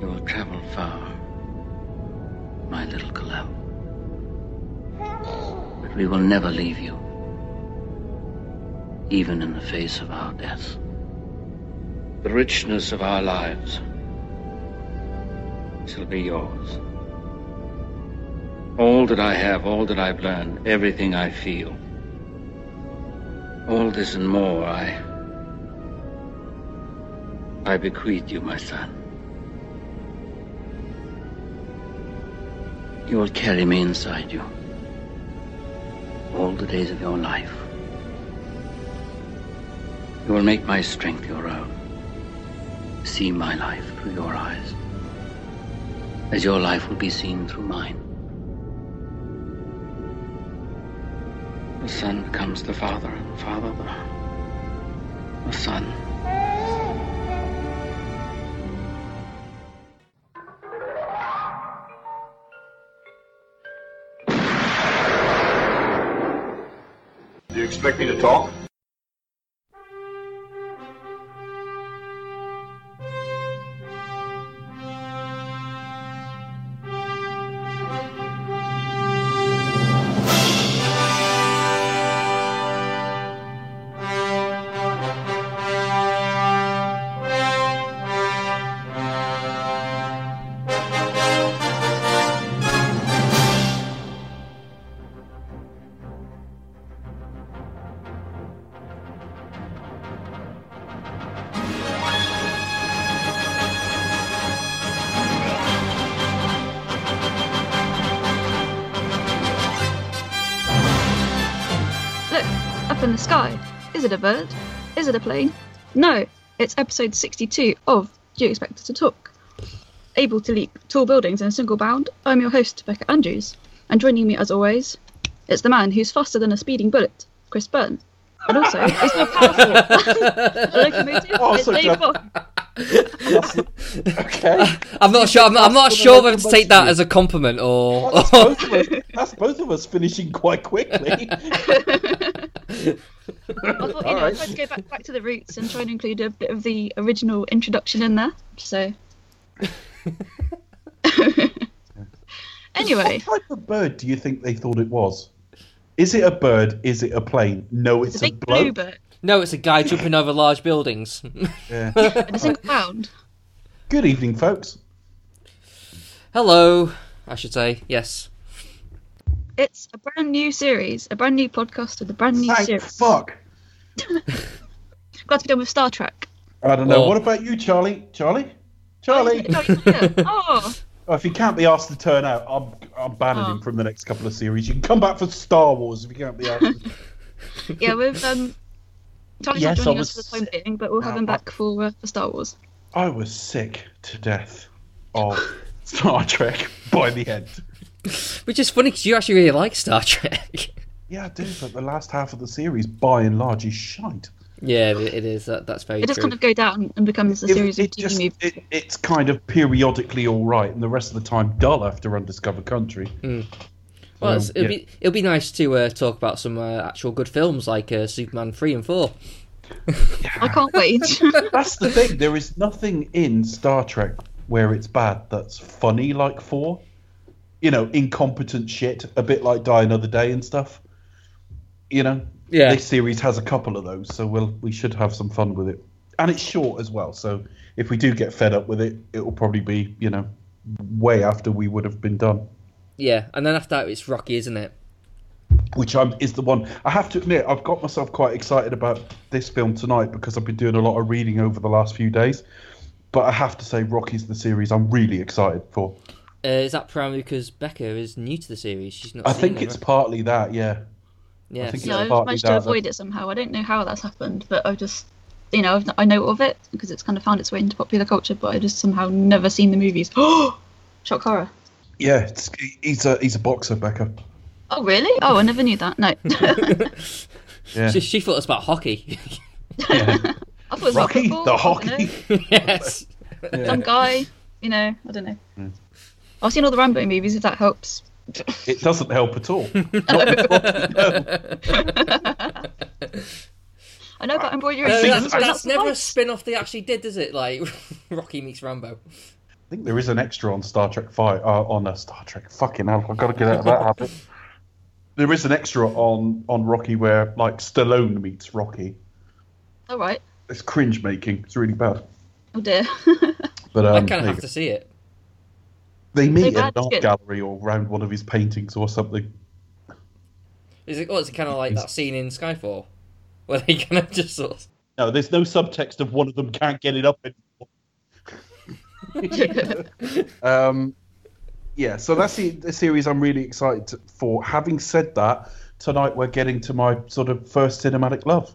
You will travel far, my little Kal-El. But we will never leave you, even in the face of our death. The richness of our lives shall be yours. All that I have, all that I've learned, everything I feel. All this and more I. I bequeath you, my son. You will carry me inside you all the days of your life. You will make my strength your own. See my life through your eyes, as your life will be seen through mine. The son becomes the father, and the father the, the son. Expect me to talk? Episode 62 of Do You Expect Us to Talk? Able to leap tall buildings in a single bound, I'm your host, Becca Andrews. And joining me, as always, it's the man who's faster than a speeding bullet, Chris Byrne. And also, he's more powerful a locomotive, Oh, it's so Dave good. Boss. Okay. I'm not sure. I'm, I'm not sure whether to take that as a compliment or. That's both, of us, that's both of us finishing quite quickly. I thought, you know, I Alright. tried to go back, back to the roots and try and include a bit of the original introduction in there. So. anyway, What type of bird do you think they thought it was? Is it a bird? Is it a plane? No, it's, it's a big bloke. blue bird no, it's a guy jumping over large buildings. Yeah. in a single bound. Good evening, folks. Hello, I should say. Yes. It's a brand new series, a brand new podcast with a brand new Thank series. fuck. Glad to be done with Star Trek. I don't know. Oh. What about you, Charlie? Charlie? Charlie? Oh, he's not here. Oh, Oh, if he can't be asked to turn out, I'm I'm banning Oh. him from the next couple of series. You can come back for Star Wars if you can't be asked. to- yeah, we've um. Charlie's Yes, not joining was- us for the time being, but we'll have him back for uh, for Star Wars. I was sick to death of Star Trek by the end. Which is funny because you actually really like Star Trek. Yeah, I do, but the last half of the series, by and large, is shite. yeah, it it is. That, that's very It does true. kind of go down and becomes a It- series it of TV just- movies. it- it's kind of periodically all right, and the rest of the time dull after Undiscovered Country. Well, Um, it'll yeah. be it'll be nice to uh, talk about some uh, actual good films like uh, Superman three and four. I can't wait. That's the thing. There is nothing in Star Trek where it's bad that's funny like four. You know, incompetent shit, a bit like Die Another Day and stuff. You know, Yeah. This series has a couple of those, so we'll we should have some fun with it, and it's short as well. So if we do get fed up with it, it will probably be you know way after we would have been done. Yeah, and then after that it's Rocky, isn't it? which I'm, is the one I have to admit I've got myself quite excited about this film tonight because I've been doing a lot of reading over the last few days. But I have to say, Rocky's the series I'm really excited for. Uh, is that primarily because Becca is new to the series? She's not. I think it's right? partly that, yeah. Yeah, think yeah, it's I've managed that, to that- avoid it somehow. I don't know how that's happened, but I've just, you know, I've, I know of it because it's kind of found its way into popular culture, but I just somehow never seen the movies. Oh, shock horror. Yeah, it's, he's a he's a boxer, Becca. Oh, really? Oh, I never knew that. No. Yeah, she, she thought it was about hockey. yeah. I thought it was about Rocky football, the I don't know. hockey. yes. Some guy, you know, I don't know. I've seen all the Rambo movies, if that helps. It doesn't help at all. I know about embroidery. No, think that's, that's never a spin off they actually did, does it? Like Rocky meets Rambo. I think there is an extra on Star Trek Five uh, on a Star Trek. Fucking hell, I've got to get out of that habit. There is an extra on on Rocky where like Stallone meets Rocky. All right. It's cringe making. It's really bad. Oh dear. But um, I kind of have go. to see it. They meet in an art good. gallery or around one of his paintings or something. Is it? Oh, is it kind of like that scene in Skyfall, where they kind of just sort of. No, there's no subtext of one of them can't get it up anymore. um, yeah, so that's the, the series I'm really excited to- for. Having said that, tonight we're getting to my sort of first cinematic love.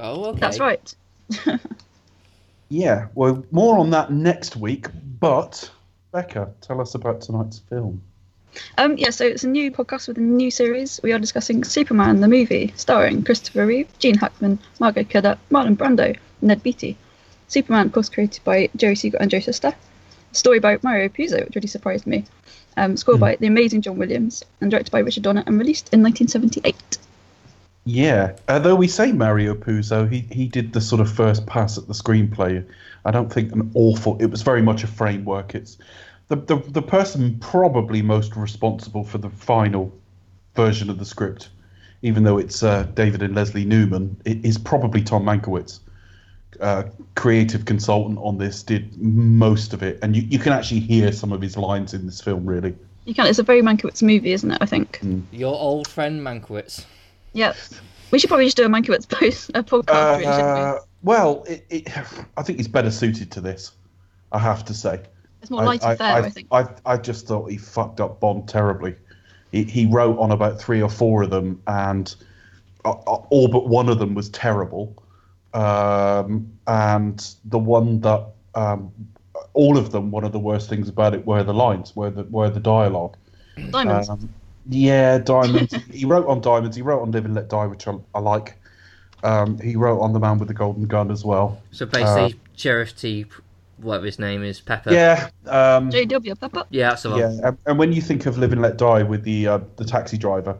Oh, okay. That's right. Yeah, well, more on that next week. But Becca, tell us about tonight's film. Um, yeah, so it's a new podcast with a new series. We are discussing Superman the movie, starring Christopher Reeve, Gene Hackman, Margot Kidder, Marlon Brando, Ned Beatty. Superman, of course, created by Jerry Siegel and Joe Shuster. Story by Mario Puzo, which really surprised me. Um, scored by the amazing John Williams and directed by Richard Donner and released in 1978. Yeah, although we say Mario Puzo, he he did the sort of first pass at the screenplay. I don't think an awful. It was very much a framework. It's the the the person probably most responsible for the final version of the script, even though it's uh, David and Leslie Newman, it is probably Tom Mankiewicz. Uh, creative consultant on this did most of it, and you, you can actually hear some of his lines in this film. Really, You can. It's a very Mankiewicz movie, isn't it? I think. Your old friend Mankiewicz. Yeah. We should probably just do a Mankiewicz post a podcast, really, Uh, well, it, it, I think he's better suited to this. I have to say. It's more light and fair, I, think. I, I just thought he fucked up Bond terribly. He, he wrote on about three or four of them, and uh, uh, all but one of them was terrible. Um, and the one that, um, all of them, one of the worst things about it were the lines, were the were the dialogue. Diamonds. Um, yeah, Diamonds. he wrote on Diamonds. He wrote on Live and Let Die, which I, I like. Um, he wrote on The Man with the Golden Gun as well. So basically, Sheriff T, whatever his name is, Pepper. Uh, Yeah, um, J.W. Pepper. Yeah, that's the one. yeah. And, and when you think of Live and Let Die with the uh, the taxi driver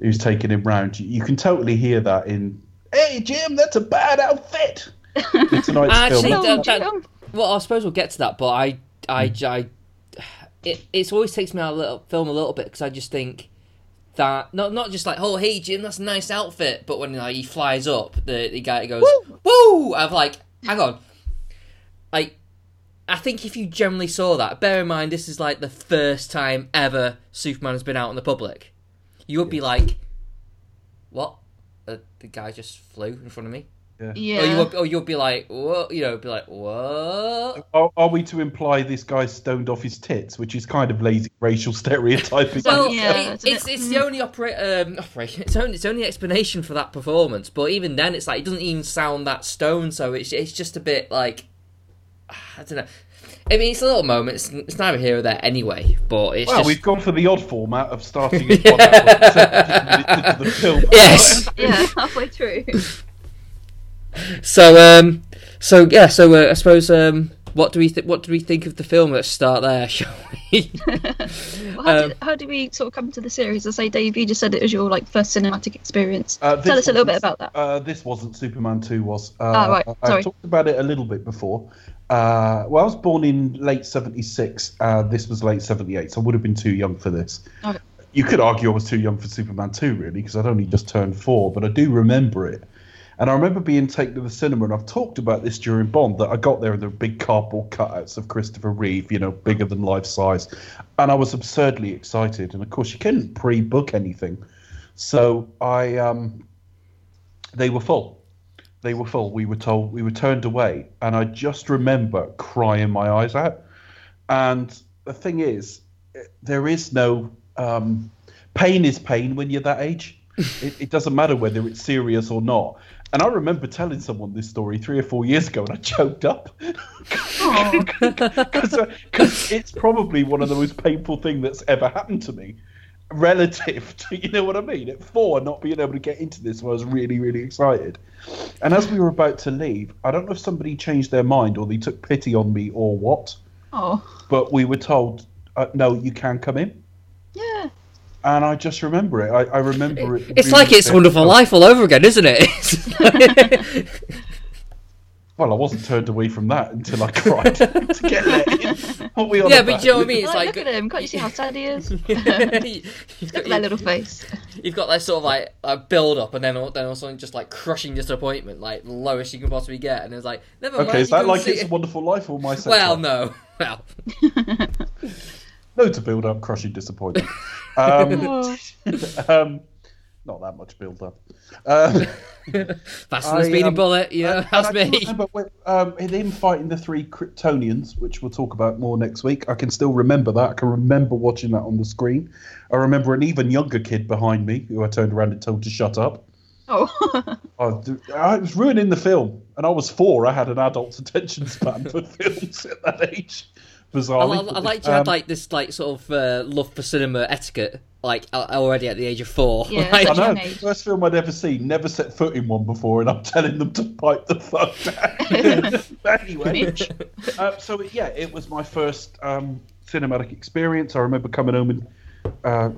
who's taking him round, you, you can totally hear that in. Hey Jim, that's a bad outfit. In tonight's Actually, film. No, that- that- Jim. Well, I suppose we'll get to that, but I, I, I, it, it's always takes me out of little, film a little bit because I just think that not not just like, oh hey Jim, that's a nice outfit, but when like he flies up, the the guy goes, woo! I'm like, hang on, like. I think if you generally saw that, bear in mind this is like the first time ever Superman has been out in the public, you would be like, "What? Uh, the guy just flew in front of me." Yeah. Or you would, or you'll be like, "What?" You know, be like, "What?" Are, are we to imply this guy stoned off his tits, which is kind of lazy racial stereotyping? Well, Yeah, it's it's it's the only opera, um, operation. It's only it's only explanation for that performance. But even then, it's like it doesn't even sound that stoned. So it's it's just a bit like I don't know. I mean, it's a little moment. It's, it's neither here or there anyway. But it's Well, just we've gone for the odd format of starting a podcast 17 minutes into the film. yes. yeah, halfway through. So um, so yeah. So uh, I suppose um, what do we th- what do we think of the film? Let's start there, shall we? Well, how, Um, did, how did we sort of come to the series? I say, Dave, you just said it was your like first cinematic experience. Uh, Tell us a little bit about that. Uh, this wasn't Superman 2 was. Uh, Ah, right, I, sorry. I talked about it a little bit before. Uh, well, I was born in late 76. Uh, this was late 78, so I would have been too young for this. Okay. You could argue I was too young for Superman 2, really, because I'd only just turned four, but I do remember it. And I remember being taken to the cinema, and I've talked about this during Bond, that I got there there were big cardboard cutouts of Christopher Reeve, you know, bigger than life size. And I was absurdly excited. And of course, you couldn't pre book anything. So I, um, they were full. They were full. We were told, we were turned away. And I just remember crying my eyes out. And the thing is, there is no um, pain is pain when you're that age. it, it doesn't matter whether it's serious or not. And I remember telling someone this story three or four years ago, and I choked up because it's probably one of the most painful thing that's ever happened to me, relative to you know what I mean. At four, not being able to get into this, I was really really excited. And as we were about to leave, I don't know if somebody changed their mind or they took pity on me or what, oh, but we were told, uh, "No, you can come in." Yeah. And I just remember it. I, I remember it. It's like it's clear. Wonderful Life all over again, isn't it? Well, I wasn't turned away from that until I cried to get let in. What we on Yeah, about? but do you know what I mean? It's like, like, look at him. Can't you see how sad he is? you've look got, at that little face. you've got that sort of like a build up, and then all, then all of a sudden just like crushing disappointment, like the lowest you can possibly get, and it's like never mind. Okay, is that like see It's a it. Wonderful Life or my sex Well, no. Well, No to build up, crushing disappointment. Um, um, not that much build up. Um, faster than a I, speeding um, bullet, yeah, know, and- that's and I me. can remember when, um, him fighting the three Kryptonians, which we'll talk about more next week. I can still remember that. I can remember watching that on the screen. I remember an even younger kid behind me who I turned around and told to shut up. Oh. I, I was ruining the film, and I was four. I had an adult's attention span for films at that age. I, Bizarrely, I, I like you had Um, like this like sort of uh, love for cinema etiquette, like al- already at the age of four. Yeah, Like- I know. age. First film I'd ever seen. Never set foot in one before, and I'm telling them to pipe the fuck down. anyway, uh, so yeah, it was my first um, cinematic experience. I remember coming home and, uh,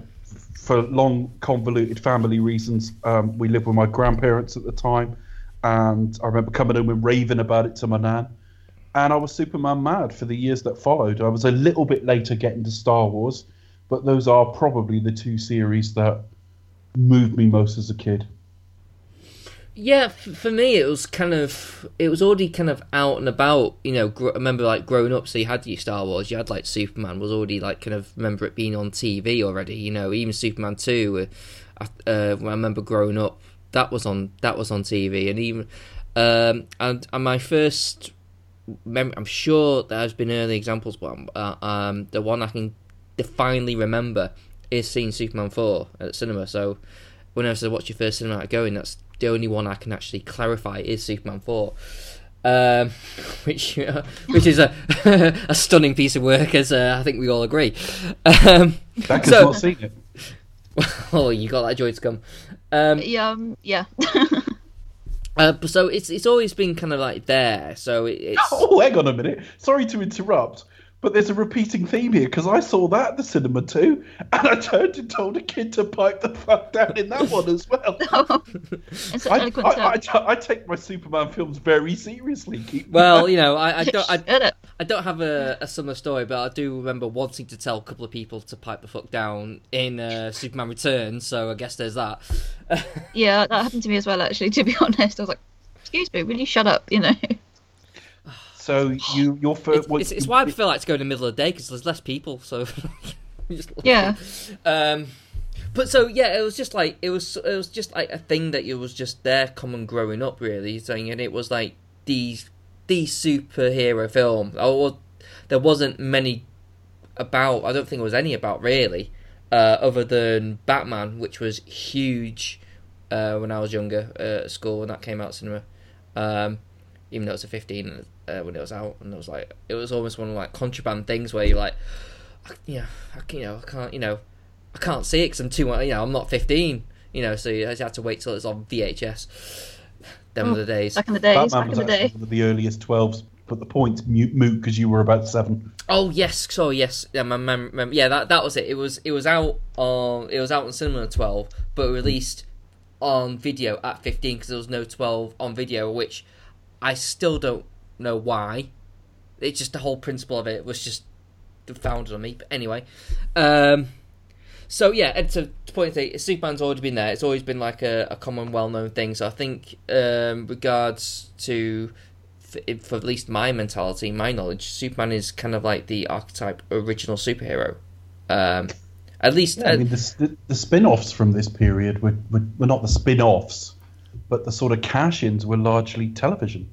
for long convoluted family reasons, um, we lived with my grandparents at the time, and I remember coming home and raving about it to my nan. And I was Superman mad for the years that followed. I was a little bit later getting to Star Wars, but those are probably the two series that moved me most as a kid. Yeah, for me it was kind of it was already kind of out and about. You know, gr- remember like growing up, so you had your Star Wars, you had like Superman was already like kind of remember it being on TV already. You know, even Superman two. Uh, I- uh, I remember growing up, that was on that was on TV, and even um, and, and my first. Mem- I'm sure there's been early examples, but uh, um, the one I can definitely remember is seeing Superman four at the cinema. So whenever I say what's your first cinematic going, that's the only one I can actually clarify is Superman four. Um, which uh, which is a a stunning piece of work, as uh, I think we all agree. Um, That So- not seen it. oh, you got that joy to come. Um, yeah, um, yeah. Uh, so it's it's always been kind of like there. So it, it's Oh, hang on a minute. Sorry to interrupt, but there's a repeating theme here because I saw that at the cinema too, and I turned and told a kid to pipe the fuck down in that one as well. In such I, I, I. I take my Superman films very seriously. Keep well, you know, I, I don't I, Shut up. I don't have a, a similar story, but I do remember wanting to tell a couple of people to pipe the fuck down in uh, Superman Returns. So I guess there's that. Yeah, that happened to me as well. Actually, to be honest, I was like, "Excuse me, will you shut up?" You know. So you, your first. It's, it's, it's why I prefer like to go in the middle of the day because there's less people. So Yeah. Um, but so yeah, it was just like it was it was just like a thing that it was just there, common growing up, really. Saying and it was like these these superhero film. Oh, there wasn't many about. I don't think there was any about really, uh, other than Batman, which was huge uh, when I was younger uh, at school when that came out cinema. Um, even though it was a 15 uh, when it was out, and it was like it was almost one of like contraband things where you're like, know, I, you know, I can't, you know, I can't see it because I'm too, you know, I'm not 15, you know, so you had to wait till it's on VHS. Them Oh, were the days. Back in the days, Batman back in the day. one of the earliest 12s, but the point's mute moot because you were about seven. Oh yes, so yes, yeah, my mem- mem- yeah, that that was it. It was it was out on it was out on cinema at 12, but released on video at 15 because there was no 12 on video, which I still don't know why. It's just the whole principle of it was just founded on me. But anyway, um, so yeah, and to, to point to Superman's already been there. It's always been like a, a common, well-known thing. So I think, um, regards to for, for at least my mentality, my knowledge, Superman is kind of like the archetype original superhero. Um, at least, Yeah, I uh, mean, the, the, the spin offs from this period were, were, were not the spin offs, but the sort of cash ins were largely television.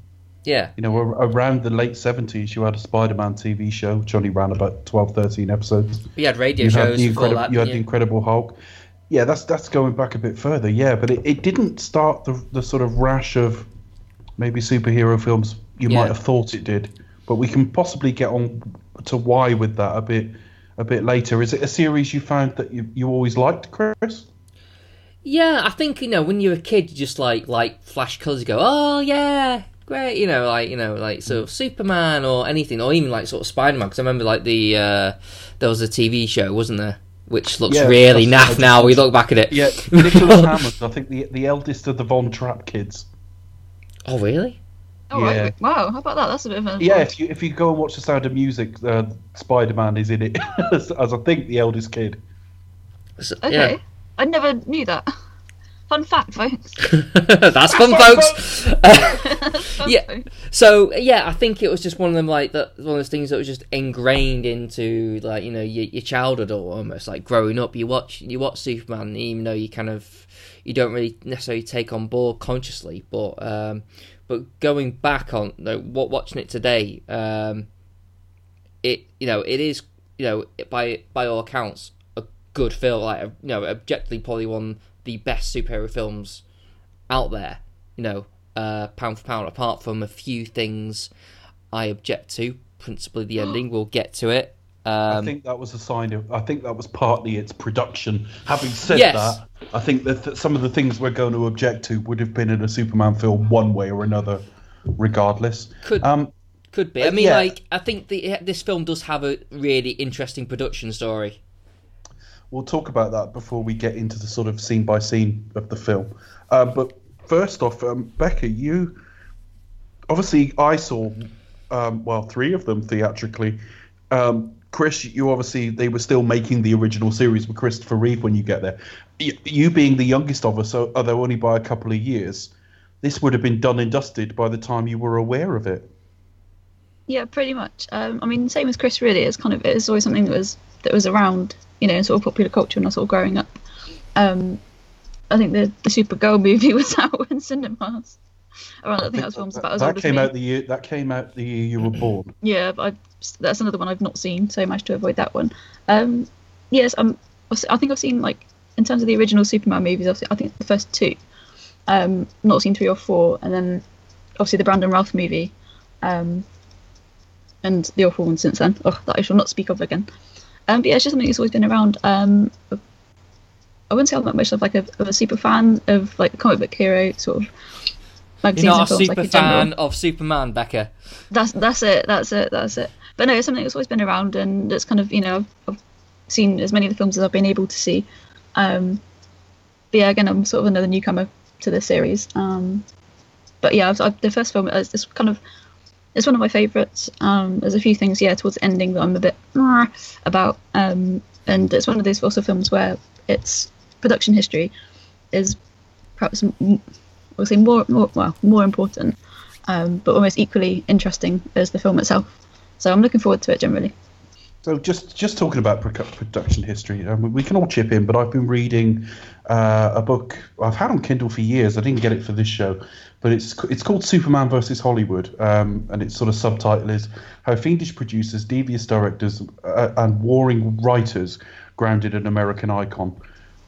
Yeah, You know, around the late 70s, you had a Spider Man TV show, which only ran about 12, 13 episodes. we had radio you shows had the Incredible, that. you had didn't the? Incredible Hulk. Yeah, that's that's going back a bit further. Yeah, but it, it didn't start the the sort of rash of maybe superhero films you Yeah. might have thought it did. But we can possibly get on to why with that a bit a bit later. Is it a series you found that you, you always liked, Chris? Yeah, I think you know when you're a kid, you just like like flash colours. You go, oh yeah, great. You know, like you know, like sort of Superman or anything, or even like sort of Spider Man. Because I remember like the uh, there was a TV show, wasn't there, which looks Yeah, really that's- naff now. We look back at it. Yeah, Nicholas Hammond. I think the the eldest of the Von Trapp kids. Oh really? Oh, right. Yeah. Wow, how about that? That's a bit of a. Yeah, if you if you go and watch The Sound of Music, uh, Spider Man is in it as, as I think the eldest kid. So- Okay. yeah. I never knew that. Fun fact, folks. That's fun, folks. Fun Yeah. So yeah, I think it was just one of them like that one of those things that was just ingrained into like you know your, your childhood or almost like growing up. You watch you watch Superman, even though you kind of you don't really necessarily take on board consciously, but um, but going back on no, what watching it today, um, it you know it is you know by by all accounts a good film, like you know objectively probably one of the best superhero films out there. You know, uh, pound for pound. Apart from a few things I object to, principally the ending. We'll get to it. Um, I think that was a sign of. I think that was partly its production. Having said Yes. that, I think that, that some of the things we're going to object to would have been in a Superman film one way or another, regardless. Could Um, could be. I mean, yeah. like I think the, this film does have a really interesting production story. We'll talk about that before we get into the sort of scene by scene of the film. Uh, but first off, um, Becca, you obviously I saw um, well three of them theatrically. Um, Chris, you obviously they were still making the original series with Christopher Reeve when you get there. Y- You being the youngest of us, although only by a couple of years, this would have been done and dusted by the time you were aware of it. Yeah, pretty much. Um, I mean, same as Chris. Really, it's kind of it's always something that was that was around, you know, in sort of popular culture when I was sort of growing up. Um, I think the the Supergirl movie was out in cinemas. Around, I think that was films about as that came out the year that came out the year you were born. Yeah, but I, that's another one I've not seen, so I managed to avoid that one. Um, yes, um, I think I've seen like in terms of the original Superman movies. I've seen, I think the first two. Um, not seen three or four, and then obviously the Brandon Routh movie, um, and the awful one since then. Oh, that I shall not speak of again. Um, but yeah, it's just something that's always been around. Um, I wouldn't say I'm that much of like a, of a super fan of like comic book hero sort of magazines You're not a films super like fan of Superman, Becca. That's that's it. That's it. That's it. But no, it's something that's always been around, and it's kind of you know I've, I've seen as many of the films as I've been able to see. Um, but yeah, again, I'm sort of another newcomer to this series. Um, but yeah, I've, I've, the first film is this kind of it's one of my favourites. Um, there's a few things, yeah, towards the ending that I'm a bit about, um, and it's one of those also films where its production history is perhaps would say more, more well more important um, but almost equally interesting as the film itself. So I'm looking forward to it generally. So just just talking about production history, um, we can all chip in. But I've been reading uh, a book I've had on Kindle for years. I didn't get it for this show, but it's it's called Superman versus Hollywood, um, and its sort of subtitle is How Fiendish Producers, Devious Directors, uh, and Warring Writers Grounded an American Icon.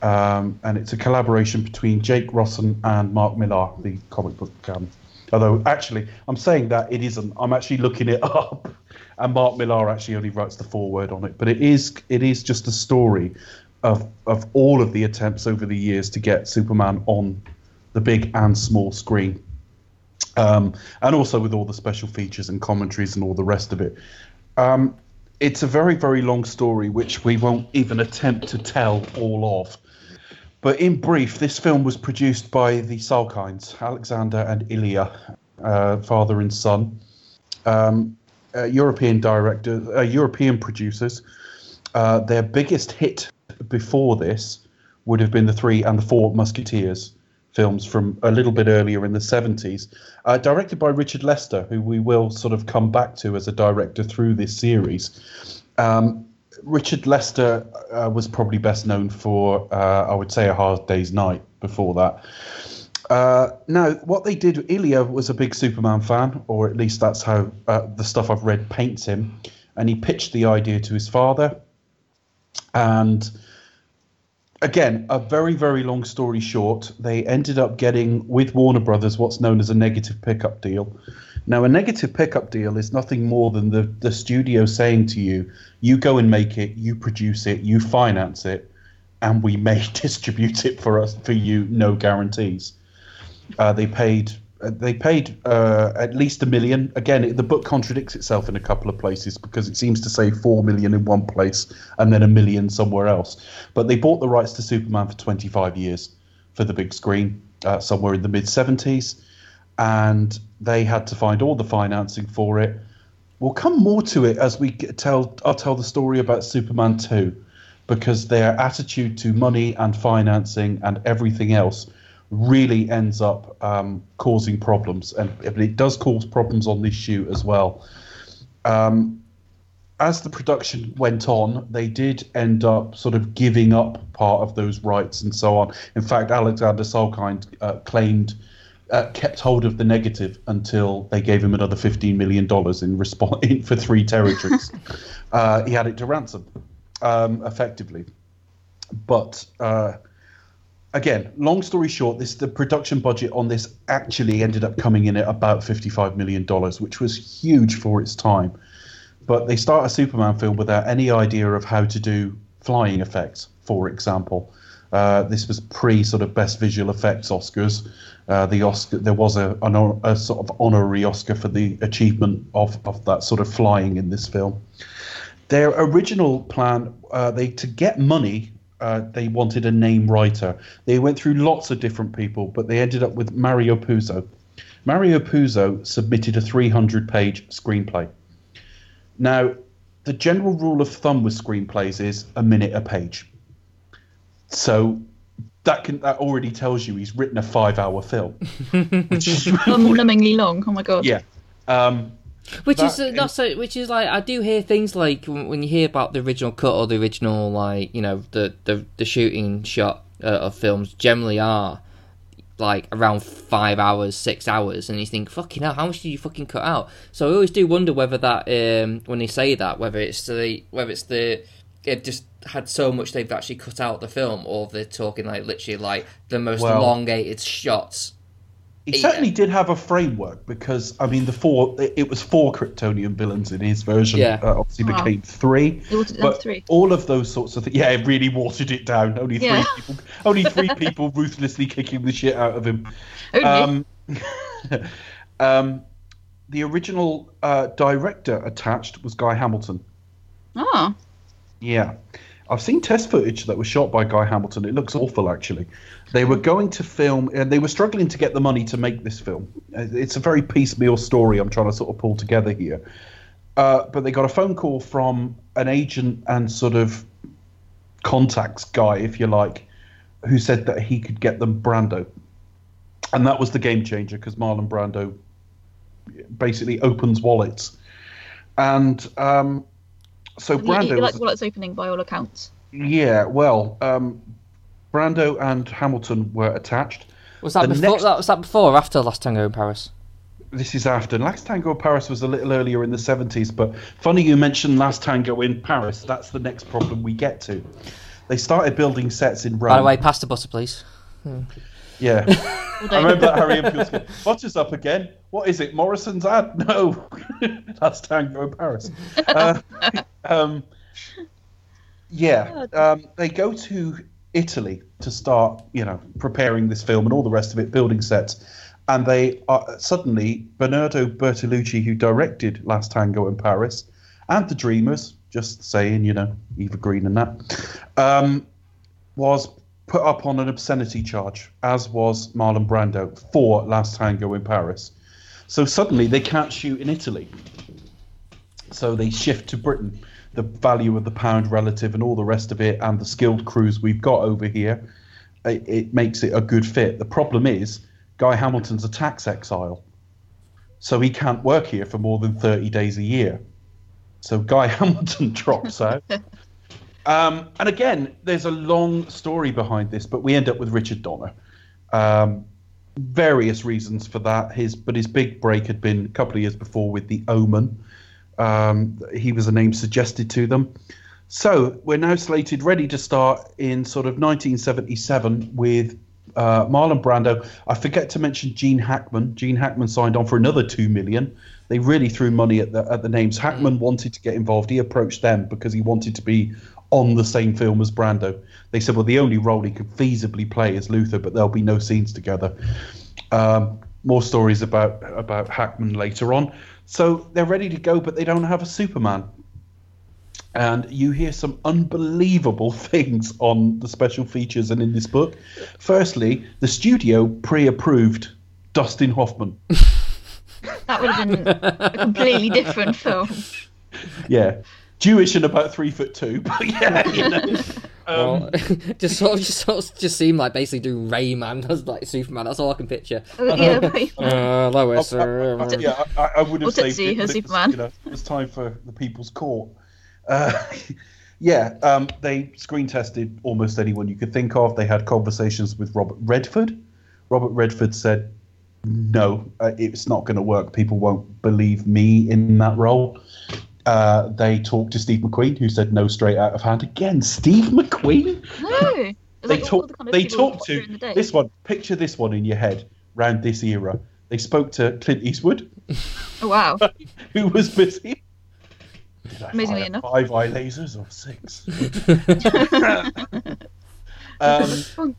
Um, and it's a collaboration between Jake Rossen and Mark Millar, the comic book. Um, although actually, I'm saying that it isn't. I'm actually looking it up, and Mark Millar actually only writes the foreword on it. But it is it is just a story of of all of the attempts over the years to get Superman on the big and small screen, um, and also with all the special features and commentaries and all the rest of it. Um, it's a very very long story which we won't even attempt to tell all of. But in brief, this film was produced by the Salkinds, Alexander and Ilya, uh, father and son, um, uh, European directors, uh, European producers. Uh, their biggest hit before this would have been the Three and the Four Musketeers films from a little bit earlier in the 70s, uh, directed by Richard Lester, who we will sort of come back to as a director through this series. Um, Richard Lester uh, was probably best known for, uh, I would say, A Hard Day's Night before that. Uh, now, what they did, Ilya was a big Superman fan, or at least that's how uh, the stuff I've read paints him. And he pitched the idea to his father. And again, a very, very long story short, they ended up getting with Warner Brothers what's known as a negative pickup deal. Now, a negative pickup deal is nothing more than the, the studio saying to you, you go and make it, you produce it, you finance it, and we may distribute it for us for you, no guarantees. Uh, they paid uh, they paid uh, at least a million. Again, the book contradicts itself in a couple of places because it seems to say four million in one place and then a million somewhere else. But they bought the rights to Superman for 25 years for the big screen, uh, somewhere in the mid 70s. and they had to find all the financing for it. We'll come more to it as we tell. I'll tell the story about Superman two, because their attitude to money and financing and everything else really ends up um, causing problems, and it does cause problems on this shoot as well. Um, as the production went on, they did end up sort of giving up part of those rights and so on. In fact, Alexander Salkind uh, claimed, uh, kept hold of the negative until they gave him another $15 million in response for three territories. uh, he had it to ransom, um, effectively. But uh, again, long story short, this the production budget on this actually ended up coming in at about $55 million, which was huge for its time but they start a Superman film without any idea of how to do flying effects, for example. Uh, this was pre sort of best visual effects Oscars. Uh, the Oscar there was a, an, a sort of honorary Oscar for the achievement of, of that sort of flying in this film. Their original plan, uh, they to get money, uh, they wanted a name writer. They went through lots of different people, but they ended up with Mario Puzo. Mario Puzo submitted a 300-page screenplay. Now, the general rule of thumb with screenplays is a minute a page. So that can that already tells you he's written a five-hour film. Which is numbingly long. Oh my god. yeah. Um, Which That is uh, not so. Which is like I do hear things like when when you hear about the original cut or the original like you know the the, the shooting shot uh, of films generally are like around five hours, six hours, and you think fucking hell, how much did you fucking cut out? So I always do wonder whether that um, when they say that whether it's the whether it's the they've just had so much they've actually cut out the film, or they're talking like literally like the most Well- elongated shots. He Yeah. certainly did have a framework because I mean the four it, it was four Kryptonian villains in his version. Yeah. Uh, obviously Wow. became three. It down But three. all of those sorts of things, yeah, it really watered it down. Only three Yeah. people, only three people ruthlessly kicking the shit out of him. Only. Um, um, the original uh, director attached was Guy Hamilton. Ah. Yeah. I've seen test footage that was shot by Guy Hamilton. It looks awful, actually. They were going to film, and they were struggling to get the money to make this film. Uh, It's a very piecemeal story I'm trying to sort of pull together here. Uh, but they got a phone call from an agent and sort of contacts guy, if you like, who said that he could get them Brando. And that was the game changer because Marlon Brando basically opens wallets. And um, so Brando. you was- like Wallet's opening by all accounts. yeah, well, um, Brando and Hamilton were attached. Was that The before? next- That was that before or after Last Tango in Paris? This is after. Last Tango in Paris was a little earlier in the 70s, but funny you mentioned Last Tango in Paris. That's the next problem we get to. They started building sets in Rome. By the way, pass the butter, please. Yeah. I remember that Harry and Paul. Butter's up again. What is it? Morrison's ad? No. Last Tango in Paris. Uh, um, yeah. Um, they go to Italy to start, you know, preparing this film and all the rest of it, building sets. And they are suddenly Bernardo Bertolucci, who directed Last Tango in Paris, and The Dreamers, just saying, you know, Eva Green and that, um, was put up on an obscenity charge, as was Marlon Brando for Last Tango in Paris. So suddenly they can't shoot in Italy. So they shift to Britain. The value of the pound relative and all the rest of it, and the skilled crews we've got over here, it, it makes it a good fit. The problem is, Guy Hamilton's a tax exile. So he can't work here for more than 30 days a year. So Guy Hamilton drops out. Um, and again, there's a long story behind this, but we end up with Richard Donner. Um, various reasons for that. His but his big break had been a couple of years before with The Omen. Um, he was a name suggested to them. So we're now slated, ready to start in sort of 1977 with uh, Marlon Brando. I forget to mention Gene Hackman. Gene Hackman signed on for another two million. They really threw money at the at the names. Hackman wanted to get involved. He approached them because he wanted to be on the same film as Brando. They said, well, the only role he could feasibly play is Luther, but there'll be no scenes together. Um, more stories about about Hackman later on. So they're ready to go, but they don't have a Superman. And you hear some unbelievable things on the special features and in this book. Firstly, the studio pre-approved Dustin Hoffman. That would have been a completely different film. Yeah, Jewish and about three foot two, but yeah, you know. Um, just sort of, just sort of, just seem like basically do Rain Man as like Superman. That's all I can picture. Uh, yeah, but- Uh, Lois. I- I- uh, yeah, I, I would have Or saved Tootsie it, but as it was, Superman. you know, it was time for the People's Court. Uh, yeah, um, they screen tested almost anyone you could think of. They had conversations with Robert Redford. Robert Redford said, "No, uh, it's not going to work. People won't believe me in that role." Uh, they talked to Steve McQueen, who said no straight out of hand. Again, Steve McQueen no. They like talk, the kind of they talked to the this one. Picture this one in your head round this era. They spoke to Clint Eastwood, Oh, wow. who was busy. Did I Amazingly enough. five eye lasers or six. um,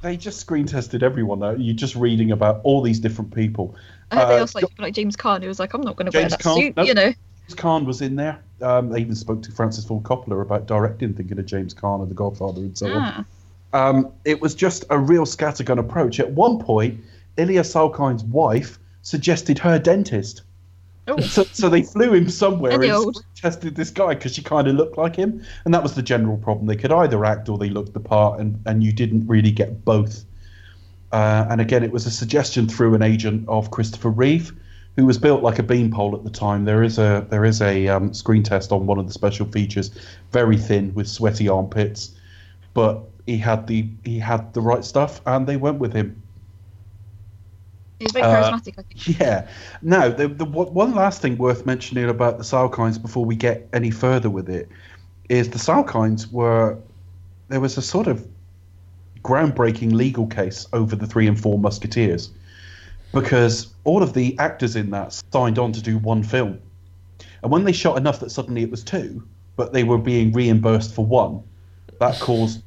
they just screen tested everyone. Though you're just reading about all these different people. I heard they uh, also like, like James Caan, who was like, I'm not going to wear that suit, Nope. you know. James Caan was in there. Um, they even spoke to Francis Ford Coppola about directing, thinking of James Caan and The Godfather and so on. Ah. um, it was just a real scattergun approach. At one point, Ilya Salkind's wife suggested her dentist. Oh. So, so they flew him somewhere and tested this guy because she kind of looked like him, and that was the general problem. They could either act or they looked the part, and, and you didn't really get both. Uh, and again, it was a suggestion through an agent of Christopher Reeve, who was built like a beanpole at the time. There is a there is a um, screen test on one of the special features, very thin with sweaty armpits, but he had the he had the right stuff, and they went with him. He's very Uh, charismatic, I think. Yeah. Now, the, the one one last thing worth mentioning about the Salkinds before we get any further with it is the Salkinds were there was a sort of groundbreaking legal case over the three and four Musketeers because all of the actors in that signed on to do one film, and when they shot enough that suddenly it was two, but they were being reimbursed for one, that caused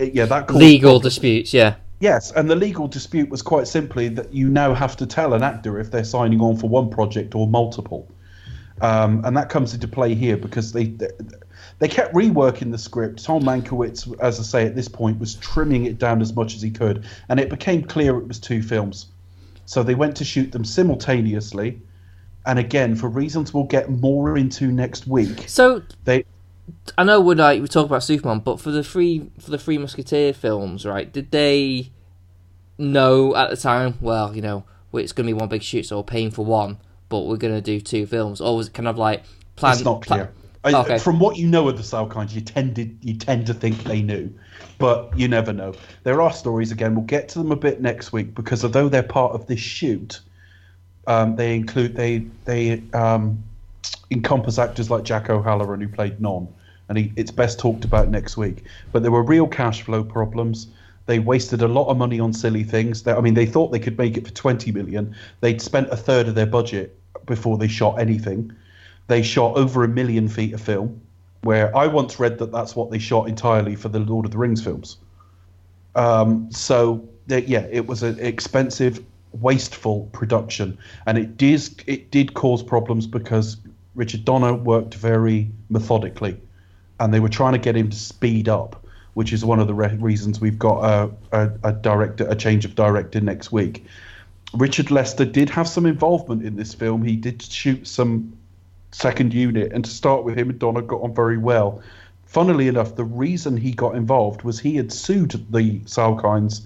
yeah that caused Legal disputes, yeah. Yes, and the legal dispute was quite simply that you now have to tell an actor if they're signing on for one project or multiple, um, and that comes into play here because they they kept reworking the script. Tom Mankiewicz, as I say, at this point was trimming it down as much as he could, and it became clear it was two films. So they went to shoot them simultaneously, and again for reasons we'll get more into next week. So They I know we're like we talk about Superman, but for the three for the three Musketeer films, right? Did they know at the time? Well, you know, it's going to be one big shoot, so we're paying for one, but we're going to do two films, or was it kind of like plan? It's not clear. I, Okay. From what you know of the Salkinds, you tended you tend to think they knew, but you never know. There are stories again. We'll get to them a bit next week because although they're part of this shoot, um, they include they they um, encompass actors like Jack O'Halloran who played Non, and he, it's best talked about next week. But there were real cash flow problems. They wasted a lot of money on silly things. They, I mean, they thought they could make it for 20 million. They'd spent a third of their budget before they shot anything. They shot over a million feet of film, where I once read that that's what they shot entirely for the Lord of the Rings films. Um, so yeah, it was an expensive, wasteful production, and it did it did cause problems because Richard Donner worked very methodically, and they were trying to get him to speed up, which is one of the re- reasons we've got a, a, a director a change of director next week. Richard Lester did have some involvement in this film. He did shoot some second unit, and to start with, him and Donner got on very well. Funnily enough, the reason he got involved was he had sued the Salkinds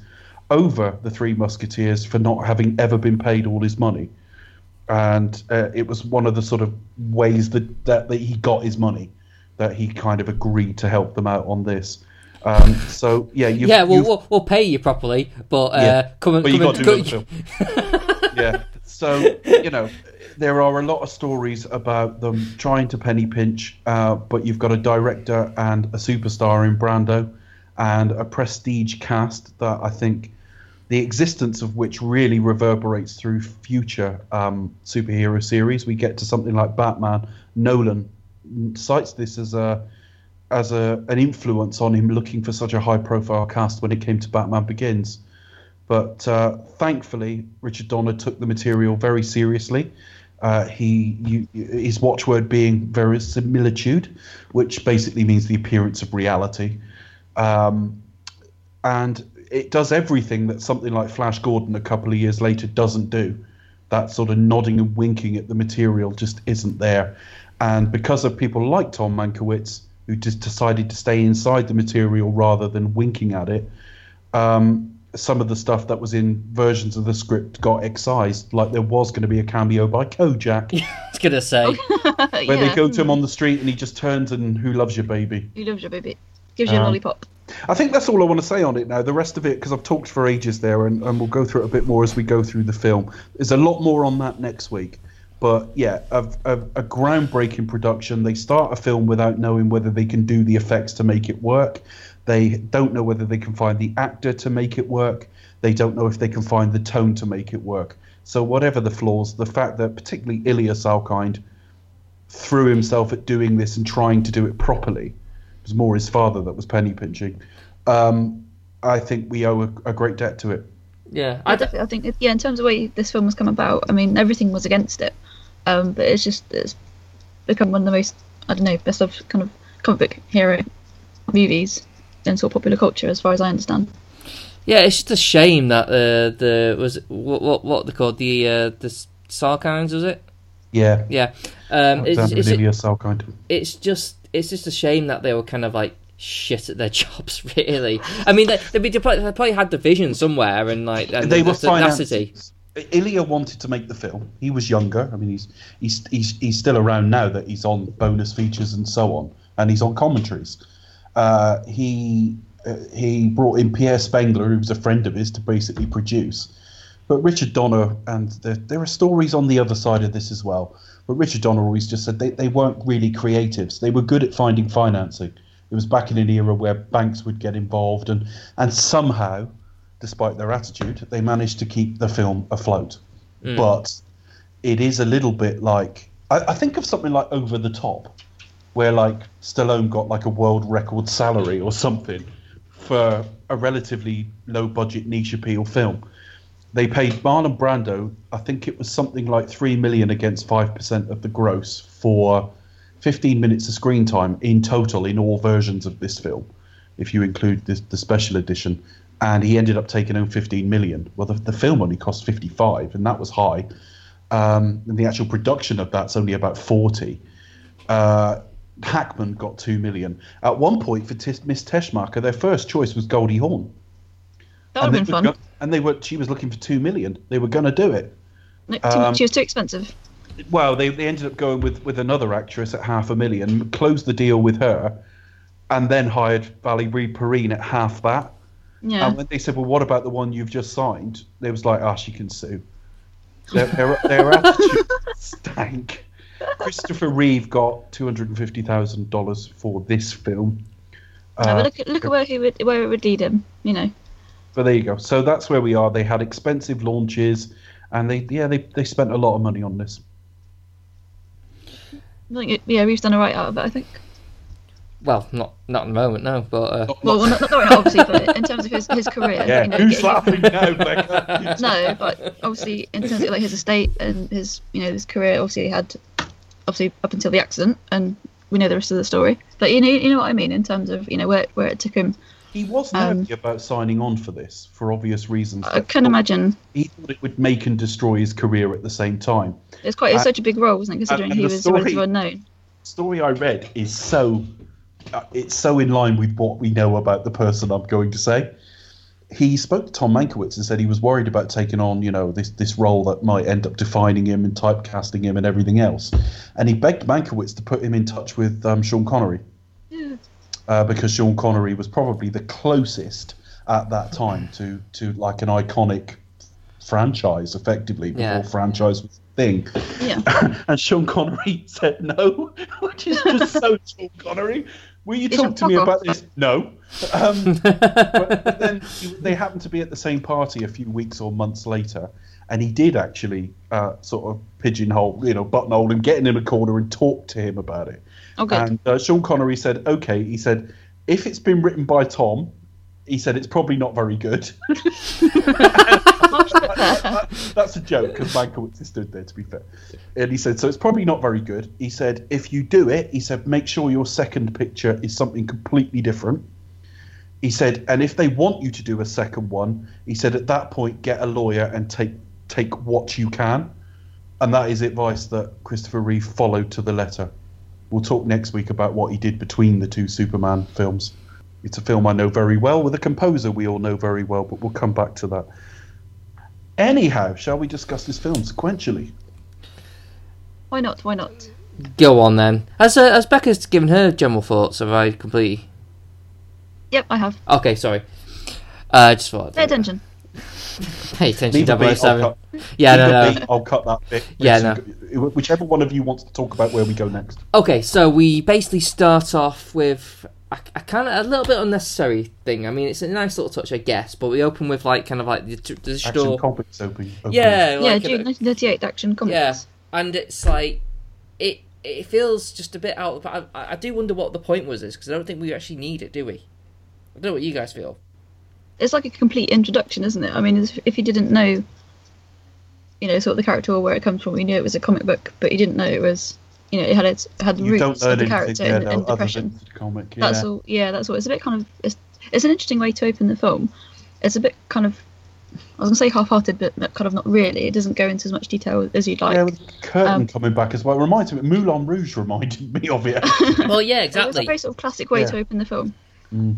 over the Three Musketeers for not having ever been paid all his money, and uh, it was one of the sort of ways that, that that he got his money, that he kind of agreed to help them out on this. Um, so yeah, yeah, we'll, we'll we'll pay you properly, but uh, Yeah. come and but you come got and to do the yeah. So you know, there are a lot of stories about them trying to penny pinch, uh, but you've got a director and a superstar in Brando, and a prestige cast that I think the existence of which really reverberates through future um, superhero series. We get to something like Batman. Nolan cites this as a as a an influence on him looking for such a high profile cast when it came to Batman Begins. But uh, thankfully, Richard Donner took the material very seriously. Uh, he you, his watchword being verisimilitude, which basically means the appearance of reality. Um, and it does everything that something like Flash Gordon a couple of years later doesn't do. That sort of nodding and winking at the material just isn't there. And because of people like Tom Mankiewicz, who just decided to stay inside the material rather than winking at it, um, some of the stuff that was in versions of the script got excised. Like there was going to be a cameo by Kojak, I was gonna say. where yeah. they go to him on the street and he just turns and "Who loves your baby?" Who loves your baby? Gives you a Um, lollipop. I think that's all I want to say on it now. The rest of it, because I've talked for ages there, and, and we'll go through it a bit more as we go through the film. There's a lot more on that next week. But yeah, a, a, a groundbreaking production. They start a film without knowing whether they can do the effects to make it work. They don't know whether they can find the actor to make it work. They don't know if they can find the tone to make it work. So whatever the flaws, the fact that particularly Ilya Salkind threw himself at doing this and trying to do it properly, it was more his father that was penny pinching. Um, I think we owe a, a great debt to it. Yeah, I I, definitely, I think, yeah, in terms of the way this film has come about, I mean, everything was against it, um, but it's just it's become one of the most, I don't know, best of kind of comic book hero movies in sort of popular culture, as far as I understand. yeah. It's just a shame that uh, the was what what what they called the uh, the Sarkines was it? Yeah, Yeah, um, it's, it's, and Ilya Salkind. it's just it's just a shame that they were kind of like shit at their jobs. Really, I mean, they, they, they, probably, they probably had the vision somewhere and like and they the were tenacity. financed. Ilya wanted to make the film. He was younger. I mean, he's he's he's he's still around now that he's on bonus features and so on, and he's on commentaries. Uh, he uh, he brought in Pierre Spengler, who was a friend of his, to basically produce. But Richard Donner, and there, there are stories on the other side of this as well. But Richard Donner always just said they, they weren't really creatives. They were good at finding financing. It was back in an era where banks would get involved, and, and somehow, despite their attitude, they managed to keep the film afloat. But it is a little bit like I, I think of something like Over the Top, where like Stallone got like a world record salary or something for a relatively low budget niche appeal film. They paid Marlon Brando, I think it was something like three million against five percent of the gross for 15 minutes of screen time in total in all versions of this film, if you include this, the special edition. And he ended up taking home 15 million. Well, the, the film only cost 55, and that was high. Um, and the actual production of that's only about 40. Uh, Hackman got 2 million. At one point, for Tis, Miss Teschmacher, their first choice was Goldie Hawn. That would have they been were fun. go- and they were she was looking for 2 million. They were going to do it. No, too, um, she was too expensive. well, they, they ended up going with, with another actress at half a million, closed the deal with her, and then hired Valerie Perrine at half that. Yeah. And when they said, "Well, what about the one you've just signed?" They was like, "Ah, she can sue." Their, their, their attitude stank. Christopher Reeve got two hundred and fifty thousand dollars for this film. Uh, look, at- look at where he would where it would lead him. You know. but there you go. So that's where we are. They had expensive launches, and they yeah they, they spent a lot of money on this. I think it, yeah, we've done a right out of it. I think. Well, not not at the moment, no. But uh, Well, well not, not right, obviously, but in terms of his, his career. Yeah, you know, who's getting- laughing now, Becca? No, but obviously in terms of like his estate and his you know his career, obviously he had obviously up until the accident, and we know the rest of the story. But you know you know what I mean in terms of you know where where it took him. He was Um, about signing on for this for obvious reasons. I can imagine He thought it would make and destroy his career at the same time. it's quite it's Uh, such a big role, wasn't it? Considering and he was story- relatively unknown. story I read is so uh, it's so in line with what we know about the person I'm going to say. He spoke to Tom Mankiewicz and said he was worried about taking on, you know, this this role that might end up defining him and typecasting him and everything else. And he begged Mankiewicz to put him in touch with um, Sean Connery Yeah. uh, because Sean Connery was probably the closest at that time to to like an iconic franchise, effectively before Yeah. franchise was a thing. Yeah. and Sean Connery said no, which is just so Sean Connery. Will you It's talk to me about this? No. Um, but, but then they happened to be at the same party a few weeks or months later, and he did actually uh, sort of pigeonhole, you know, buttonhole him, get him in a corner and talk to him about it. Oh, good. And uh, Sean Connery said, "Okay." He said, "If it's been written by Tom." He said it's probably not very good. That's a joke because Mankiewicz stood there, to be fair. And he said, so it's probably not very good. He said, if you do it, he said, make sure your second picture is something completely different. He said, and if they want you to do a second one, he said at that point get a lawyer and take take what you can, and that is advice that Christopher Reeve followed to the letter. We'll talk next week about what he did between the two Superman films. It's a film I know very well with a composer we all know very well, but we'll come back to that. Anyhow, shall we discuss this film sequentially? Why not? Why not? Go on then. As uh, has Becca's given her general thoughts? Have I completely? Yep, I have. Okay, sorry. Uh, just thought. Pay attention. Pay attention, Leave it be, I'll 007. cut- Yeah, leave no, no. be, I'll cut that bit. Yeah, no. Whichever one of you wants to talk about where we go next. Okay, so we basically start off with a, a kind of a little bit unnecessary thing. I mean, it's a nice little touch, I guess, but we open with like kind of like the, the Action store. comics open. open. Yeah, yeah, June a- 1938 action comics. yeah, and it's like it. It feels just a bit out. But I, I do wonder what the point was, is because I don't think we actually need it, do we? I don't know what you guys feel. It's like a complete introduction, isn't it? I mean, if- if you didn't know, you know, sort of the character or where it comes from, you knew it was a comic book, but you didn't know it was, you know, it had its had the You roots of the character yeah, and, and depression. the comic. Yeah. That's all. Yeah, that's all. It's a bit kind of. It's, it's an interesting way to open the film. It's a bit kind of. I was gonna say half-hearted, but kind of not really. It doesn't go into as much detail as you'd like. Yeah, with curtain Um, coming back as well. Reminds me, Moulin Rouge reminded me of it. Well, yeah, So It's a very sort of classic way Yeah. to open the film. Mm.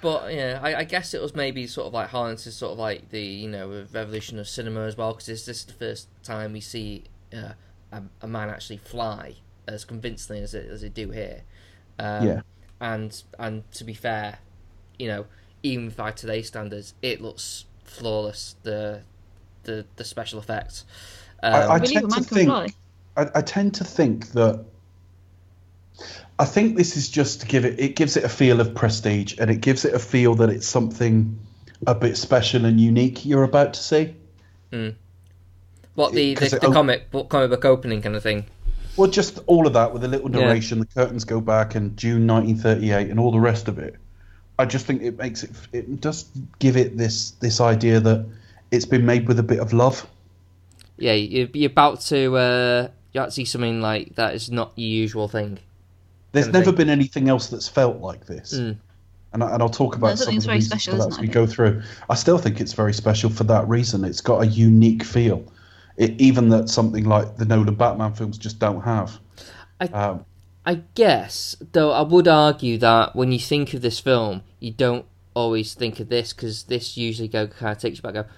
But yeah, I, I guess it was maybe sort of like harnesses sort of like the you know revolution of cinema as well because this, this is the first time we see uh, a, a man actually fly as convincingly as it as they do here. Um, Yeah. And and to be fair, you know, even by today's standards, it looks flawless. The the the special effects. Um, I- I tend to think- I, I tend to think that I think this is just to give it it gives it a feel of prestige and it gives it a feel that it's something a bit special and unique you're about to see. what the the, the op- comic book comic book opening kind of thing. Well, just all of that with a little Yeah. narration, the curtains go back and June 1938 and all the rest of it. I just think it makes it it does give it this this idea that it's been made with a bit of love. Yeah, you- you're about to uh, you about to see something like that is not your usual thing. There's never been anything else that's felt like this. Mm. And, I, and I'll talk about That's some of something the very reasons special, for that isn't as we go through. I still think it's very special for that reason. It's got a unique feel, it, even that something like the Nolan Batman films just don't have. I- Um, I guess, though, I would argue that when you think of this film, you don't always think of this because this usually go kind of takes you back. and Go,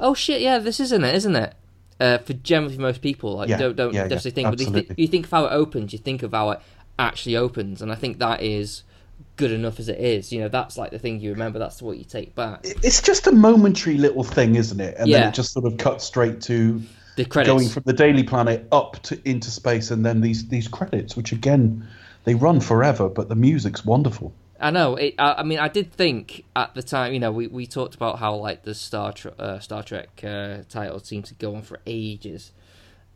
oh shit, yeah, this isn't it, isn't it? Uh, for generally most people, like Yeah, don't don't yeah, yeah, necessarily think, but you, th- you think of how it opens, you think of how it actually opens, and I think that is good enough as it is. You know, that's like the thing you remember. That's what you take back. it's just a momentary little thing, isn't it? And Yeah. then it just sort of cuts straight to The credits. going from the Daily Planet up to into space, and then these these credits, which again they run forever, but the music's wonderful. I know. It, I, I mean, I did think at the time. You know, we, we talked about how like the Star Trek uh, Star Trek uh, title seemed to go on for ages.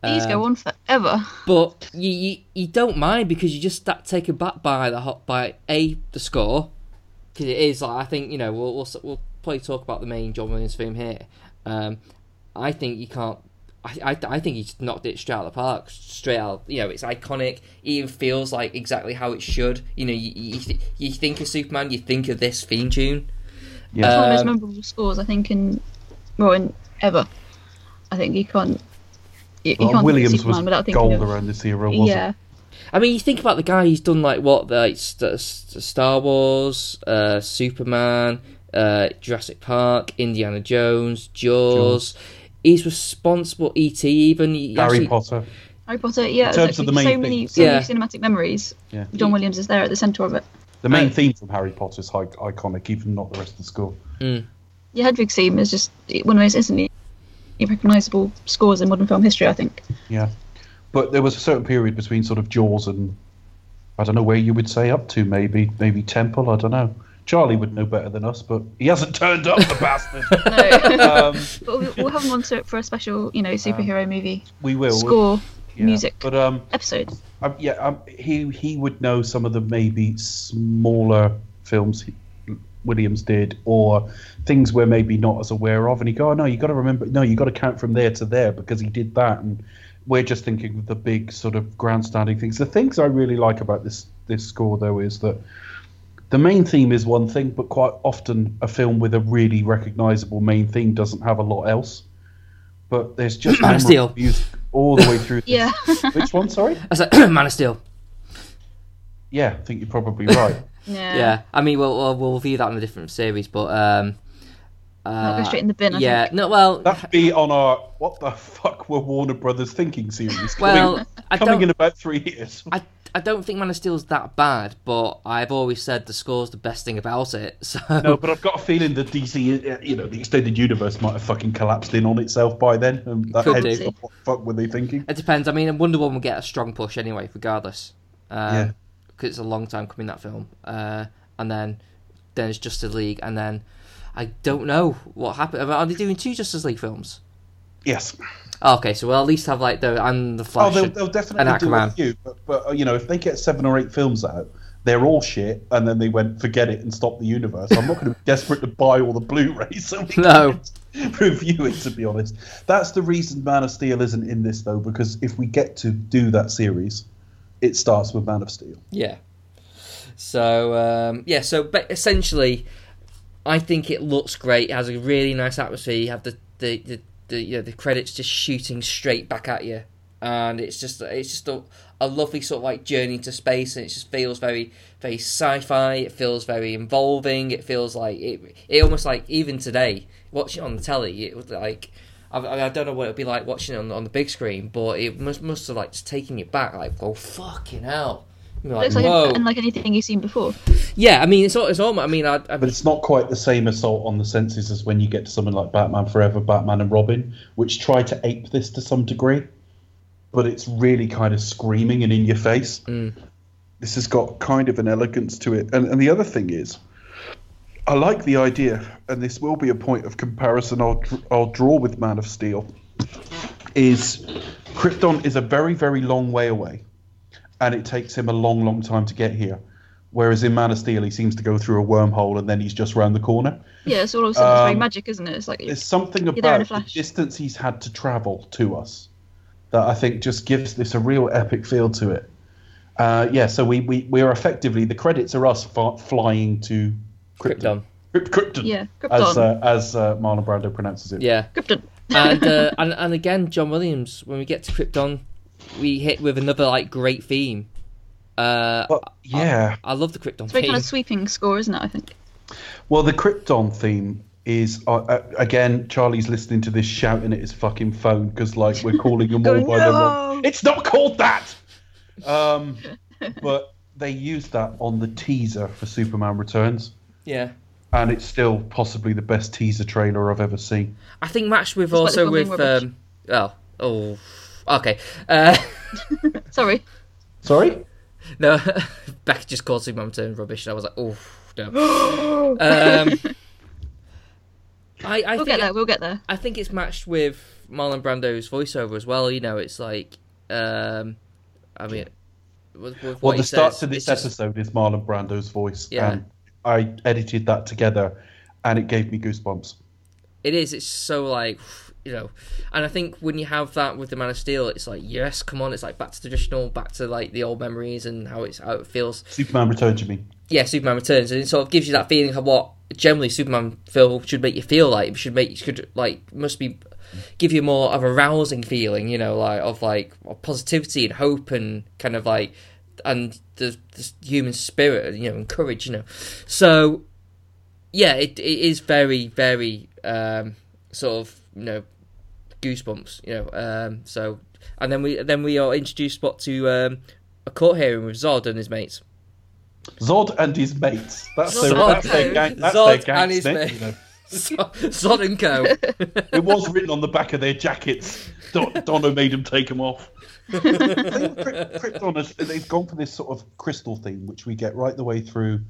These Um, go on forever. But you, you you don't mind because you just start taken back by the hot by a the score because it is like I think you know we'll we'll, we'll probably talk about the main John Williams theme here. Um, I think you can't. I, I, I think he just knocked it straight out of the park, straight out. You know, it's iconic. It even feels like exactly how it should. You know, you you, th- you think of Superman, you think of this theme tune. Yeah. It's one of the most Um, memorable scores I think in well in ever. I think you can't. You, you Well, can't think Williams of Superman was without thinking gold of, around this era, wasn't yeah. I mean, you think about the guy. He's done like what, like St- St- Star Wars, uh, Superman, uh, Jurassic Park, Indiana Jones, Jaws. He's responsible. ET even he Harry actually- Potter. Harry Potter, yeah, In there's terms of the main so many, so Yeah. many cinematic memories. Yeah. John Williams is there at the centre of it. The main Right. theme from Harry Potter is hi- iconic, even not the rest of the score. Yeah, Hedwig's theme is just one of the most instantly recognisable scores in modern film history. I think. Yeah, but there was a certain period between sort of Jaws and I don't know where you would say up to, maybe maybe Temple. I don't know. Charlie would know better than us, but he hasn't turned up, the bastard. No, Um, but we'll, we'll have him on to it for a special, you know, superhero movie we will score yeah. music But um, episode. um, yeah, um, he he would know some of the maybe smaller films he, Williams did, or things we're maybe not as aware of. And he go, oh no, you got to remember, no, you got to count from there to there because he did that, and we're just thinking of the big sort of grandstanding things. The things I really like about this this score though is that the main theme is one thing, but quite often a film with a really recognizable main theme doesn't have a lot else. But there's just Man of memorable Steel. music all the way through. Yeah. Which one? Sorry. I was like, Man of Steel. Yeah, I think you're probably right. Yeah. Yeah, I mean, we'll we'll, we'll review that in a different series, but um, I'll go uh, straight in the bin. I yeah, think. no, well, That'd be on our what the fuck were Warner Brothers thinking series. Well, coming, I coming don't- in about three years. I I don't think Man of Steel's that bad, but I've always said the score's the best thing about it. So No, but I've got a feeling the DC, uh, you know, the extended universe might have fucking collapsed in on itself by then. And that Could hence do. the- what the fuck were they thinking? it depends. I mean, Wonder Woman will get a strong push anyway, regardless. Um, Yeah. Because it's a long time coming that film, uh, and then then it's Justice League, and then I don't know what happened. Are they doing two Justice League films? Yes. Oh, okay, so we'll at least have like the and the Oh, Flash. they'll, they'll and definitely do a Aquaman. few, but, but you know, if they get seven or eight films out, they're all shit, and then they went forget it and stop the universe. I'm not going to be desperate to buy all the Blu-rays so we No. can review it. To be honest, that's the reason Man of Steel isn't in this though, because if we get to do that series, it starts with Man of Steel. Yeah. So um, yeah, so but essentially, I think it looks great. It has a really nice atmosphere. You have the the, the, the you know the credits just shooting straight back at you, and it's just it's just a, a lovely sort of like journey to space, and it just feels very very sci-fi. It feels very involving. It feels like it it almost like even today watching on the telly, it was like. I, I I don't know what it'd be like watching it on, on the big screen, but it must must have like just taking it back, like oh fucking hell, You're It like, looks like whoa. unlike anything you've seen before. Yeah, I mean, it's all. It's all. I mean, I, I But it's not quite the same assault on the senses as when you get to something like Batman Forever, Batman and Robin, which try to ape this to some degree. But it's really kind of screaming and in your face. Mm. This has got kind of an elegance to it. And, and the other thing is, I like the idea, and this will be a point of comparison I'll, I'll draw with Man of Steel, is Krypton is a very, very long way away, and it takes him a long, long time to get here. Whereas in Man of Steel, he seems to go through a wormhole and then he's just round the corner. Yeah, it's all of a sudden it's very Um, magic, isn't it? It's like There's something there in a about the distance he's had to travel to us that I think just gives this a real epic feel to it. Uh, yeah, so we, we, we are effectively, the credits are us flying to Krypton. Krypton. Krypton. yeah, As, Krypton. uh, as uh, Marlon Brando pronounces it. Yeah, Krypton. and uh, and and again, John Williams. When we get to Krypton, we hit with another like great theme. Uh, But, yeah. I love the Krypton It's very theme. kind of sweeping score, isn't it? I think. Well, the Krypton theme is uh, uh, again. Charlie's listening to this shouting at his fucking phone because like we're calling him all Going, by the wrong. It's not called that. Um, but they used that on the teaser for Superman Returns, yeah, and it's still possibly the best teaser trailer I've ever seen. I think matched with Despite also film with um. Oh, oh, okay. Uh, Sorry. Sorry. no, Becky just called Superman Return rubbish, and I was like, oh no. um, I I We'll think get there. We'll get there. I think it's matched with Marlon Brando's voiceover as well. You know, it's like, um, I mean, with, with Well, what the start says, to this it's just- episode is Marlon Brando's voice, Yeah. and I edited that together, and it gave me goosebumps. It is. It's so like, you know, and I think when you have that with the Man of Steel, it's like, yes, come on, it's like back to traditional, back to like the old memories and how it's how it feels. Superman Returns, you mean? Yeah, Superman Returns, and it sort of gives you that feeling of what generally Superman film should make you feel like. It should make should like must be give you more of a rousing feeling, you know, like of like of positivity and hope and kind of like and the, the human spirit, you know, and courage, you know. So yeah, it it is very very um, sort of you know goosebumps, you know. Um, so and then we then we are introduced what to um, a court hearing with Zod and his mates. Zod and his mates. That's their, Zod that's their gang. That's Zod their gang and his mates. you know. Zod and Co. It was written on the back of their jackets. Don- Donner made them take them off. I think Kryp- Krypton has, they've gone for this sort of crystal theme, which we get right the way through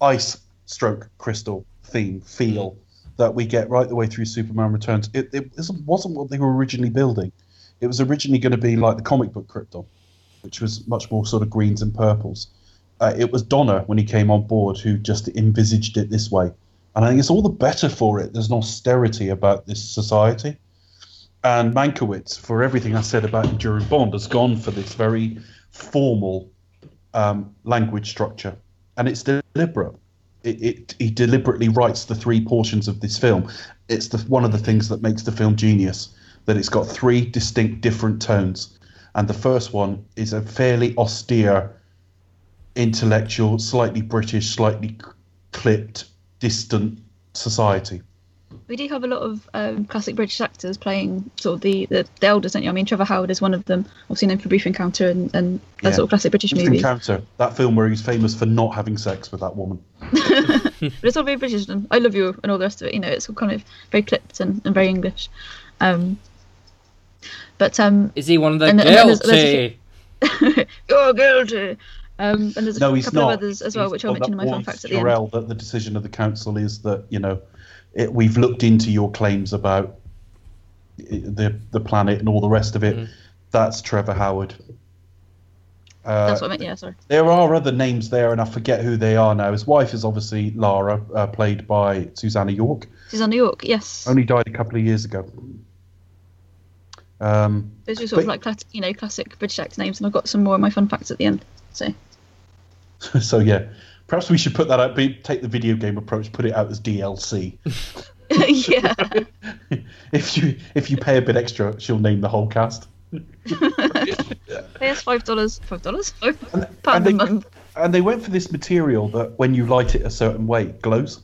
ice stroke crystal theme feel that we get right the way through Superman Returns. It, it wasn't what they were originally building. It was originally going to be like the comic book Krypton, which was much more sort of greens and purples. Uh, it was Donner when he came on board who just envisaged it this way. And I think it's all the better for it. There's an austerity about this society. And Mankiewicz, for everything I said about Enduring Bond, has gone for this very formal um, language structure. and it's deliberate. It, it he deliberately writes the three portions of this film. It's the one of the things that makes the film genius that it's got three distinct different tones, and the first one is a fairly austere, intellectual, slightly British, slightly clipped, distant society. We do have a lot of um, classic British actors playing sort of the, the, the elders, don't you? I mean, Trevor Howard is one of them. I've seen him for Brief Encounter and, and that Yeah. sort of classic British Brief movie. Encounter, that film where he's famous for not having sex with that woman. But it's all very British and I love you and all the rest of it. You know, it's all kind of very clipped and, and very English. Um, but um, Is he one of the And- and then there's- guilty? you're guilty. Um, and there's a No, he's couple not. of others as well, He's which I'll mention in my fun facts at the end. Jor-El, that the decision of the council is that you know, it, we've looked into your claims about the the planet and all the rest of it. Mhm. That's Trevor Howard. Uh, That's what I meant. Yeah, sorry. there are other names there, and I forget who they are now. His wife is obviously Lara, uh, played by Susannah York. Susannah York. Yes. Only died a couple of years ago. Um, Those are sort of like classic, you know, classic British actor names, and I've got some more of my fun facts at the end. So so yeah, perhaps we should put that out. Be, take the video game approach, put it out as DLC. yeah, if you if you pay a bit extra, she'll name the whole cast. pay us five dollars, five dollars, And, pound and a they, month. and they went for this material that when you light it a certain way, it glows.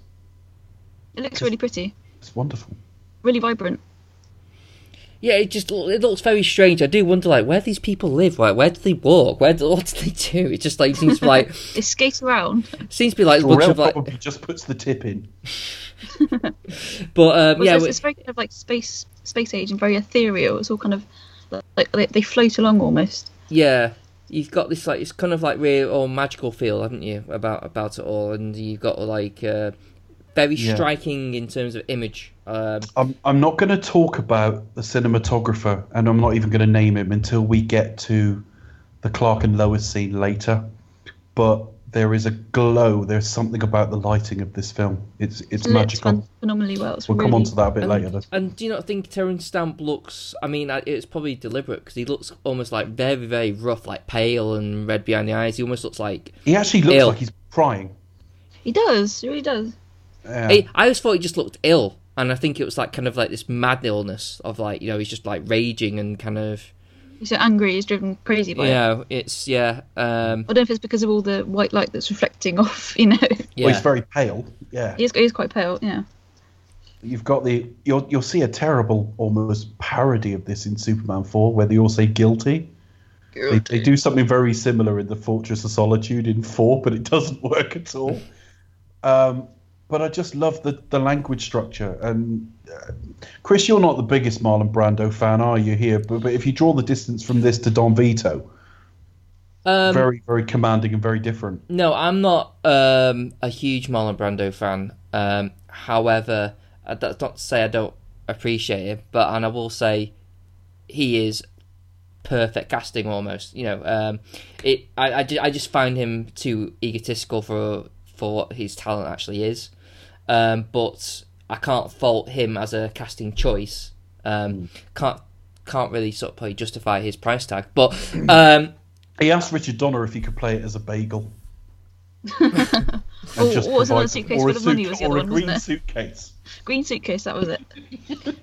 It looks really pretty, It's wonderful. really vibrant. Yeah, it just it looks very strange. I do wonder, like, where these people live. Like, where do they walk? Where do, what do they do? It just like seems like They skate around. seems to be like a bunch of like. probably just puts the tip in. But um, yeah, it's, it's very kind of like space, space age, and very ethereal. It's all kind of like they, they float along almost. yeah, you've got this like it's kind of like real or magical feel, haven't you, about about it all? And you've got like uh, very Yeah. striking in terms of image. Um, I'm I'm not going to talk about the cinematographer, and I'm not even going to name him until we get to the Clark and Lois scene later. But there is a glow. There's something about the lighting of this film. It's it's magical. phenomenally well. It's We'll really, come on to that a bit and, later. Though. And do you not think Terence Stamp looks? I mean, it's probably deliberate because he looks almost like very, very rough, like pale and red behind the eyes. He almost looks like. He actually looks Ill. like he's crying. He does. He really does. Yeah. I, I always thought he just looked ill, and I think it was like kind of like this mad illness of like you know he's just like raging and kind of He's so angry. He's driven crazy by you it. know it's yeah um I don't know if it's because of all the white light that's reflecting off. You know, yeah Well, he's very pale. Yeah. he's he's quite pale. Yeah. You've got the you'll you'll see a terrible almost parody of this in Superman 4 where they all say guilty. They, they do something very similar in the Fortress of Solitude in 4, but it doesn't work at all. Um, but I just love the, the language structure. And uh, Chris, you're not the biggest Marlon Brando fan, are you? Here, but, but if you draw the distance from this to Don Vito, um, very very commanding and very different. No, I'm not um, a huge Marlon Brando fan. Um, however, that's not to say I don't appreciate him, but and I will say he is perfect casting almost. You know, um, it. I, I, I just find him too egotistical for for what his talent actually is. Um, but I can't fault him as a casting choice. Um, can't can't really sort of probably justify his price tag, but um, He asked Richard Donner if he could play it as a bagel. And Oh, just what was another suitcase or a full money suit- was the or other a one, wasn't green it? suitcase. Green suitcase. That was it.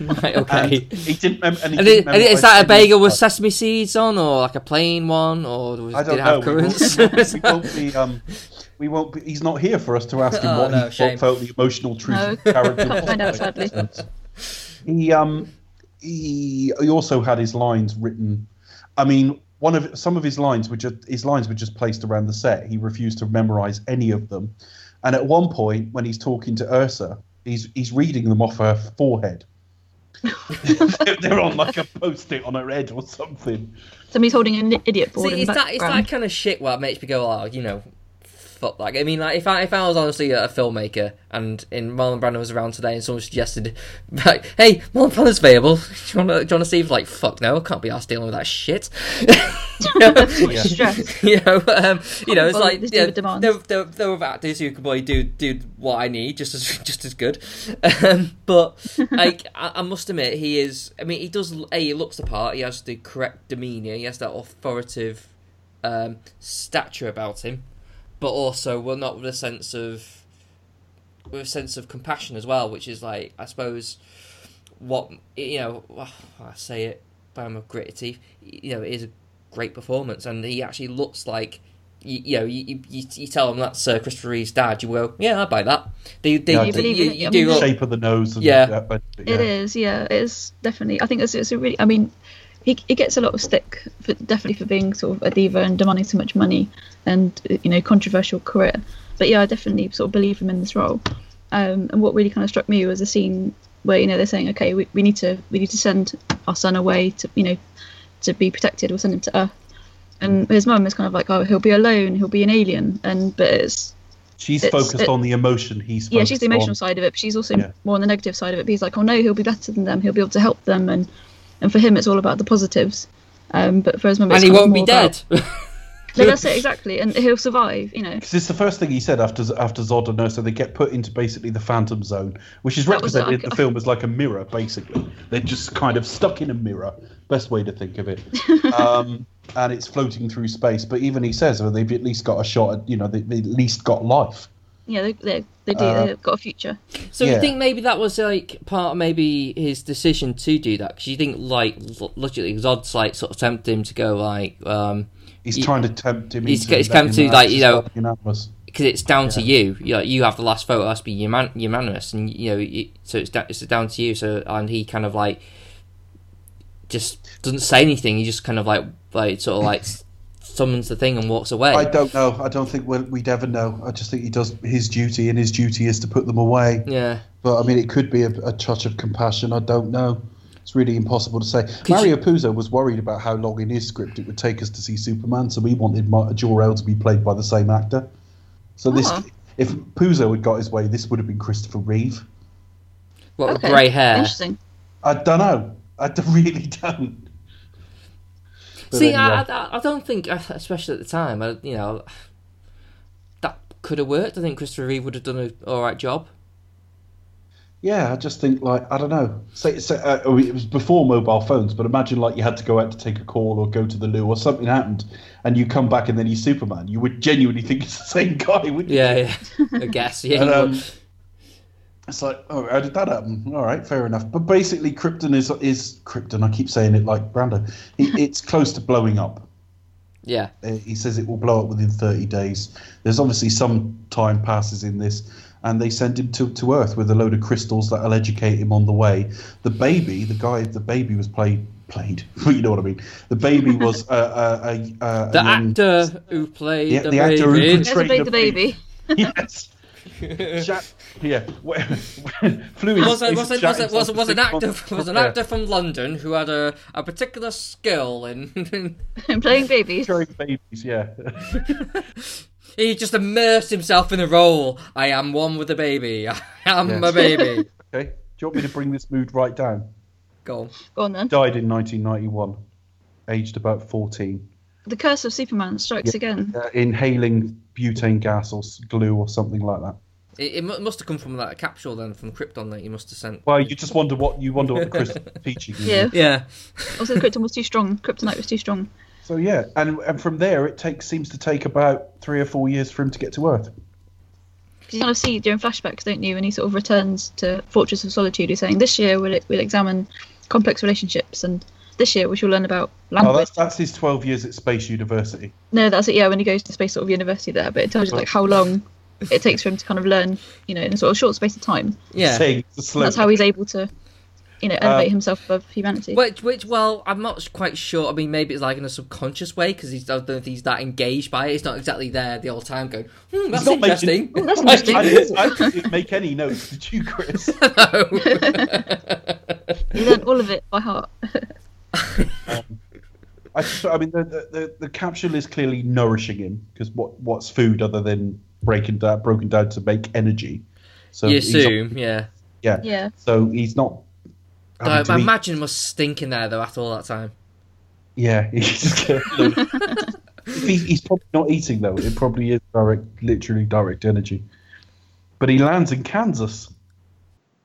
right, And okay. he didn't. Mem- and he And didn't it, and is that a bagel with stuff. sesame seeds on, or like a plain one, or was, I did don't it know. have We won't, currants? we won't be. Um, we won't be. He's not here for us to ask him Oh, what no, he shame. felt the emotional truth No, of the character. can't was. find out, sadly. He um he he also had his lines written. I mean, one of some of his lines were just his lines were just placed around the set. He refused to memorize any of them, and at one point when he's talking to Ursa, he's he's reading them off her forehead. they're, they're on like a post-it on her head or something. Somebody's holding an idiot board See, in it's that, it's that kind of shit where it makes me go, oh, you know, fuck like I mean, like if I if I was honestly a filmmaker and in Marlon Brando was around today and someone suggested, like, hey, Marlon Brando's available. Do you want to do you want to see? If, like, fuck no, I can't be asked dealing with that shit. you know, stress. you know, um, you know, it's like yeah, there, there, there are actors who can probably do do what I need just as just as good. Um, but like, I, I must admit, he is. I mean, he does. A, he looks the part. He has the correct demeanor. He has that authoritative um, stature about him. But also well not with a sense of with a sense of compassion as well, which is like I suppose what you know I say it by my gritted teeth. You know, it is a great performance, and he actually looks like. You, you know, you, you, you tell him that's uh, Christopher Reeve's dad. You go, yeah, I buy that. They, they, Yeah, I you, do. you, You you believe do it. look- shape of the nose. And Yeah. that, but, yeah. It is, yeah, it is definitely. I think it's, it's a really. I mean, he, he gets a lot of stick, for, definitely for being sort of a diva and demanding so much money and you know controversial career. But yeah, I definitely sort of believe him in this role. Um, and what really kind of struck me was a scene where you know they're saying, okay, we, we need to we need to send our son away to you know to be protected. We'll send him to Earth. And his mum is kind of like, oh, he'll be alone, he'll be an alien, and but it's She's It's- focused it- on the emotion. He's yeah, she's the emotional on- side of it, but she's also Yeah. more on the negative side of it. But he's like, oh no, he'll be better than them. He'll be able to help them, and and for him, it's all about the positives. Um, but for his mum, and it's he kind of won't be more about- dead. No, that's it exactly, and he'll survive. You know, Because it's the first thing he said after after Zod and Ursa. They get put into basically the Phantom Zone, which is represented like- in the film as like a mirror. Basically, they're just kind of stuck in a mirror. Best way to think of it. um, and it's floating through space. But even he says, well, they've at least got a shot at, you know, they, they at least got life. Yeah, they they, they do. Uh, they've got a future. So you think maybe that was like part of maybe his decision to do that? Because you think like lo- logically, odds like sort of tempted him to go like, um, He's He- trying to tempt him. he's- into he's letting tempted, him like, you know- unanimous. because it's down to you. You, know, you have the last vote. It has to be uman- unanimous, and you know, it, so it's da- it's down to you. So and he kind of like just doesn't say anything. He just kind of like like sort of like summons the thing and walks away. I don't know. I don't think we'll, we'd ever know. I just think he does his duty, and his duty is to put them away. yeah. But I mean, it could be a, a touch of compassion. I don't know. It's really impossible to say. Mario Puzo was worried about how long in his script it would take us to see Superman, so we wanted Jor-El to be played by the same actor. So this, Ah. if Puzo had got his way, this would have been Christopher Reeve. What with Okay, grey hair? Interesting. I don't know. I really don't. See. I, I, I don't think, especially at the time, I, you know, that could have worked. I think Christopher Reeve would have done an all right job. Yeah, I just think like I don't know. Say, say uh, it was before mobile phones, but imagine like you had to go out to take a call or go to the loo or something happened, and you come back and then he's Superman. You would genuinely think it's the same guy, wouldn't you? Yeah, yeah. I guess. Yeah. And, um. It's like, oh, how did that happen? All right, fair enough. But basically, Krypton is is Krypton. I keep saying it like Brando. It, it's close to blowing up. yeah. Uh, He says it will blow up within 30 days. There's obviously some time passes in this, and they send him to, to Earth with a load of crystals that'll educate him on the way. The baby, the guy, the baby was played played. you know what I mean? The baby was uh, uh, a, uh, The young- actor who played Yeah, the, the actor who baby. could- There's a Train baby, the the baby. yes. Jack, yeah, fluid. was, a, was, a, was, a, was, was an actor was an actor from London who had a, a particular skill in playing babies. Carrying babies, yeah. he just immersed himself in the role. I am one with the baby. I am Yes. a baby. Okay. Do you want me to bring this mood right down? Go on. Go on then. Died in 1991, aged about 14. The curse of Superman strikes again. uh, inhaling butane gas or glue or something like that. It, it must have come from that capsule then, from Krypton that you must have sent. Well, you just wonder what you wonder what the crystal is teaching you. Yeah. Yeah. Also, Krypton was too strong. Kryptonite was too strong. So yeah, and and from there it takes seems to take about three or four years for him to get to Earth. 'Cause you kind of see during flashbacks, don't you? And he sort of returns to Fortress of Solitude. He's saying, "This year we'll we'll examine complex relationships, and this year which we shall learn about Oh, that's that's his twelve years at Space University. No, that's it. Yeah, when he goes to space sort of university there, but it tells you like how long it takes for him to kind of learn, you know, in a sort of short space of time. Yeah. Saying slow. That's how he's able to, you know, elevate Um, himself above humanity. Which, which, well, I'm not quite sure. I mean, maybe it's like in a subconscious way because he's I don't know if he's that engaged by it. He's not exactly there the whole time going, hmm, that's not making- interesting. Oh, that's I, interesting. I, didn't, I didn't make any notes, did you, Chris? no. you learned all of it by heart. Um, I, I mean, the, the, the, the capsule is clearly nourishing him because what what's food other than breaking down broken down to make energy? So you he's- assume, yeah. yeah. yeah. So he's not. I, I eat- imagine must stink in there though after all that time. Yeah, he's, he, he's probably not eating though. It probably is direct, literally direct energy. But he lands in Kansas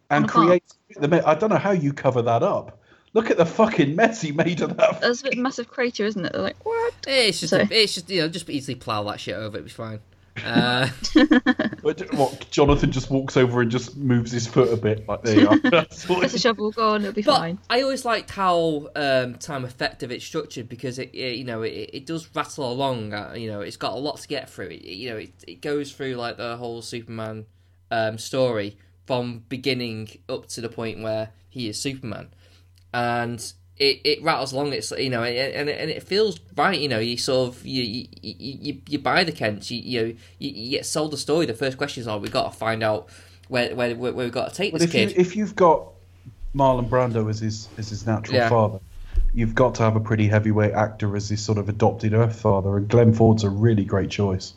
and On a farm. creates the. I don't know how you cover that up. Look at the fucking mess he made of that. That's a bit massive crater, isn't it? They're like, what? It's just, So- it's just you know, just easily plough that shit over. It'd be fine. Uh, But what? Jonathan just walks over and just moves his foot a bit. Like there you are. That's what a shovel, gone. it'll be but fine. I always liked how um, time effective it's structured because it, it you know it, it does rattle along. Uh, you know, it's got a lot to get through. It, you know, it, it goes through like the whole Superman um, story from beginning up to the point where he is Superman, and it, it rattles along. It's you know, and and it, and it feels right. You know, you sort of you you, you, you, you buy the Kents. You you, know, you you get sold the story. The first question is, oh, we got to find out where where where we've got to take this if you kid. if you've got Marlon Brando as his as his natural Yeah. father, you've got to have a pretty heavyweight actor as his sort of adopted Earth father, and Glenn Ford's a really great choice.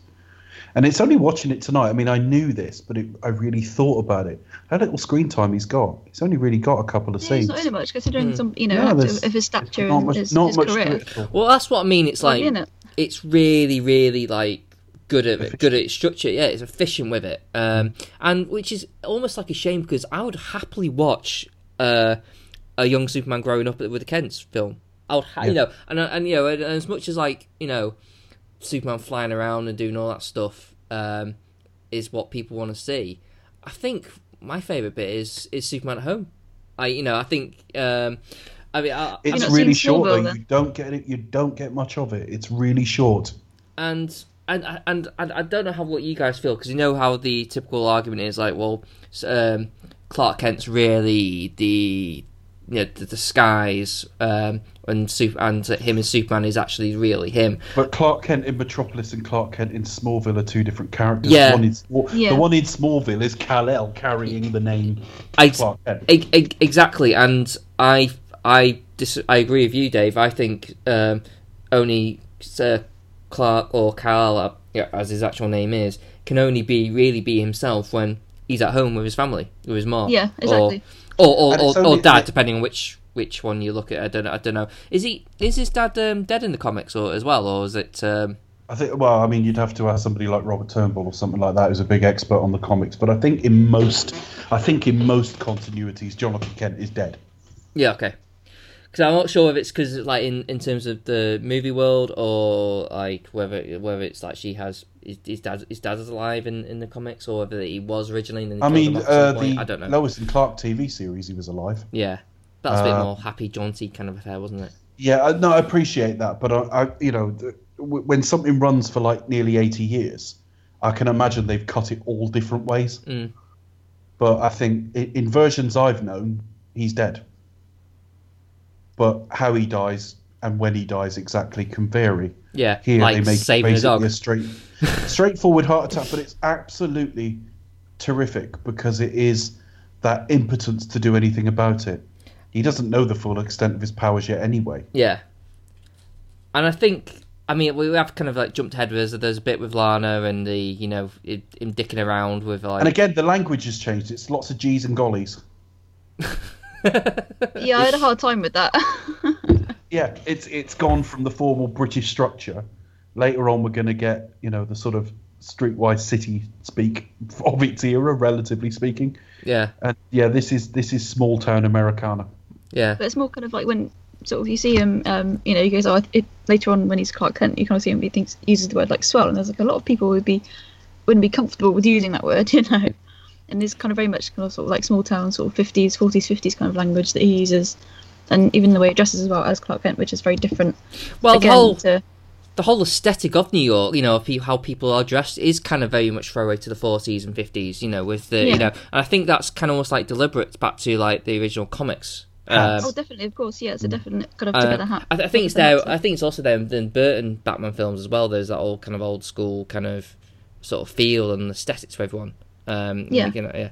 And it's only watching it tonight. I mean, I knew this, but it, I really thought about it. How little screen time he's got. He's only really got a couple of Yeah, he's scenes. not in it much, considering some, you know, Yeah, of, of his stature not and much, his, not his much career. it. Well, that's what I mean. It's like it. it's really, really like good at it, good at its structure. Yeah, it's efficient with it, um, and which is almost like a shame because I would happily watch uh, a young Superman growing up with the Kents film. I would, ha- you know, and and you know, and, and as much as like you know, Superman flying around and doing all that stuff um, is what people want to see. I think my favorite bit is is Superman at home. I you know I think um, I mean I, It's really short though. then? You don't get it. You don't get much of it. It's really short. and and and, and I don't know how what you guys feel because you know how the typical argument is like, well, um, Clark Kent's really the you know the, skies, um, and super and him as Superman is actually really him. But Clark Kent in Metropolis and Clark Kent in Smallville are two different characters. Yeah. The one in, Small- Yeah. the one in Smallville is Kal-El carrying the name I- Clark Kent. E- e- exactly, and I I dis- I agree with you, Dave. I think um, only Sir Clark or Kal, uh, yeah, as his actual name is, can only be really be himself when he's at home with his family, with his mom. Yeah, exactly. Or or, or, And it's or, or only- dad, depending on which which one you look at. I don't know. I don't know. Is he is his dad um, dead in the comics or as well, or is it? Um, I think. Well, I mean, you'd have to ask somebody like Robert Turnbull or something like that, who's a big expert on the comics. But I think in most, I think in most continuities, Jonathan Kent is dead. Yeah, okay. Because I'm not sure if it's because like in, in terms of the movie world or like whether whether it's like she has his, his dad his dad is alive in, in the comics or whether he was originally. And I mean, him off at uh, the I don't know. Lois and Clark TV series, he was alive. Yeah, that was a bit Uh, more happy, jaunty kind of affair, wasn't it? Yeah, I- no, I appreciate that, but I, I you know, th- when something runs for like nearly eighty years, I can imagine they've cut it all different ways. Mm. But I think in, in versions I've known, he's dead. But how he dies and when he dies exactly can vary. Yeah, Here like they make saving basically dog. a straight, straightforward heart attack, but it's absolutely terrific because it is that impotence to do anything about it. He doesn't know the full extent of his powers yet, anyway. Yeah, and I think I mean we have kind of like jumped ahead with there's a bit with Lana and the you know it, him dicking around with like And again, the language has changed. It's lots of G's and gollies. Yeah, I had a hard time with that. Yeah, it's it's gone from the formal British structure. Later on, we're going to get you know the sort of streetwise city speak of its era, relatively speaking. yeah And yeah, this is this is small town Americana. Yeah but it's more kind of like when sort of you see him, um, you know, he goes, oh, it, later on when he's Clark Kent, you kind of see him, he thinks, uses the word like swell, and there's like a lot of people would be, wouldn't be comfortable with using that word, you know. And it's kind of very much kind of sort of like small town, sort of 50s, 40s, 50s kind of language that he uses. And even the way he dresses as well as Clark Kent, which is very different. well the whole to, the whole aesthetic of New York, you know, how people are dressed is kind of very much throwaway to the 40s and 50s, you know, with the, Yeah. you know, and I think that's kind of almost like deliberate back to like the original comics. Um, oh, definitely, of course, yeah, it's a definite kind of uh, together hat. I, th- I think it's there. I think it's also there in Burton Batman films as well. There's that old kind of old school kind of sort of feel and aesthetics for everyone. Um, Yeah. like, you know, yeah.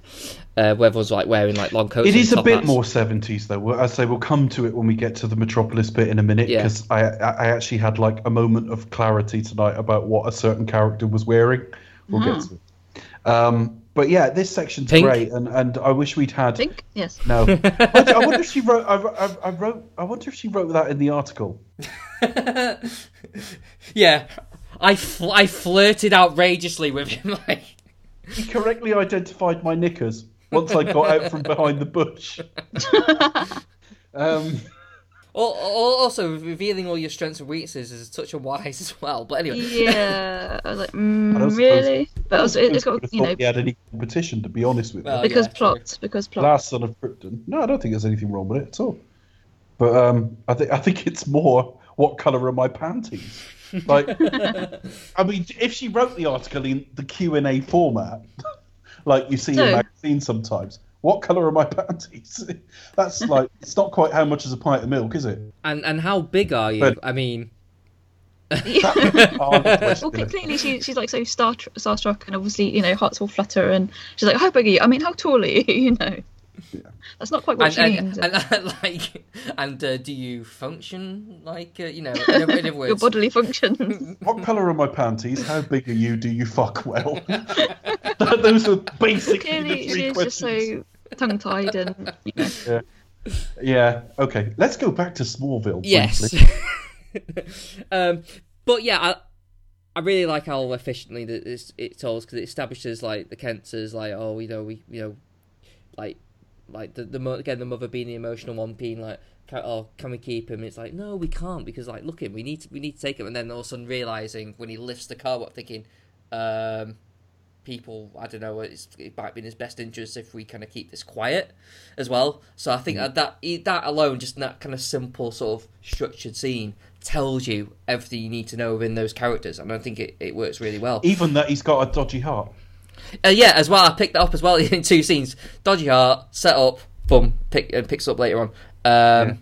Uh, where everyone's like wearing like long coats. It and is a bit hats. more seventies though. We'll- I say we'll come to it when we get to the Metropolis bit in a minute because I, I I actually had like a moment of clarity tonight about what a certain character was wearing. We'll get to it. Um, but yeah, this section's Pink? great, and, and I wish we'd had. Pink? Yes. No, I, I wonder if she wrote. I, I, I wrote. I wonder if she wrote that in the article. Yeah, I fl- I flirted outrageously with him. Like, He correctly identified my knickers once I got out from behind the bush. um, Al- al- Also, revealing all your strengths and weaknesses is such a wise as well. But anyway, Yeah, I was like, mm, suppose- really? But also, it- it's I got you know thought he had any competition, to be honest with you. Well, because yeah, true. plot, because plot. Last Son of Krypton. No, I don't think there's anything wrong with it at all. But um, I think I think it's more what colour are my panties? Like, I mean, if she wrote the article in the Q and A format, like you see in magazines sometimes, what colour are my panties? That's like it's not quite how much is a pint of milk, is it? and and how big are you? But- I mean, well, clearly she, she's like so star starstruck, and obviously you know hearts will flutter, and she's like, "How big are you?" I mean, how tall are you? You know, that's not quite what and she and, means. and, and, like, and uh, do you function like uh, you know? In in other words, Your bodily functions. What colour are my panties? How big are you? Do you fuck well? Those are basically clearly, the she three is just so tongue-tied, and you know, Yeah. Okay. Let's go back to Smallville. Yes. um, but yeah, I, I really like how efficiently that it's, it tells because it establishes like the Kents as like oh you know we you know like like the the again the mother being the emotional one being like can, oh can we keep him? It's like no we can't because like look him we need to, we need to take him and then all of a sudden realizing when he lifts the car up thinking um people I don't know it's, it might be in his best interest if we kind of keep this quiet as well. So I think that that that alone, just that kind of simple sort of structured scene, tells you everything you need to know within those characters, and I think it, it works really well. Even that he's got a dodgy heart. Uh, yeah, as well, I picked that up as well in two scenes. Dodgy heart, set up, boom, pick and picks up later on. Um,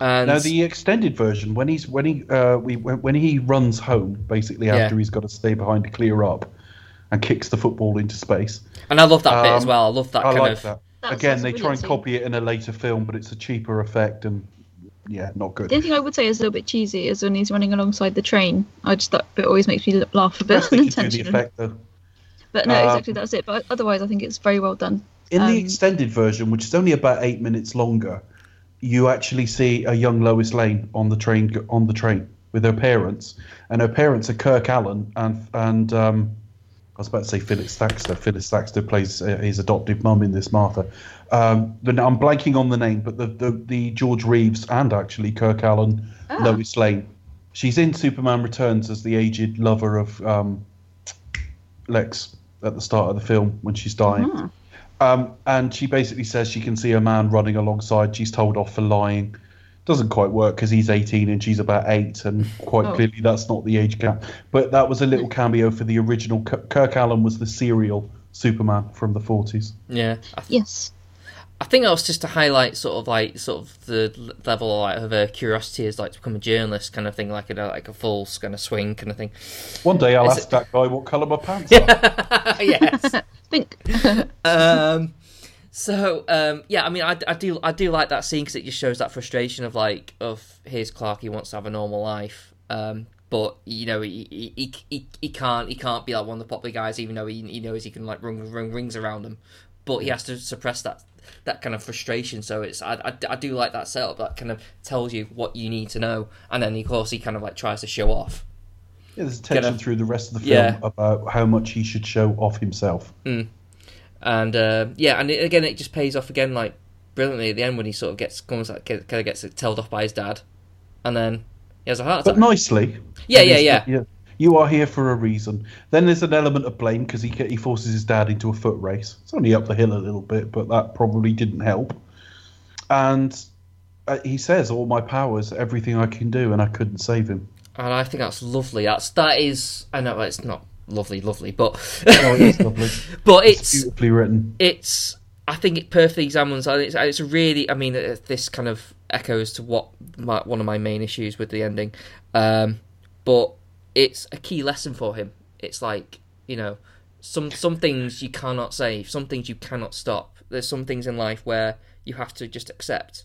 And Now the extended version, when he's when he uh, we when, when he runs home, basically Yeah. after he's got to stay behind to clear up, and kicks the football into space. and I love that bit as Um, well. I love that I kind like of. that. That's- Again, they try and scene. copy it in a later film, but it's a cheaper effect, and yeah, not good. The only thing I would say is a little bit cheesy is when he's running alongside the train. I just that bit always makes me laugh a bit Best they could do the effect though. But no, Um, exactly that's it. But otherwise, I think it's very well done. In the Um, extended version, which is only about eight minutes longer, you actually see a young Lois Lane on the train on the train with her parents, and her parents are Kirk Alyn and and um, I was about to say Phyllis Thaxter. Phyllis Thaxter plays uh, his adoptive mum in this Martha. Um, I'm blanking on the name, but the, the the George Reeves and actually Kirk Alyn Ah. Lois Lane. She's in Superman Returns as the aged lover of um, Lex at the start of the film when she's dying. Ah. Um, and she basically says she can see a man running alongside. She's told off for lying. Doesn't quite work because he's 18 and she's about eight, and quite Oh. clearly that's not the age gap. But that was a little cameo for the original. Kirk Alyn was the serial Superman from the 40s. Yeah, th- Yes. I think that was just to highlight sort of like sort of the l- level like, of her curiosity is like to become a journalist kind of thing, like a like a full kind of swing kind of thing. One day I'll Is ask that guy what colour my pants are. yes. think. um, so um, yeah, I mean, I, I do I do like that scene because it just shows that frustration of like of here's Clark, he wants to have a normal life, um, but you know he, he, he, he, he can't he can't be like one of the popular guys, even though he, he knows he can like run, run rings around him, but he has to suppress that that kind of frustration. So it's I, I, I do like that setup that kind of tells you what you need to know, and then of course he kind of like tries to show off. Yeah, there's tension Gonna- through the rest of the film Yeah. about how much he should show off himself. and uh, yeah, and it, again, it just pays off again like brilliantly at the end when he sort of gets comes like kind of gets it told off by his dad, and then he has a heart But nicely. Yeah, And yeah, yeah. You are here for a reason. Then there's an element of blame because he he forces his dad into a foot race. It's only up the hill a little bit, but that probably didn't help. And uh, he says, "All my powers, everything I can do," and I couldn't save him. and I think that's lovely. That's that is I know it's not lovely, lovely, but Oh, it's lovely. but It's it's beautifully written. it's I think it perfectly examines. It's, it's really. I mean, uh, this kind of echoes to what my, one of my main issues with the ending, um, but it's a key lesson for him. It's like you know, some some things you cannot save, some things you cannot stop. There's some things in life where you have to just accept,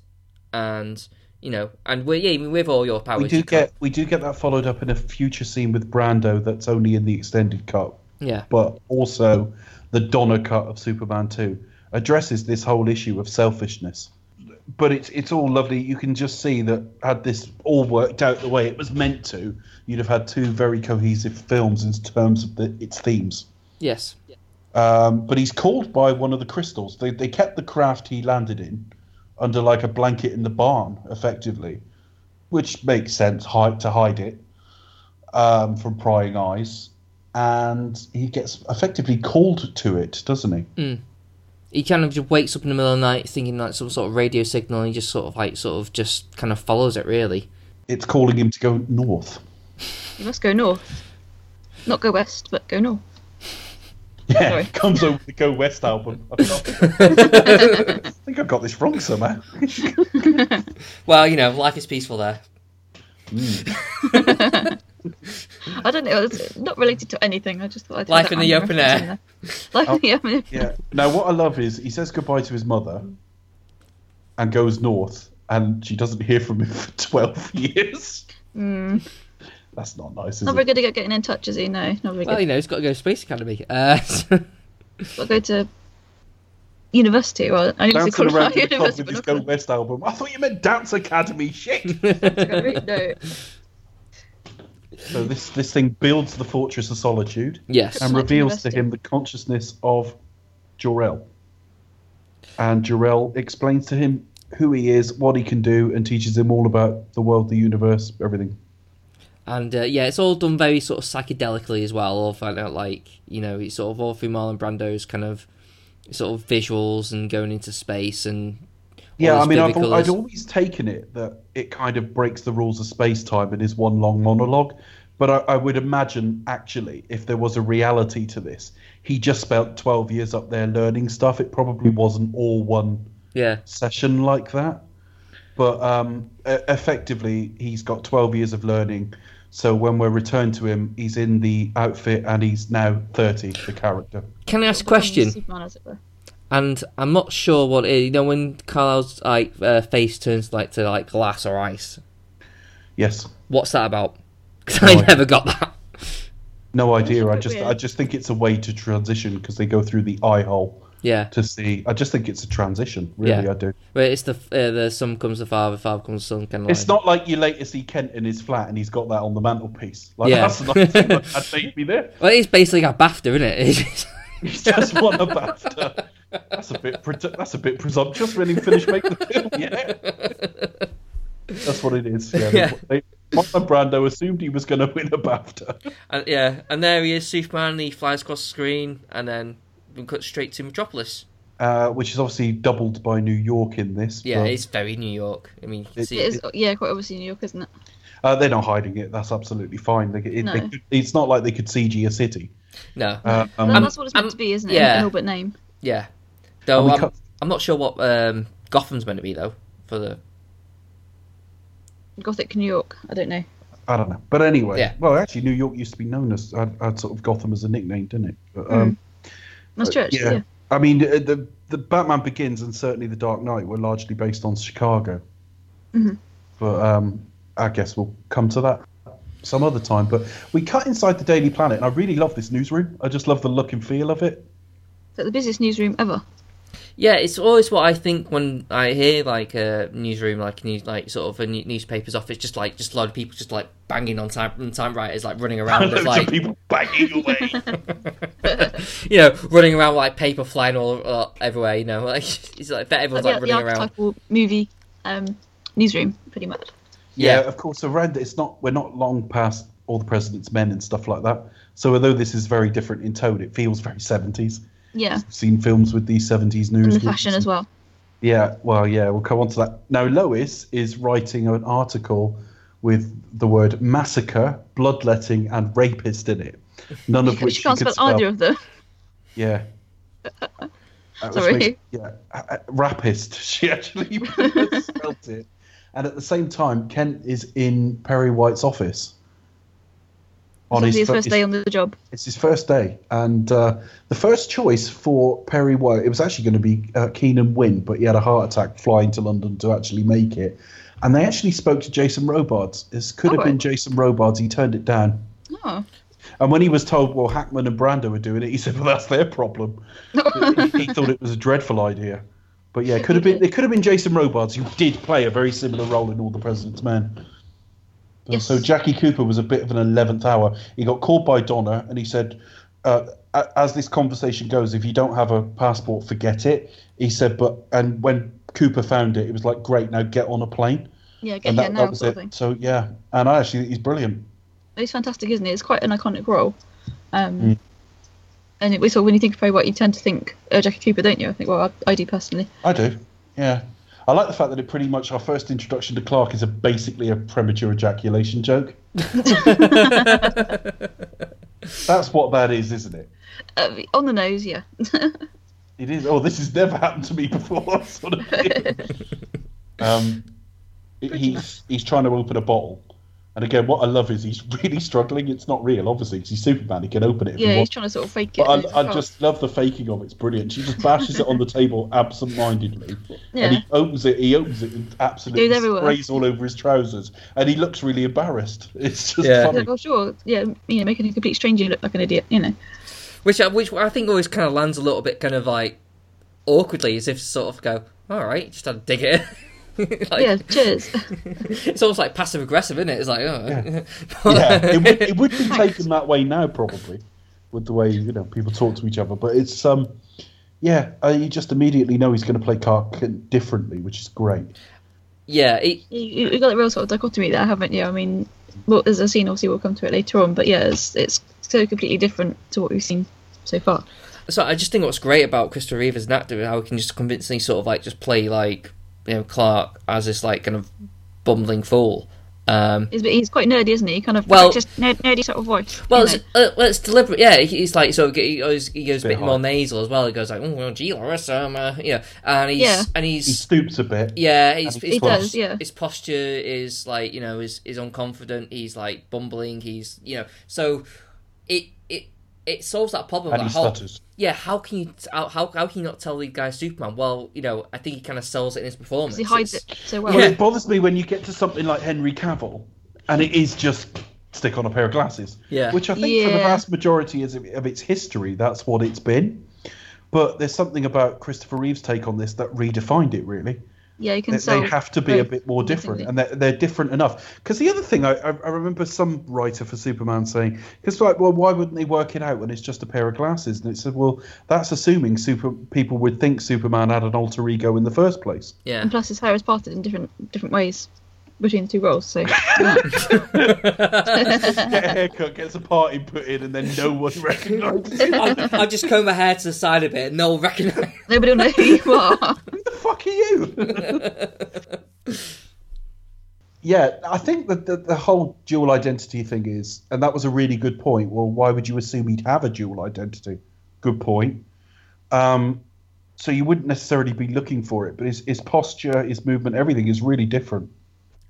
and you know, and we yeah, with all your powers, We do you get we do get that followed up in a future scene with Brando that's only in the extended cut. yeah, but also the Donner cut of Superman 2 addresses this whole issue of selfishness. But it's it's all lovely. You can just see that had this all worked out the way it was meant to, you'd have had two very cohesive films in terms of the, its themes. yes, Um, but he's called by one of the crystals. They, they kept the craft he landed in, under like a blanket in the barn, effectively, which makes sense hide, to hide it um, from prying eyes. And he gets effectively called to it, doesn't he? He kind of just wakes up in the middle of the night thinking like some sort of radio signal and he just sort of like sort of just kind of follows it really. It's calling him to go north. You must go north. Not go west, but go north. Yeah, Sorry. comes over the Go West album. I I think I've got this wrong somehow. Well, you know, life is peaceful there. Hmm. I don't know. It's not related to anything. I just thought I'd throw Life that in the open air. in there. Life in the open air. Yeah. Now, what I love is he says goodbye to his mother and goes north, and she doesn't hear from him for 12 years. Mm. That's not nice, is Not very it? good at getting in touch, is he? No, not very Well, good. you know, he's got to go to Space Academy. Uh, Got to go to university. Well, I need to call around it to the top university, with his not Go. West album. I thought you meant Dance Academy. Shit. no. So this this thing builds the Fortress of Solitude yes. and reveals to him the consciousness of Jor-El. And Jor-El explains to him who he is, what he can do, and teaches him all about the world, the universe, everything. And uh, yeah, it's all done very sort of psychedelically as well. All find out like you know, it's sort of all through Marlon Brando's kind of sort of visuals and going into space and all Yeah, I mean, I've, vivid al- I'd always taken it that it kind of breaks the rules of space time and is one long monologue. But I, I would imagine, actually, if there was a reality to this, he just spent 12 years up there learning stuff. It probably wasn't all one yeah, session like that. But um, e- effectively, he's got 12 years of learning. So when we're returned to him, he's in the outfit and he's now 30, the character. can I ask a question? Superman, as it were. And I'm not sure what it is. You know, when Kal-El's like uh, face turns like to like glass or ice, Yes. what's that about? Because No I idea. never got that. No idea. I just, weird. I just think it's a way to transition because they go through the eye hole. Yeah, to see. I just think it's a transition. Really, Yeah. I do. but it's the uh, the son comes the father, father comes the son, kind of. It's like, not like you later see Kent in his flat and he's got that on the mantelpiece. Like Yeah. that's not that made me there. Well, it's basically a BAFTA, isn't it? It's- He's just won a BAFTA. That's a bit. Pre- that's a bit presumptuous when he finished making the film. Yeah, that's what it is. Yeah. Yeah. They, Marlon Brando assumed he was going to win a BAFTA. and, yeah, and there he is, Superman. He flies across the screen, and then we cut straight to Metropolis. Uh, which is obviously doubled by New York in this. Yeah, it's very New York. I mean, you can It- see It is, yeah, quite obviously New York, isn't it? uh, they're not hiding it. That's absolutely fine. They, it, No. they could, it's not like they could CG a city. No, Uh, um, Well, that's what it's meant um, to be, isn't it? yeah. An orbit name. yeah. Though I'm, cut- I'm not sure what um, Gotham's meant to be though. For the Gothic New York. I don't know. I don't know. But anyway, Yeah. well, actually, New York used to be known as, had, had sort of Gotham as a nickname, didn't it? But, um, That's true, actually. yeah. Yeah. I mean, uh, the, the Batman Begins and certainly The Dark Knight were largely based on Chicago. Mhm. But um, I guess we'll come to that some other time. But we cut inside the Daily Planet, and I really love this newsroom. I just love the look and feel of it. It's like the busiest newsroom ever. Yeah, it's always what I think when I hear like a newsroom, like news, like sort of a new- newspaper's office, just like just a lot of people just like banging on time on typewriters, like running around, with, like of people banging away. you know, running around like paper flying all uh, everywhere. You know, like it's like that everyone's Like like the, the running around. archetypal movie um, newsroom, pretty much. Yeah, Yeah. of course. Around it's not. We're not long past all the President's Men and stuff like that. So although this is very different in tone, it feels very seventies. Yeah. Seen films with these seventies news. And the fashion as well. Yeah, well, yeah, we'll come on to that. Now, Lois is writing an article with the word massacre, bloodletting, and rapist in it. None of which she can't could spell either of them. Yeah. Sorry. Yeah, rapist. She actually spelt it. And at the same time, Kent is in Perry White's office. On his, fir- first day on the job. it's his first day, and uh, the first choice for Perry White, it was actually going to be uh, Keenan Wynn, but he had a heart attack flying to London to actually make it. And they actually spoke to Jason Robards. This could have Oh, been right. Jason Robards. He turned it down. Oh. And when he was told, well, Hackman and Brando were doing it, he said, well, that's their problem. he, he thought it was a dreadful idea. But yeah, it could have been. It could have been Jason Robards, who did play a very similar role in All the President's Men. Yes. So Jackie Cooper was a bit of an eleventh hour. He got called by Donner, and he said, uh, as this conversation goes, if you don't have a passport, forget it. He said, but and when Cooper found it, it was like, great, now get on a plane. Yeah, get And that, now that was it. thing. So yeah, and I actually think he's brilliant. He's fantastic, isn't he? It's quite an iconic role. Um, Mm. And it, so when you think of White, you tend to think uh, Jackie Cooper, don't you? I think, well, I, I do personally. I do. Yeah. I like the fact that it pretty much our first introduction to Clark is a basically a premature ejaculation joke. That's what that is, isn't it? Uh, on the nose, yeah. It is. Oh, this has never happened to me before. Sort of thing. um, he's he's trying to open a bottle, and again, what I love is he's really struggling. It's not real, obviously, because he's Superman. He can open it. If he yeah, he's wants. trying to sort of fake it. But I, I just love the faking of it. It's brilliant. She just bashes it on the table absent-mindedly, Yeah. and he opens it. He opens it and absolutely Goes sprays all over his trousers, and he looks really embarrassed. It's just Yeah. funny. Yeah, oh, well, sure. Yeah, you know, making a complete stranger look like an idiot, you know. which I, which I think always kind of lands a little bit kind of like awkwardly, as if to sort of go, all right, just had to dig it. like, yeah, cheers. It's almost like passive aggressive, isn't it? It's like, oh. yeah, it would, it would be taken that way now, probably, with the way you know people talk to each other. But it's um, yeah, uh, you just immediately know he's going to play Clark differently, which is great. yeah, it, you, you- you've got the real sort of dichotomy there, haven't you? I mean, well, there's a scene, obviously, we'll come to it later on, but yeah, it's, it's so completely different to what we've seen so far. so I just think what's great about Christopher Reeve as an actor is how he can just convincingly sort of like just play like you know Clark as this like kind of bumbling fool. Um, He's, he's quite nerdy, isn't he? He Kind of Well- just nerd, nerdy sort of voice. well, you it's, uh, well, it's deliberate. Yeah, he's like so he goes he goes a Bit bit more nasal as well. He goes like, oh well, gee, Larissa, um, uh, yeah, and he's Yeah. and He he's stoops a bit. yeah, his, And his, he does, yeah. his posture is like you know is is unconfident. He's like bumbling. He's you know so it it it solves that problem. And like, he how- stutters. Yeah, how can you how how how can you not tell the guy Superman? Well, you know, I think he kind of sells it in his performance. he hides It's- it so well. Well, Yeah. it bothers me when you get to something like Henry Cavill, and it is just stick on a pair of glasses. Yeah. Which I think for the vast majority is- of its history, that's what it's been. But there's something about Christopher Reeve's take on this that redefined it, really. Yeah, you can They, they have to be a bit more different, and they're, they're different enough. Because the other thing, I, I I remember some writer for Superman saying, because like, well, why wouldn't they work it out when it's just a pair of glasses? And it said, well, that's assuming super people would think Superman had an alter ego in the first place. yeah. And plus, his hair is parted in different different ways between the two roles. So Get a haircut, gets a party put in, and then no one recognises. I, I just comb my hair to the side a bit, and no one recognise. nobody will know who you are. Who the fuck are you? yeah, I think that the, the whole dual identity thing is, and that was a really good point. Well, why would you assume he'd have a dual identity? Good point. Um, so you wouldn't necessarily be looking for it, but his, his posture, his movement, everything is really different.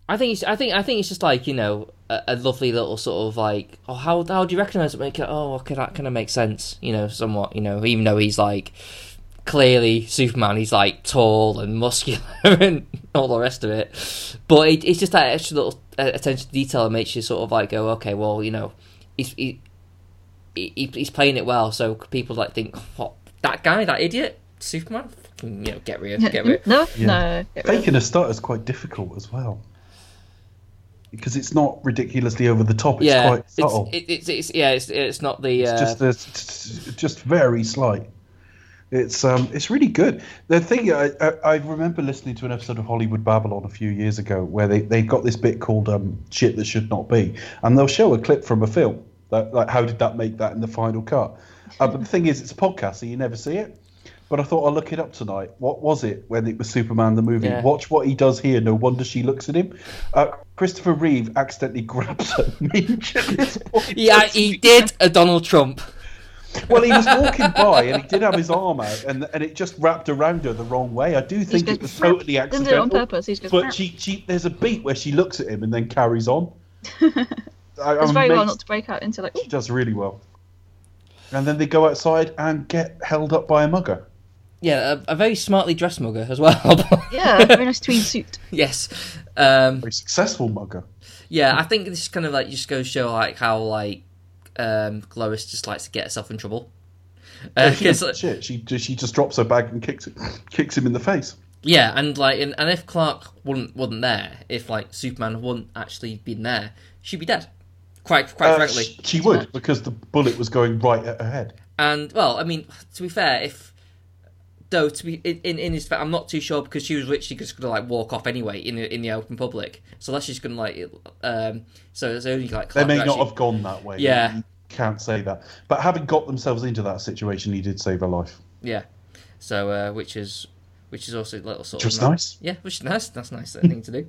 I think it's, I think I think it's just like you know a, a lovely little sort of like oh how how do you recognise it? Make it oh okay that kind of makes sense you know somewhat you know even though he's like clearly Superman he's like tall and muscular and all the rest of it, but it, it's just that extra little uh, attention to detail that makes you sort of like go okay well you know he's he, he, he's playing it well so people like think what that guy that idiot Superman you know get rid of, get rid of. no, Yeah. no. get rid of Faking a start is quite difficult as well. Because it's not ridiculously over the top, it's yeah quite it's, subtle. it, it's it's yeah it's it's not the uh, It's just it's it's just very slight. It's um it's really good. The thing I, I I remember listening to an episode of Hollywood Babylon a few years ago where they they got this bit called um shit that should not be, and they'll show a clip from a film that like how did that make that in the final cut. Uh, but the thing is, it's a podcast, so you never see it. But I thought I'll look it up tonight. What was it when it was Superman the movie? Yeah. Watch what he does here. No wonder she looks at him. Uh, Christopher Reeve accidentally grabs a minge at this point. Yeah, he did a Donald Trump. Well, he was walking by and he did have his arm out, and and it just wrapped around her the wrong way. I do think it was totally Doesn't do it accidental. on purpose. He just. But "Meow." she, she, there's a beat where she looks at him and then carries on. I, It's I'm very well not to break out into like. "Ooh." She does really well. And then they go outside and get held up by a mugger. Yeah, a, a very smartly dressed mugger as well. Yeah, very nice tweed suit. yes. Um, Very successful mugger. yeah, I think this is kind of like just goes show like how like um, Lois just likes to get herself in trouble. Uh, She 'cause, doesn't shit. She just- she just drops her bag and kicks it, kicks him in the face. yeah, and like, and, and if Clark wasn't wasn't there, if like Superman wouldn't actually been there, she'd be dead. Quite quite Uh, frankly. sh- she would because the bullet was going right at her head. And well, I mean, to be fair, if though to be in in, in his, fa- I'm not too sure because she was literally just gonna like walk off anyway in the, in the open public. So that's just gonna like, um, so it's only like They may who not actually- have gone that way. Yeah. You can't say that. But having got themselves into that situation, he did save her life. yeah. So uh, which is which is also a little sort Which of was nice. Yeah, which is nice. That's nice thing to do.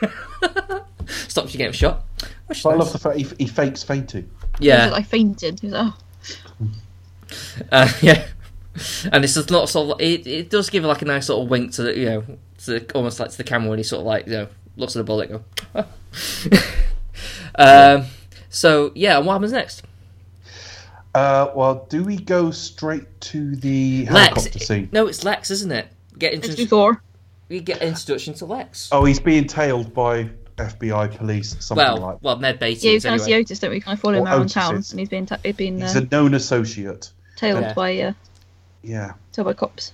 Stops you getting shot. Which is But I nice. love the fact he, he fakes fainting. yeah. I fainted. He was oh. Uh, yeah, and it's just not sort of it. It does give like a nice sort of wink to the you know to the, almost like to the camera when he sort of like you know looks at the bullet. and Go. um. So yeah, and what happens next? Uh, well, do we go straight to the Lex. helicopter scene? No, it's Lex, isn't it? Get It's into before. we get introduction to Lex. Oh, he's being tailed by FBI police, something well, like well, Ned Beatty. Yeah, he's kind of anyway. see Otis, don't we? Kind of follow him Or around Otis town, is. and he's been ta- he's been He's uh, a known associate. tailed Yeah. by uh, Yeah. tailed by cops.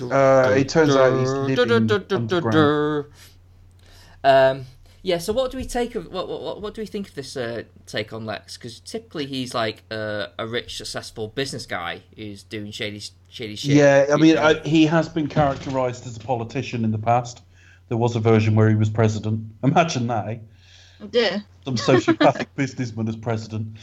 Uh, it turns out he's living underground. Um, yeah. So, what do we take of what what, what do we think of this uh, take on Lex? Because typically he's like uh, a rich, successful business guy who's doing shady shady shit. Yeah, I mean, I, he has been characterised as a politician in the past. There was a version where he was president. Imagine that, eh? Oh dear, Some sociopathic businessman as president.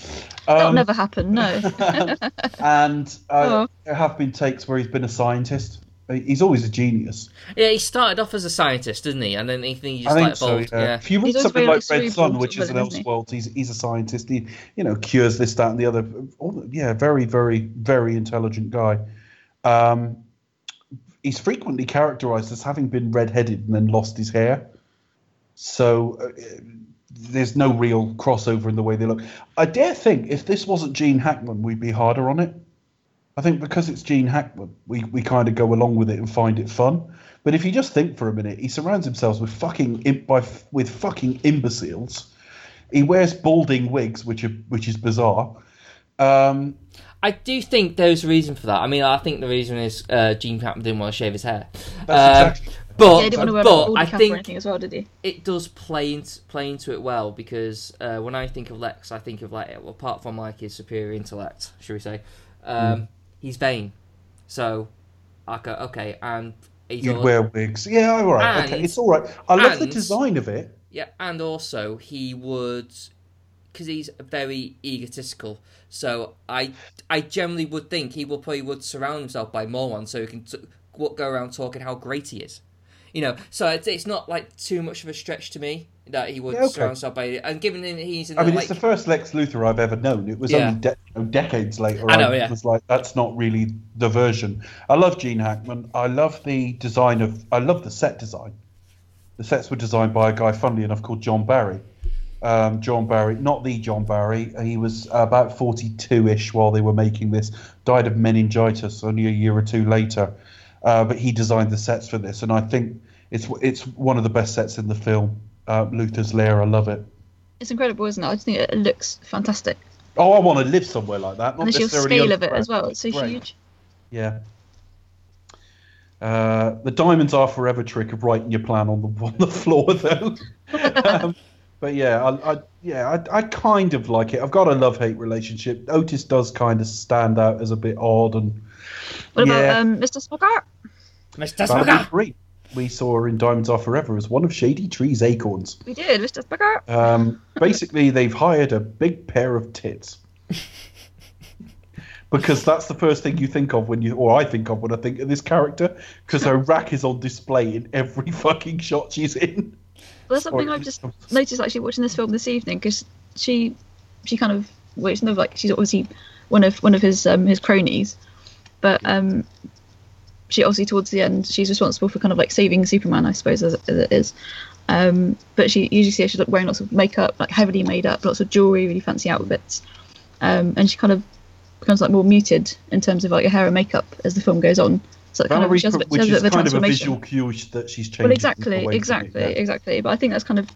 that'll Um, never happen. No. and uh, Oh. there have been takes where he's been a scientist. He's always a genius. yeah. He started off as a scientist, didn't he? And then he, he just I think like so. Yeah. yeah. If you read something like like, Red cerebral Sun, which is of an villain, he? Elseworld, he's he's a scientist. He you know cures this, that, and the other. Yeah, very, very, very intelligent guy. Um, he's frequently characterized as having been red-headed and then lost his hair. So uh, there's no real crossover in the way they look. I dare think if this wasn't Gene Hackman, we'd be harder on it. I think because it's Gene Hackman, we, we kind of go along with it and find it fun. But if you just think for a minute, he surrounds himself with fucking by f- with fucking imbeciles. He wears balding wigs, which are which is bizarre. Um, I do think there's a reason for that. I mean, I think the reason is uh, Gene Hackman didn't want to shave his hair. That's Um, exactly- But yeah, he didn't want to wear but like, a I or think anything as well, did he? it does play into, play into it well because uh, when I think of Lex, I think of like well, apart from like his superior intellect, should we say, um, he's vain. So, okay, okay, and he's you'd all- wear wigs. Yeah, all right. okay, it's all right. I love the design of it. yeah, and also he would because he's very egotistical. So I I generally would think he will probably would surround himself by more ones so he can t- go around talking how great he is. You know, so it's, it's not like too much of a stretch to me that he would Yeah, okay. surround himself by. And given that he's in I the, mean, like, it's the first Lex Luthor I've ever known. It was Yeah. only de- you know, decades later. I know, yeah. was like, that's not really the version. I love Gene Hackman. I love the design of. I love the set design. The sets were designed by a guy, funnily enough, called John Barry. Um, John Barry, not the John Barry. He was about 42-ish while they were making this. Died of meningitis only a year or two later. Uh, but he designed the sets for this, and I think it's it's one of the best sets in the film. Uh, Luther's Lair. I love it. It's incredible, isn't it? I just think it looks fantastic. Oh, I want to live somewhere like that. Not and the scale of it as well. It's so Great. huge. Yeah. Uh, the diamonds are forever trick of writing your plan on the on the floor though. um, but yeah, I, I yeah I, I kind of like it. I've got a love hate relationship. Otis does kind of stand out as a bit odd and What Yeah. about um, Miss Teschmacher? Mr. Valerie Smoker. Green. We saw her in Diamonds Are Forever as one of Shady Tree's acorns. We did, Miss Teschmacher. Um, basically, they've hired a big pair of tits. Because that's the first thing you think of when you, or I think of when I think of this character, because her rack is on display in every fucking shot she's in. Well, that's something Or- I've just noticed actually watching this film this evening because she, she kind of, well, it's not like she's obviously one of one of his um, his cronies, but um, she obviously towards the end she's responsible for kind of like saving Superman, I suppose, as, as it is. Um, but she usually see her, she's like wearing lots of makeup, like heavily made up, lots of jewelry, really fancy outfits, um, and she kind of becomes like more muted in terms of like her hair and makeup as the film goes on. So it kind of, Valerie, she has a bit, she which has is a kind of a visual cue that she's changing. Well, away exactly, exactly, yeah. exactly. But I think that's kind of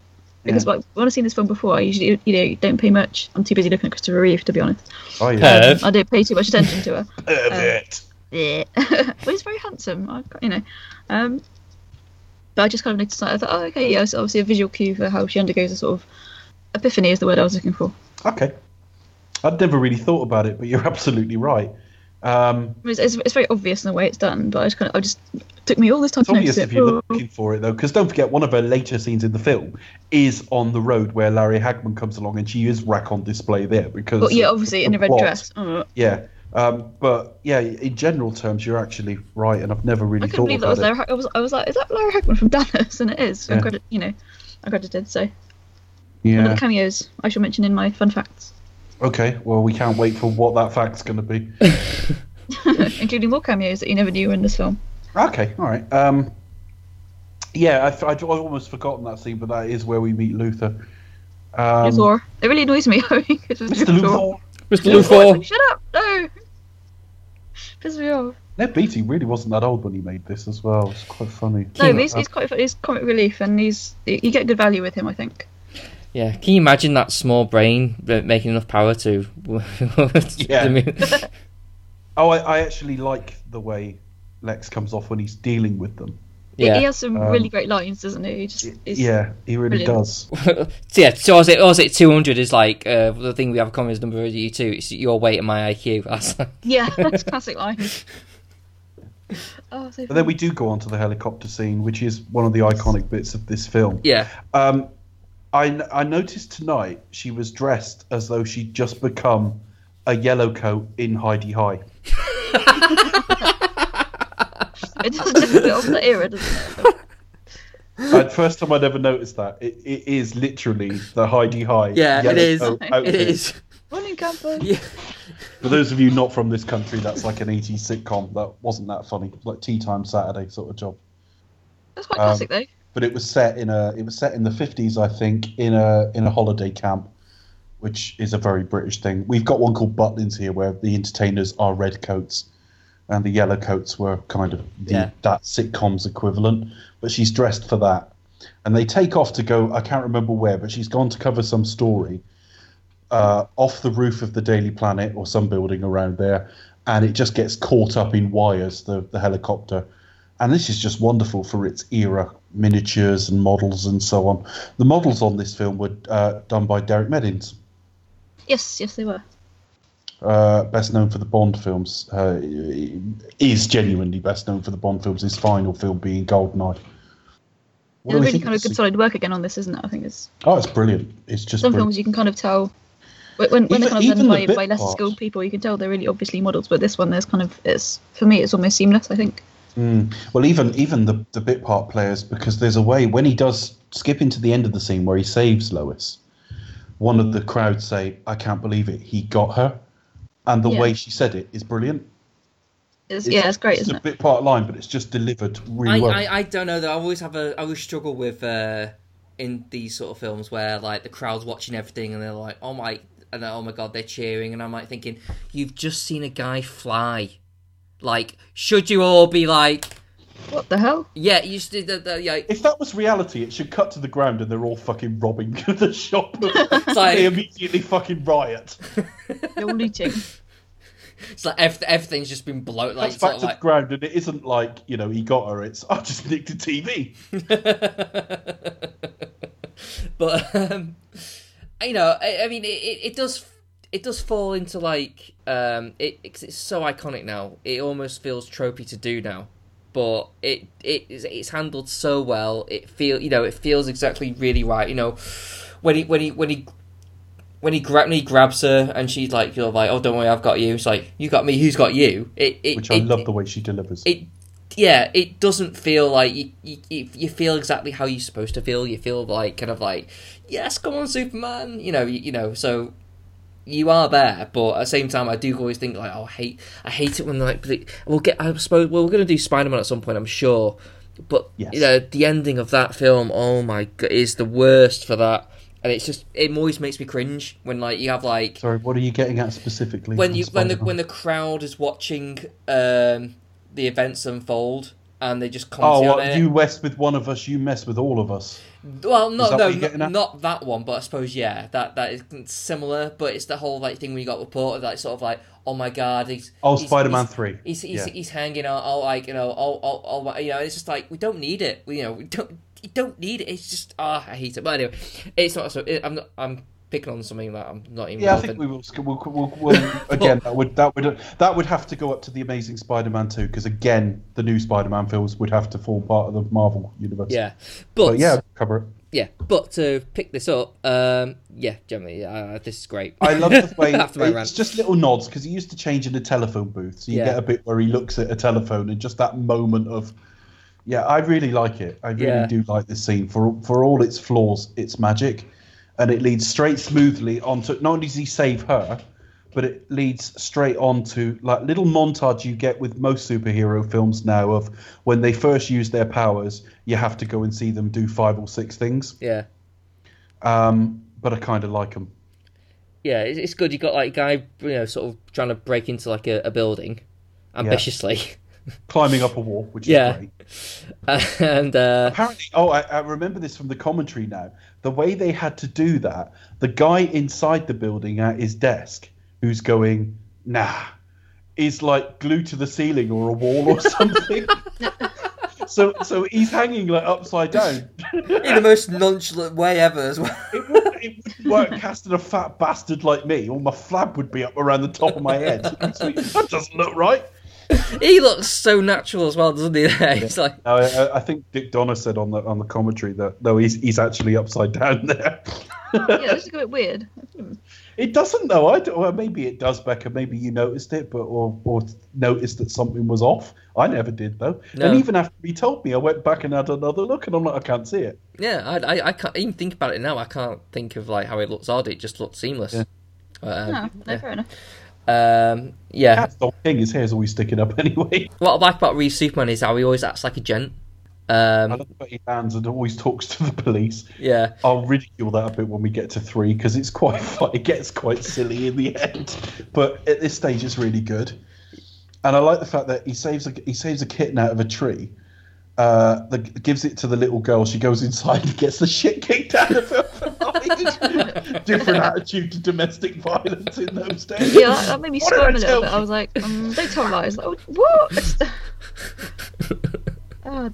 because Yeah. like when I've seen this film before, I usually you know don't pay much. I'm too busy looking at Christopher Reeve to be honest. Oh, yeah. Perv. I don't pay too much attention to her. Pervert. But he's very handsome. I, you know, um, but I just kind of noticed that. I thought, oh, okay, yeah, it's obviously a visual cue for how she undergoes a sort of epiphany is the word I was looking for. Okay. I'd never really thought about it, but you're absolutely right. Um, It's, it's, it's very obvious in the way it's done, but I just kind of I just took me all this time it's to obvious notice if it. Oh. you're looking for it, though, because don't forget, one of her later scenes in the film is on the road where Larry Hagman comes along, and she is rack on display there because. But yeah, obviously in a red plot. dress. Oh, Yeah. Um, but yeah, in general terms, you're actually right, and I've never really I couldn't thought believe that was it. Larry. I was I was like, is that Larry Hagman from Dallas? And it is. Yeah. Uncredit, you know, uncredited. So one of the cameos I shall mention in my fun facts, Okay. Well, we can't wait for what that fact's going to be. including more cameos that you never knew in this film. Okay, all right. Um, yeah, I, I'd almost forgotten that scene, but that is where we meet Luther. Um, Luthor. It really annoys me. because it's Mr. Luthor. Mr. Luthor. Luthor. Shut up! No. Pisses me off. Ned Beatty really wasn't that old when he made this as well. It's quite funny. No, he's, he's quite he's comic relief, and he's you get good value with him. I think. Yeah, can you imagine that small brain making enough power to? Yeah. Oh, I, I actually like the way Lex comes off when he's dealing with them. He- yeah. He has some Um, really great lines, doesn't he? he just, Yeah, he really brilliant. does. so yeah, so was it? Was it two hundred? Is like uh, the thing we have a common as number of you two. It's your weight and my IQ. That's Yeah, that's classic line. Oh, so But then we do go on to the helicopter scene, which is one of the iconic bits of this film. yeah. Um, I, I noticed tonight she was dressed as though she'd just become a yellow coat in Hi-de-Hi. it does look a bit of the era, doesn't it? First time I'd ever noticed that. It, it is literally the Hi-de-Hi. Yeah, it yellow is. coat It outfit. It is. Morning, campus. Yeah. For those of you not from this country, that's like an 80s sitcom. That wasn't that funny. Like Tea Time Saturday sort of job. That's quite Um, classic, though. But it was set in a. It was set in the 50s, I think, in a in a holiday camp, which is a very British thing. We've got one called Butlins here, where the entertainers are red coats, and the yellow coats were kind of the, Yeah. that sitcom's equivalent. But she's dressed for that, and they take off to go. I can't remember where, but she's gone to cover some story uh, off the roof of the Daily Planet or some building around there, and it just gets caught up in wires. The the helicopter, and this is just wonderful for its era miniatures and models and so on. The models on this film were uh, done by Derek Meddings, Yes, yes, they were. Uh, best known for the Bond films. Uh, is genuinely best known for the Bond films. His final film being Goldeneye. What It's really kind of good solid work again on this, isn't it? I think it's Oh, it's brilliant. It's just some brilliant. films you can kind of tell when when, Even- they're kind of done by, by less skilled people, you can tell they're really obviously models. But this one, there's kind of it's for me, it's almost seamless. I think. Mm. Well, even even the the bit part players, because there's a way when he does skip into the end of the scene where he saves Lois. One of the crowd say, "I can't believe it, he got her," and the Yeah. way she said it is brilliant. It's, yeah, it's great, It's isn't a it? bit part line, but it's just delivered I, really well. I, I don't know though. I always have a I always struggle with uh, in these sort of films where like the crowd's watching everything and they're like, oh my, and then, oh my god, they're cheering, and I'm like thinking, you've just seen a guy fly. Like, should you all be like, What the hell? yeah, you should did the, the yeah, if that was reality, it should cut to the ground and they're all fucking robbing the shop. like- they immediately fucking riot. They're all looting. it's like ev- everything's just been blown. Like, Cuts back to like the ground, and it isn't like you know he got her. It's I just nicked a TV. but um, you know, I, I mean, it, it, it does it does fall into like um, it it's, it's so iconic now. It almost feels tropey to do now, but it it it's handled so well. It feel you know it feels exactly really right. You know, when he when he when he. When he, gra- when he grabs her and she's like, you're like, oh, don't worry, I've got you. It's like, you got me, who's got you? It, it, Which I it, love the way she delivers. it yeah it doesn't feel like you, you you feel exactly how you're supposed to feel you feel like kind of like yes come on superman you know you, you know so you are there but at the same time i do always think like oh i hate i hate it when like we'll get i suppose well, we're going to do spider-man at some point i'm sure but Yes. you know the ending of that film oh my god is the worst for that and it's just it always makes me cringe when like you have like Sorry, what are you getting at specifically? when you when the Spider-Man? when the crowd is watching um, the events unfold and they just Oh, well, it. you mess with one of us, you mess with all of us. Well, no, no, what you're getting not, not that one, but I suppose yeah, that that is similar. But it's the whole like thing when you got reported, like sort of like, oh my god, he's Oh, Spider-Man 3. He's he's, Yeah. he's hanging out, all like you know, all, all, all you know. It's just like we don't need it. We, you know, we don't. you don't need it. It's just ah, I hate it. But anyway, it's not so. It, I'm not. I'm picking on something that I'm not even. Yeah, I think we will. We'll, we'll, we'll, again, that would that would that would have to go up to the Amazing Spider-Man two because again, the new Spider-Man films would have to form part of the Marvel universe. Yeah, but, but yeah, cover it. yeah. But to pick this up, um, yeah, generally, uh, this is great. I love the way it's rant. just little nods because he used to change in a telephone booth, so you Yeah. get a bit where he looks at a telephone and just that moment of, yeah, I really like it. I really Yeah. do like this scene for for all its flaws, it's magic, and it leads straight smoothly onto. Not only does he save her, but it leads straight on to like little montage you get with most superhero films now of when they first use their powers, you have to go and see them do five or six things. Yeah, Um, but I kind of like them. yeah, it's, good. You got like a guy, you know, sort of trying to break into like a, a building ambitiously, climbing up a wall, which Yeah. great. and uh, Apparently, oh, I, I remember this from the commentary now. The way they had to do that, the guy inside the building at his desk, who's going, nah, is like glued to the ceiling or a wall or something. so, so he's hanging like upside down. in the most nonchalant way ever as well. It wouldn't, it wouldn't work casting a fat bastard like me, or my flab would be up around the top of my head. So that doesn't look right. He looks so natural as well, doesn't he? He's like, I, I think Dick Donner said on the on the commentary that no, he's he's actually upside down there. yeah, this is a bit weird. It doesn't though. I don't, well, maybe it does, Becca. Maybe you noticed it, but or or noticed that something was off. I never did though. No. And even after he told me, I went back and had another look, and I'm like, I can't see it. yeah, I, I, I can't even think about it now. I can't think of like how it looks odd. It just looks seamless. Yeah. But, um, No, no, yeah. fair enough. Um, yeah. Cat's Dog King, his hair's always sticking up anyway. What I like about Reeve Superman is how he always acts like a gent. I Um, love that he hands and always talks to the police. yeah, I'll ridicule that a bit when we get to three because it's quite fun. It gets quite silly in the end, but at this stage, it's really good. And I like the fact that he saves a he saves a kitten out of a tree. Uh, the, gives it to the little girl. She goes inside and gets the shit kicked out of her. Different attitude to domestic violence in those days. Yeah, that, that made me What squirm a little bit. you? I was like, um, don't tell lies. Like, what? oh,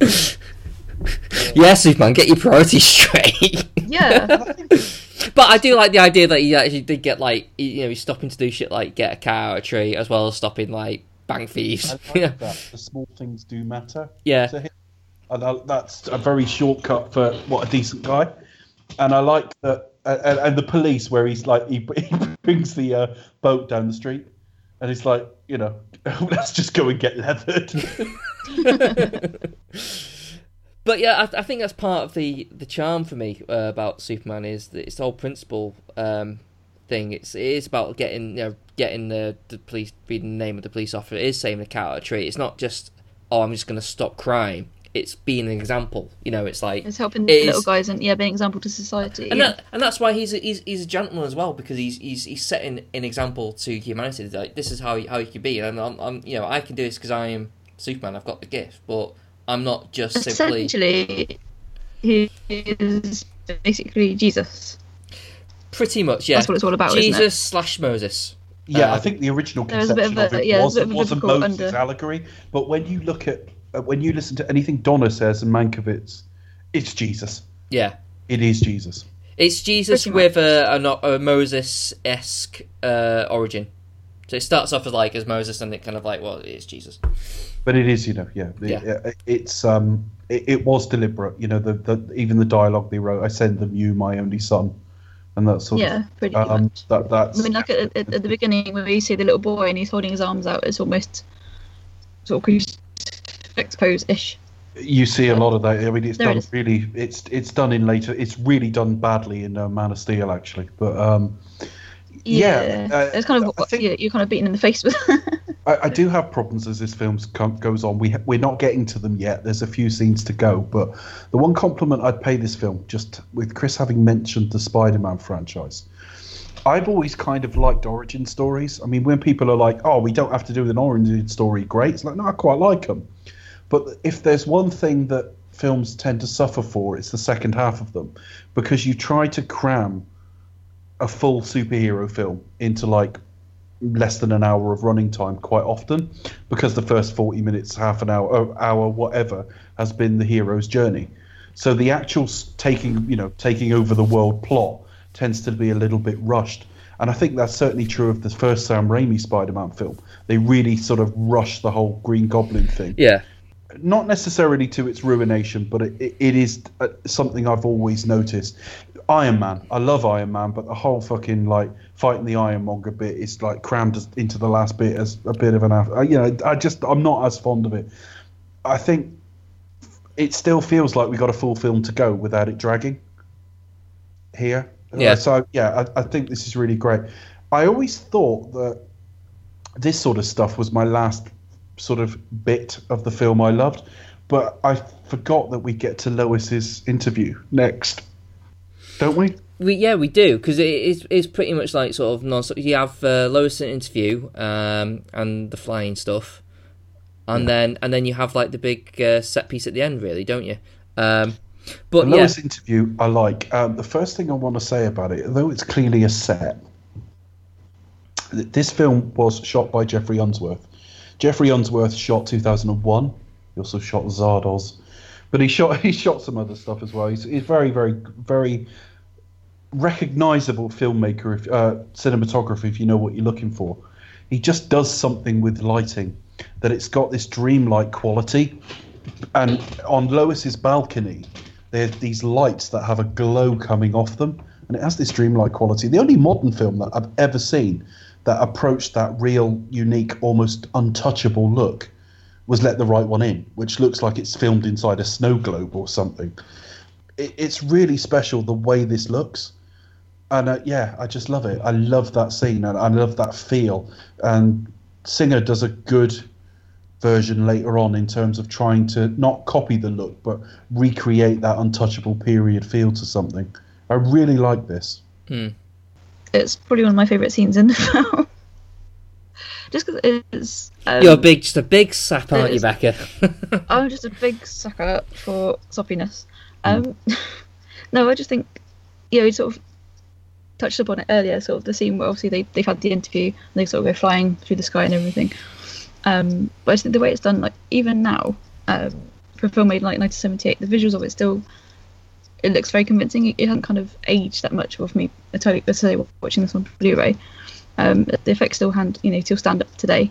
yeah, Superman, get your priorities straight. yeah. but I do like the idea that he actually did get like, you know, he's stopping to do shit like get a car out of a tree, as well as stopping like bank thieves. I like yeah, that. The small things do matter. yeah, to him. And that's a very shortcut for what a decent guy. And I like that, and, and the police where he's like he, he brings the uh, boat down the street, and he's like, you know, let's just go and get leathered. But yeah, I, I think that's part of the the charm for me uh, about Superman is that it's the whole principle um, thing. It's it is about getting you know getting the the police reading the name of the police officer. It is saving the cat out of a tree. It's not just oh I'm just going to stop crime. It's being an example. You know, it's like It's helping It little is- guys and yeah, being an example to society. and yeah. that, and that's why he's a, he's he's a gentleman as well because he's he's he's setting an example to humanity. Like this is how you, how you can be, and I'm, I'm you know I can do this because I am Superman. I've got the gift, but I'm not just simply Essentially, he is basically Jesus. pretty much yeah. That's what it's all about, isn't it? Jesus slash Moses. yeah, Uh, I think the original There was a conception bit of of it yeah, was, there's a bit of a was a Moses under- allegory. But when you look at when you listen to anything Donner says and Mankiewicz, it's Jesus. Yeah, It is Jesus. it's Jesus Pretty with a, a, a Moses esque uh, origin. So it starts off as like as Moses, and it kind of like well, it's Jesus. But it is, you know, yeah. the- Yeah. uh, It's um, it, it was deliberate. You know, the, the even the dialogue they wrote. I send them you, my only son, and that sort Yeah, of. pretty Um, much. that that's. I mean, like at, at, at the beginning when we see the little boy and he's holding his arms out, it's almost sort of crucifix pose ish. you see a lot of that. I mean, it's There done really. It's it's done in later. It's really done badly in uh, Man of Steel, actually. But um, Yeah, uh, it's kind of think- yeah, you're kind of beaten in the face with. I, I do have problems as this film goes on. We ha- we're not getting to them yet. There's a few scenes to go, but the one compliment I'd pay this film, just with Chris having mentioned the Spider-Man franchise, I've always kind of liked origin stories. I mean, when people are like, "Oh, we don't have to do an origin story," great. It's like, no, I quite like them. But if there's one thing that films tend to suffer for, it's the second half of them, because you try to cram a full superhero film into like less than an hour of running time quite often because the first 40 minutes half an hour oh, hour whatever has been the hero's journey So the actual taking, you know, taking over the world plot tends to be a little bit rushed. And I think that's certainly true of the first Sam Raimi Spider-Man film. They really sort of rushed the whole Green Goblin thing Yeah. Not necessarily to its ruination, but it, it, is uh, something I've always noticed. Iron Man, I love Iron Man, but the whole fucking like fighting the Ironmonger bit is like crammed into the last bit as a bit of an, aff- uh, you know, I just I'm not as fond of it. I think it still feels like we got a full film to go without it dragging. Here, Uh, Yeah. so yeah, I, I think this is really great. I always thought that this sort of stuff was my last sort of bit of the film I loved, but I forgot that we get to Lois's interview next, don't we? We yeah we do because it is it's pretty much like sort of non You have uh, Lois interview um, and the flying stuff, and then and then you have like the big uh, set piece at the end, really, don't you? Um, but The yeah, Lois interview I like. Um, the first thing I want to say about it, though it's clearly a set, this film was shot by Geoffrey Unsworth. Geoffrey Unsworth shot 2001. He also shot Zardoz, but he shot he shot some other stuff as well. He's, he's very very very recognizable filmmaker, if, uh, cinematographer, if you know what you're looking for. He just does something with lighting that it's got this dreamlike quality. And on Lois's balcony, there's these lights that have a glow coming off them, and it has this dreamlike quality. The only modern film that I've ever seen that approached that real, unique, almost untouchable look was Let the Right One In, which looks like it's filmed inside a snow globe or something. It, it's really special the way this looks. And uh, yeah, I just love it. I love that scene and I love that feel. And Singer does a good version later on in terms of trying to not copy the look, but recreate that untouchable period feel to something. I really like this. It's probably one of my favourite scenes in the film. Just because it's. Um, you're a big just a big sap, aren't you, Becca? I'm just a big sucker for soppiness. Um, no, I just think, you know, we sort of touched upon it earlier, sort of the scene where obviously they, they've had the interview and they sort of go flying through the sky and everything. Um, but I just think the way it's done, like, even now, um, for a film made in like 1978, the visuals of it still, it looks very convincing. It, it hasn't kind of aged that much with me, I tell you, let's watching this on Blu-ray. Um, the effects still hand, you know, still stand up today.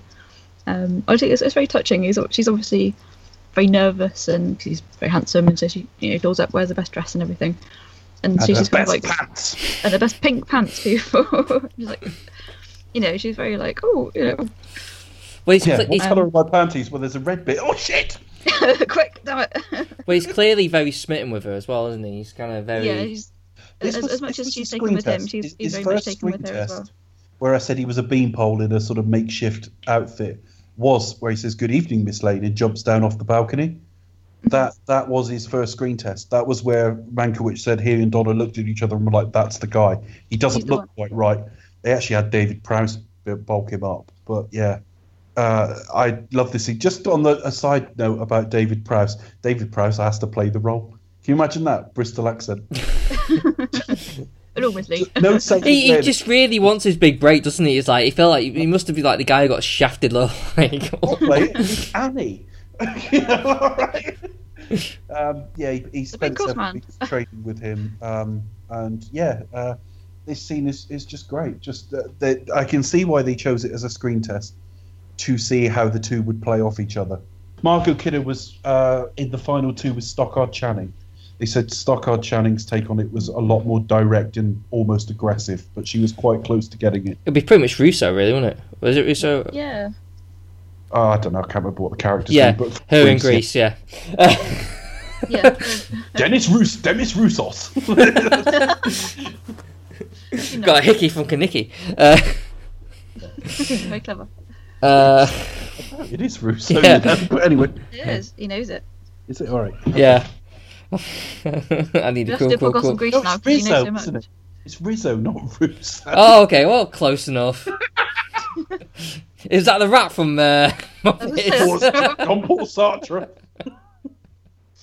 Um, I think it's, it's very touching. He's, she's obviously very nervous and she's very handsome and so she you know doors up wears the best dress and everything and, And she's the just kind of like pants. and the best pink pants too she's like you know she's very like oh you know well, he's, Yeah, cle- what he's, colour are my panties? Well, there's a red bit. Oh shit! quick damn it well, he's clearly very smitten with her as well, isn't he? He's kind of very. yeah he's, This as, was- as much as she's taken screen with him she's he's very much taken with screen her as test, well Where I said he was a beanpole in a sort of makeshift outfit was where he says "Good evening, Miss Lane" and jumps down off the balcony. Mm-hmm. That that was his first screen test. That was where Mankiewicz said he and Donner looked at each other and were like, "That's the guy." He doesn't the look one. quite right. They actually had David Prowse bulk him up, but yeah. Uh, I love this scene. Just on the a side note about David Prowse, David Prowse has to play the role. Can you imagine that Bristol accent? enormously No. He, he just really wants his big break, doesn't he? It's like he felt like he must have been like the guy who got shafted. Like, play it. It's Annie. You know, right? um, yeah, he, he spent big seven man. weeks training with him, um, and yeah, uh, this scene is, is just great. Just uh, they, I can see why they chose it as a screen test to see how the two would play off each other. Margot Kidder was uh, in the final two with Stockard Channing. They said Stockard Channing's take on it was a lot more direct and almost aggressive, but she was quite close to getting it. it'd be pretty much Russo, really, wouldn't it? Was it Russo? yeah Oh, I don't know. I can't remember what the character's Yeah, name, but her in Grease, yeah. yeah Dennis Rus Demis Roussos. got a hickey from Kenickie. Uh, very clever uh, it is Russo. Yeah. you know, But anyway, it is he knows it is it all right? yeah. I need you a have cool, to do cool, podcast cool. on Grease No, now it's because you know Rizzo, so isn't it? It's Rizzo, not Russo. Oh, okay. Well, close enough. Is that the rat from uh, Muppets? John Paul Sartre.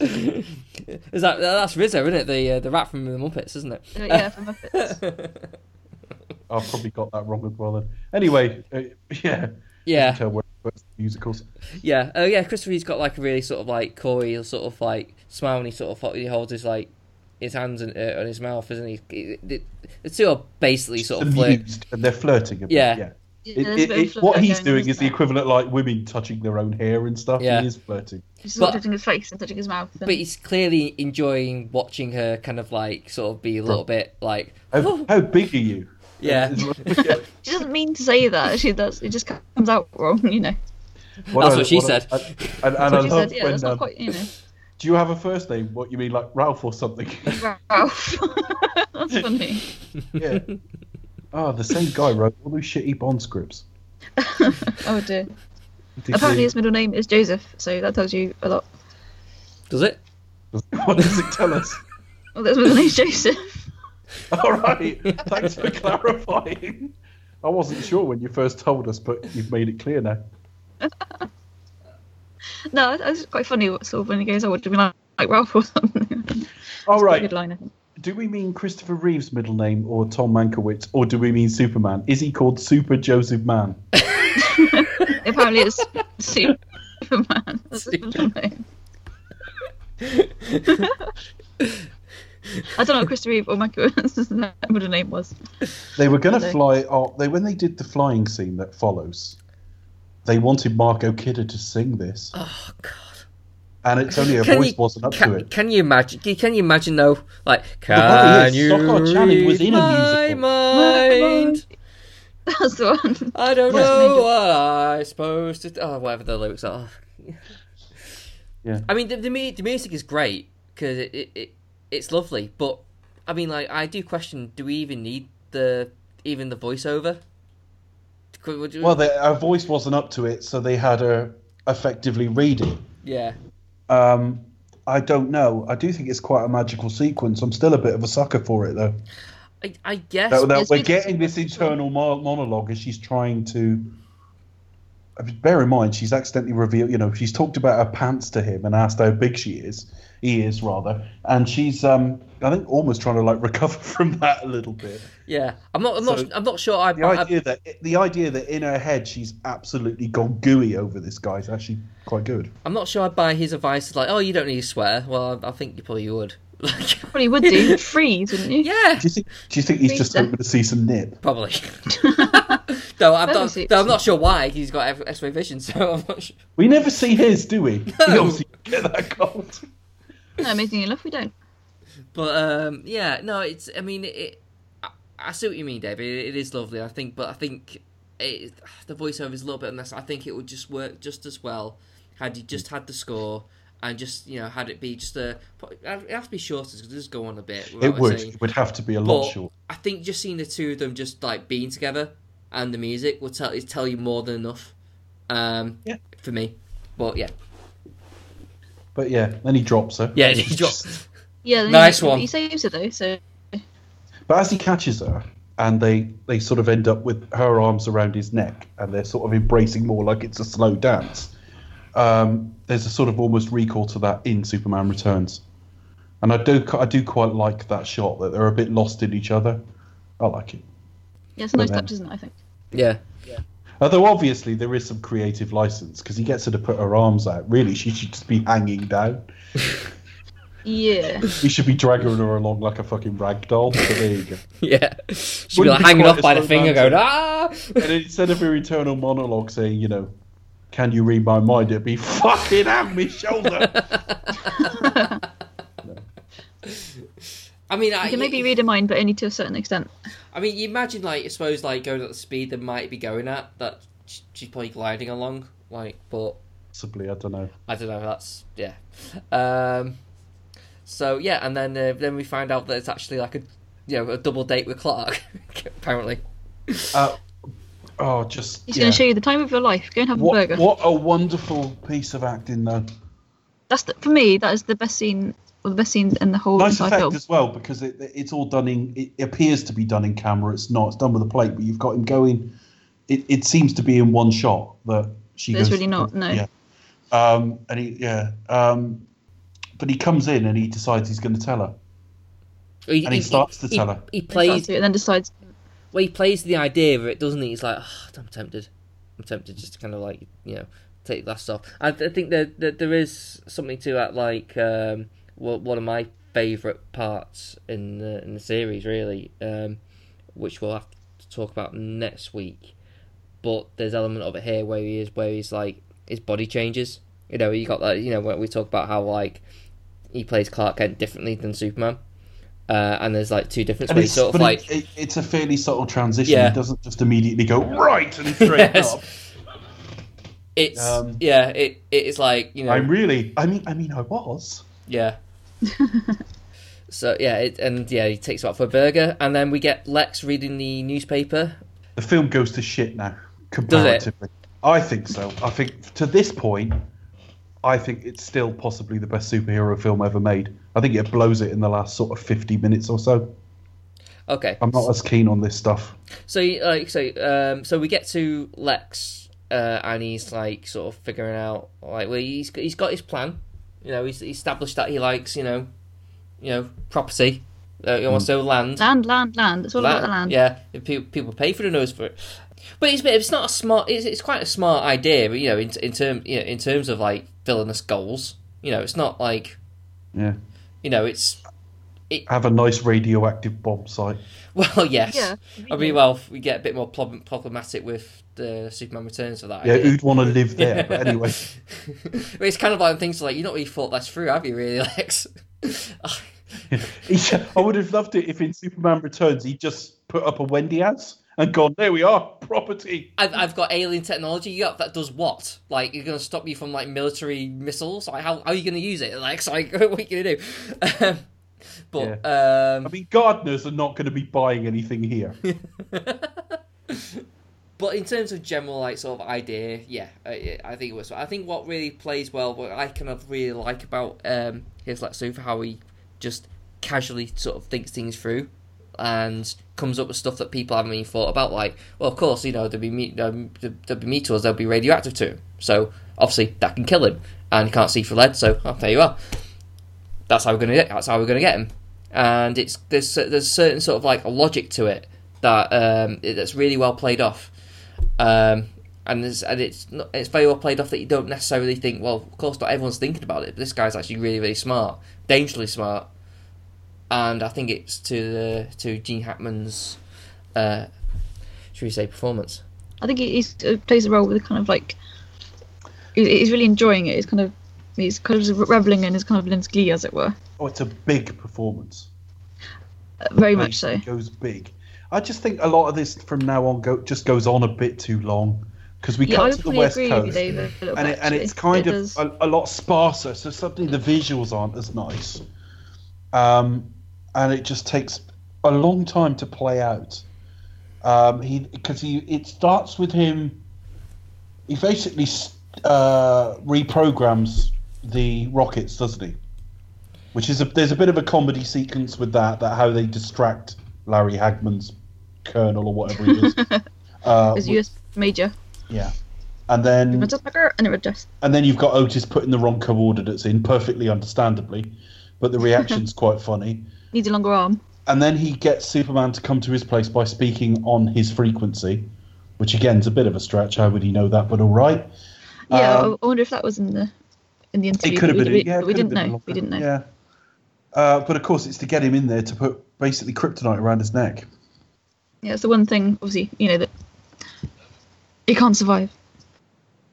Is that that's Rizzo, isn't it? The uh, the rat from the Muppets, isn't it? Uh, yeah from Muppets I've probably got that wrong as well. Then anyway, uh, yeah. Yeah. Tell where- but musicals. Yeah, oh yeah, Christopher he's got like a really sort of like coy sort of like smile when he sort of he holds his like his hands in, uh, on his mouth, isn't he? It- it- The two are basically sort of flirt. Amused, and they're flirting. A bit, Yeah. yeah. Yeah, It- it- it- what he's doing isn't the equivalent like women touching their own hair and stuff. Yeah. He is flirting. He's But- not touching his face and touching his mouth. and- But he's clearly enjoying watching her kind of like sort of be a little bit like How, how big are you? Yeah. Yeah. She doesn't mean to say that. She does. It just comes out wrong, you know. What That's I- what she I- said. And, and, and That's I she love said. Yeah, when, that's not um, quite, you know. do you have a first name? What you mean, like Ralph or something? Ralph. that's funny. yeah. Oh, the same guy wrote all those shitty Bond scripts. Oh dear. Did Apparently, you- his middle name is Joseph, so that tells you a lot. does it? what does it tell us? Well, his middle name's Joseph. All right. Thanks for clarifying. I wasn't sure when you first told us, but you've made it clear now. No, that's quite funny. What sort of when he goes, "I would have been like, like Ralph or something." All Quite a right. good line, I think. Do we mean Christopher Reeve's middle name or Tom Mankiewicz, or do we mean Superman? Is he called Super Joseph Man? Apparently, it's Superman. That's his middle name. I don't know what Christopher Reeve or Michael's middle name was. They were going to fly. Oh, they when they did the flying scene that follows, they wanted Margot Kidder to sing this, Oh god. and it's only her Can voice you- wasn't up Can, to it. can you imagine? Can you imagine though? Like, can is, you Stockard Channing was read in a my musical. mind? That's the one. I don't Yes, know Angel. what I'm supposed to. Oh, whatever the lyrics are. Yeah. I mean, the the, the music is great because it, it, it it's lovely, but I mean, like, I do question: Do we even need the even the voiceover? You- Well, they, her voice wasn't up to it, so they had her effectively read it. yeah, Um, I don't know. I do think it's quite a magical sequence. I'm still a bit of a sucker for it, though. I, I guess. That, that we're getting this internal mo- monologue as she's trying to. Bear in mind, she's accidentally revealed. You know, she's talked about her pants to him and asked how big she is. He is rather, and she's, um, I think, almost trying to like recover from that a little bit. Yeah, I'm not. I'm So, not. I'm not sure. I, The I, idea that the idea that in her head she's absolutely gone gooey over this guy is actually quite good. I'm not sure I'd buy his advice. Like, oh, you don't need to swear. Well, I, I think you probably would. Like, Probably would do. You'd freeze, wouldn't you? yeah, Do you think? Do you think he's just Freezer. hoping to see some nip? probably. no, I'm That not. was it. Though I'm not sure why he's got X- X-ray vision. So I'm not sure. We never see his, do we? He No. obviously get that cold. No, amazing enough, we don't. But um, yeah, no, it's. I mean, it. I, I see what you mean, David. It, it is lovely. I think, but I think it, the voiceover is a little bit on this. I think it would just work just as well had you just had the score and just you know had it be just a. It has to be shorter because it does go on a bit. It would. saying- It would have to be a lot But short. I think just seeing the two of them just like being together and the music will tell tell you more than enough. Um, Yeah. For me, but yeah, But yeah, then he drops her. yeah. He drops. Yeah, then Nice he, one. He saves her though, so But as he catches her, and they they sort of end up with her arms around his neck, and they're sort of embracing more like it's a slow dance. Um, there's a sort of almost recall to that in Superman Returns, and I do I do quite like that shot that they're a bit lost in each other. I like it. yeah, it's a nice But touch, isn't it? I think. Yeah. Yeah. Although obviously there is some creative license because he gets her to put her arms out. Really, she should just be hanging down. Yeah. He should be dragging her along like a fucking rag doll. But there you go. Yeah. She'd be Wouldn't like be hanging quite off by the finger, going romantic. ah. And instead of her eternal monologue saying, you know, can you read my mind? It'd be fucking have me shoulder. I mean, I can maybe read a mind, but only to a certain extent. I mean, you imagine like I suppose like going at the speed they might be going at that she's probably gliding along. Like, but Possibly, I don't know. I don't know. That's yeah. Um. So yeah, and then uh, then we find out that it's actually like a you know a double date with Clark. apparently. Uh, oh, just He's yeah. going to show you the time of your life. Go and have a burger. what a wonderful piece of acting, though. That's the, for me. That is the best scene, or the best scene in the whole Nice effect film. as well because it, it's all done in. It appears to be done in camera. It's not. It's done with a plate, but you've got him going. It, it seems to be in one shot that she. But it's goes- really not, no. Yeah. Um, and he, yeah. Um, but he comes in and he decides he's going to tell her. He, And he starts to tell her. He Starts plays. to, and then decides. Well, he plays the idea of it, doesn't he? He's like, oh, I'm tempted. I'm tempted just to kind of like you know take the last off. I, I think that there, there is something to that, like um, one of my favourite parts in the in the series, really, um, which we'll have to talk about next week. But there's element of it here where he is, where he's like his body changes. You know, you got that. You know, when we talk about how like he plays Clark Kent differently than Superman. Uh, and there's like two different ways, sort of like it, it's a fairly subtle transition. Yeah. It doesn't just immediately go right and straight Yes. up. it's Um, yeah, it it's like you know I'm really, I mean, I mean, I was. Yeah. so yeah, it, and yeah, he takes him out for a burger, and then we get Lex reading the newspaper. The film goes to shit now, comparatively. I think so. I think to this point, I think it's still possibly the best superhero film ever made. I think it blows it in the last sort of 50 minutes or so. Okay, I'm not as keen on this stuff. so like so um so we get to Lex, uh, and he's like sort of figuring out like well he's he's got his plan, you know he's, he's established that he likes you know, you know property, uh, he wants to own land. Land, land, land. It's all about the land. Yeah, if people people pay for the nose for it. But it's it's not a smart. It's, it's quite a smart idea. But you know, in in term you know, in terms of like villainous goals, you know, it's not like Yeah. you know, it's Have a nice radioactive bomb site. Well, yes. Yeah. I mean, well, we get a bit more prob- problematic with the Superman Returns for that. Yeah, idea. who'd want to live there? But anyway, but it's kind of like things like you not really thought that's through, have you? Really, Lex? He- I would have loved it if in Superman Returns he just put up a Wendy house and gone, there we are, property. I've, I've got alien technology. Yeah, that does what? Like, you're gonna stop me from like military missiles? Like, how, how are you gonna use it? Like, so, like what are you gonna do? Um, but um, I mean, gardeners are not going to be buying anything here. But in terms of general like sort of idea, yeah, I, I think it was. I think what really plays well, what I kind of really like about um, his Lex Luthor, how he just casually sort of thinks things through and comes up with stuff that people haven't even thought about. Like, well, of course, you know there'll be me- um, there'll be meteors, they'll be radioactive to him, so obviously that can kill him, and he can't see for lead. So oh, there you are. That's how we're gonna get. That's how we're gonna get him. And it's there's there's certain sort of like logic to it that um, it- that's really well played off um, and and it's not, it's very well played off that you don't necessarily think. Well, of course, not everyone's thinking about it. But this guy's actually really, really smart, dangerously smart, and I think it's to the to Gene Hackman's, uh, should we say, performance. I think he he's, uh, plays a role with a kind of like he's really enjoying it. He's kind of he's kind of reveling in his kind of glee, as it were. Oh, it's a big performance. Uh, very much so. It goes big. I just think a lot of this from now on go just goes on a bit too long because we Yeah, cut to the west agree with you, coast David. And, bit, it, and it's kind It of a, a lot sparser. So suddenly the visuals aren't as nice, um, and it just takes a long time to play out. Um, he because he it starts with him. He basically uh, reprograms the rockets, doesn't he? Which is a there's a bit of a comedy sequence with that that how they distract Larry Hagman's colonel or whatever he is. uh, His US major. yeah, and then Just like her, and it would and then you've got Otis putting the wrong coordinates in, perfectly understandably, but the reaction's quite funny. needs a longer arm. And then he gets Superman to come to his place by speaking on his frequency, which again is a bit of a stretch. How would he know that? But all right. Yeah, Um, I wonder if that was in the in the interview. It could have been. we, yeah, it we didn't been know. We didn't know. Yeah. Uh, but of course, it's to get him in there to put basically kryptonite around his neck. Yeah, it's the one thing, obviously, you know that he can't survive.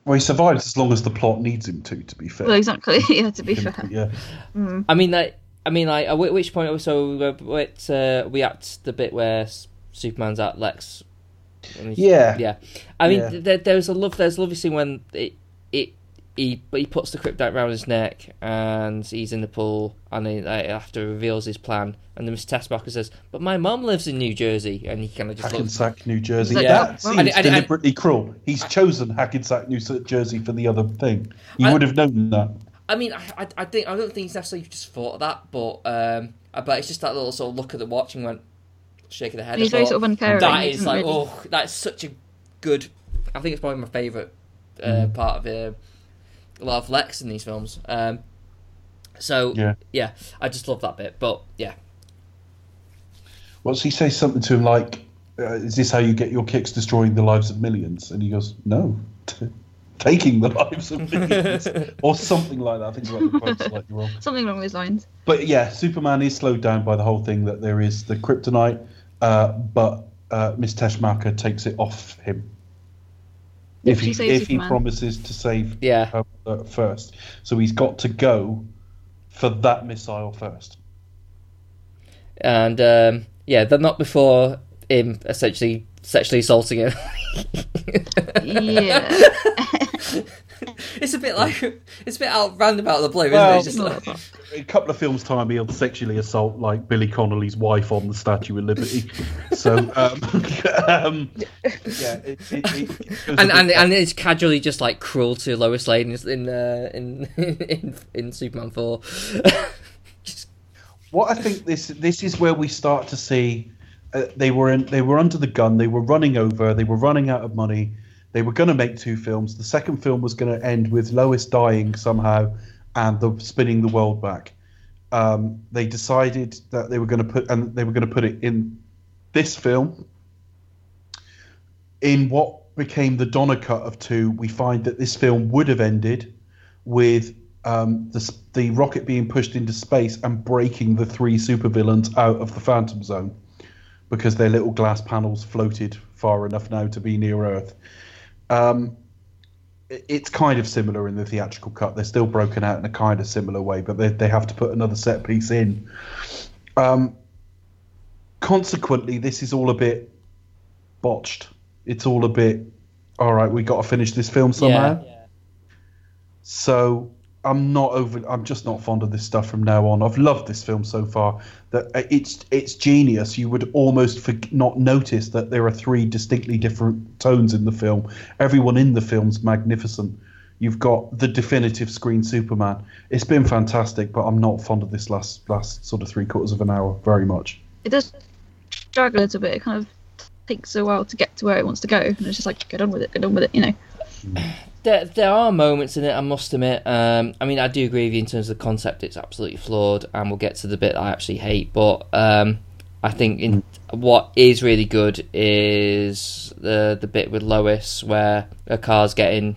Well, he survives as long as the plot needs him to. To be fair. Well, exactly. yeah, to be fair. Yeah. I mean, like, I mean, like, at which point? So, uh, wait, uh, we at the bit where Superman's at Lex. Yeah. yeah. I mean, Yeah. There, there's a love. There's a lovely scene when it, it, he, but he puts the kryptonite around his neck, and he's in the pool, and he, like, after reveals his plan, and then Mr. Teschmacher says, "But my mum lives in New Jersey," and he kind of just looks. Hackensack, New Jersey. Yeah. That seems And- and- and- deliberately cruel. He's chosen Hackensack, New Jersey for the other thing. He I- would have known that. I mean, I, I, I think I don't think he's necessarily just thought of that, but um, I bet it's just that little sort of look at the watch and went shaking the head. He's very thought, sort of uncaring. That He is doesn't like, really- oh, that's such a good. I think it's probably my favourite uh, Mm. part of uh, a lot of Lex in these films. Um, so Yeah. yeah, I just love that bit. But yeah, What's he says Something to him like, uh, is this how you get your kicks destroying the lives of millions? And he goes, no, taking the lives of millions, or something like that. I think I the quote slightly wrong. Something along those lines. But yeah, Superman is slowed down by the whole thing that there is the kryptonite, uh, but uh, Miss Teschmacher takes it off him. If She he saves if he promises to save Yeah. her first, so he's got to go for that missile first. and um, yeah, they're not before him essentially sexually assaulting him. Yeah. it's a bit like it's a bit out roundabout the blue, isn't Well, it? Just like- a couple of films time he'll sexually assault like Billy Connolly's wife on the Statue of Liberty. so um, um, yeah, it, it, it and bit- and and it's casually just like cruel to Lois Lane in in uh, in, in in Superman four. Just- what I think this this is where we start to see uh, they were in, they were under the gun, they were running over, they were running out of money. They were going to make two films. The second film was going to end with Lois dying somehow, and the spinning the world back. Um, they decided that they were going to put and they were going to put it in this film. In what became the Donner cut of two, we find that this film would have ended with um, the, the rocket being pushed into space and breaking the three supervillains out of the Phantom Zone because their little glass panels floated far enough now to be near Earth. Um, it's kind of similar in the theatrical cut. They're still broken out in a kind of similar way, but they, they have to put another set piece in. Um, consequently, this is all a bit botched. It's all a bit, all right, we got to finish this film somehow. So I'm not over. I'm just not fond of this stuff from now on. I've loved this film so far. That uh, it's it's genius. You would almost for, not notice that there are three distinctly different tones in the film. Everyone in the film's magnificent. You've got the definitive screen Superman. It's been fantastic, but I'm not fond of this last last sort of three quarters of an hour very much. It does drag a little bit. It kind of takes a while to get to where it wants to go, and it's just like get on with it, get on with it, you know. There, there are moments in it, I must admit. Um, I mean, I do agree with you in terms of the concept; it's absolutely flawed, and we'll get to the bit I actually hate. But um, I think in what is really good is the the bit with Lois where her car's getting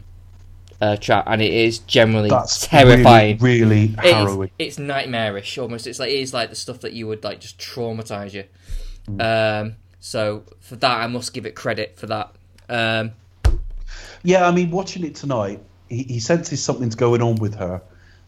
uh, trapped, and it is generally That's terrifying. Really, really It is- harrowing. it's nightmarish almost. It's like it is like the stuff that you would like just traumatize you. Mm. Um, so for that, I must give it credit for that. Um, Yeah, I mean, watching it tonight, he, he senses something's going on with her,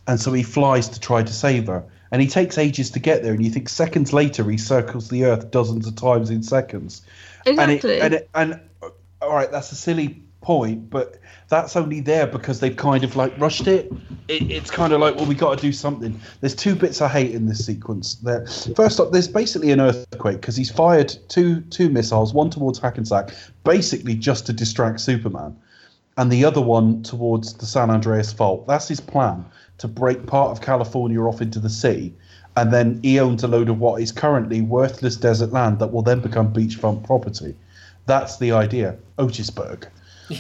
and so he flies to try to save her. And he takes ages to get there, and you think seconds later he circles the Earth dozens of times in seconds. Exactly. And it, and it, and all right, that's a silly point, but that's only there because they've kind of like rushed it. it it's kind of like, well, we got to do something. There's two bits I hate in this sequence. There, first up, there's basically an earthquake because he's fired two two missiles, one towards Hackensack, basically just to distract Superman, and the other one towards the San Andreas Fault. That's his plan to break part of California off into the sea. And then he owns a load of what is currently worthless desert land that will then become beachfront property. That's the idea. Otisburg.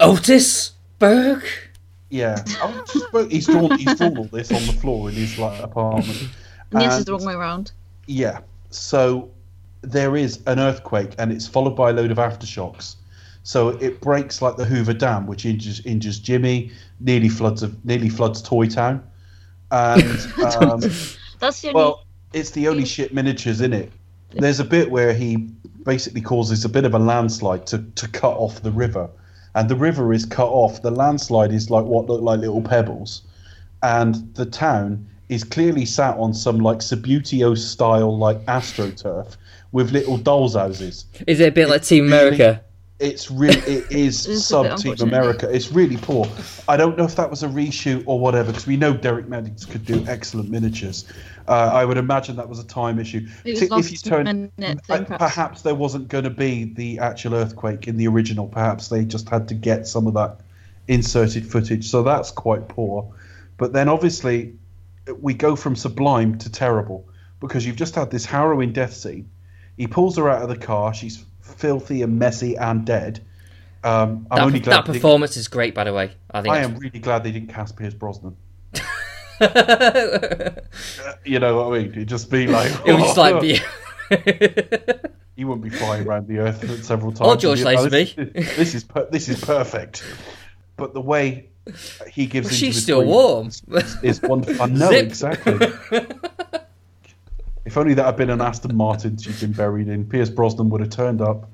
Otisburg. Yeah, Otisburg. He's drawn. He's drawn all this on the floor in his like apartment. and yes, And- it's the wrong way around. Yeah. So there is an earthquake, and it's followed by a load of aftershocks. So it breaks like the Hoover Dam, which injures injures Jimmy, nearly floods of nearly floods Toy Town, and um, That's the only. well, it's the only shit miniatures in it. There's a bit where he basically causes a bit of a landslide to, to cut off the river. And the river is cut off. The landslide is like what look like little pebbles. And the town is clearly sat on some like Subbuteo style like astroturf with little dolls houses. Is it a bit like Team America? It's really it is It's sub Team. America. It's really poor. I don't know if that was a reshoot or whatever because we know Derek Meddings could do excellent miniatures. Uh, I would imagine that was a time issue. T- if you turn, uh, perhaps there wasn't going to be the actual earthquake in the original. Perhaps they just had to get some of that inserted footage. So that's quite poor. But then obviously we go from sublime to terrible because you've just had this harrowing death scene. He pulls her out of the car. She's filthy and messy and dead. Um, I'm That, only glad that they- performance is great, by the way. I think. I am really glad they didn't cast Pierce Brosnan. You know what I mean? It'd just be like it would just like be. He wouldn't be flying around the earth several times. Or George be like, Lazenby. This, this is per- this is perfect. But the way he gives Well, into she's still warm. is, is wonderful. I know exactly. If only that had been an Aston Martin she'd been buried in, Pierce Brosnan would have turned up.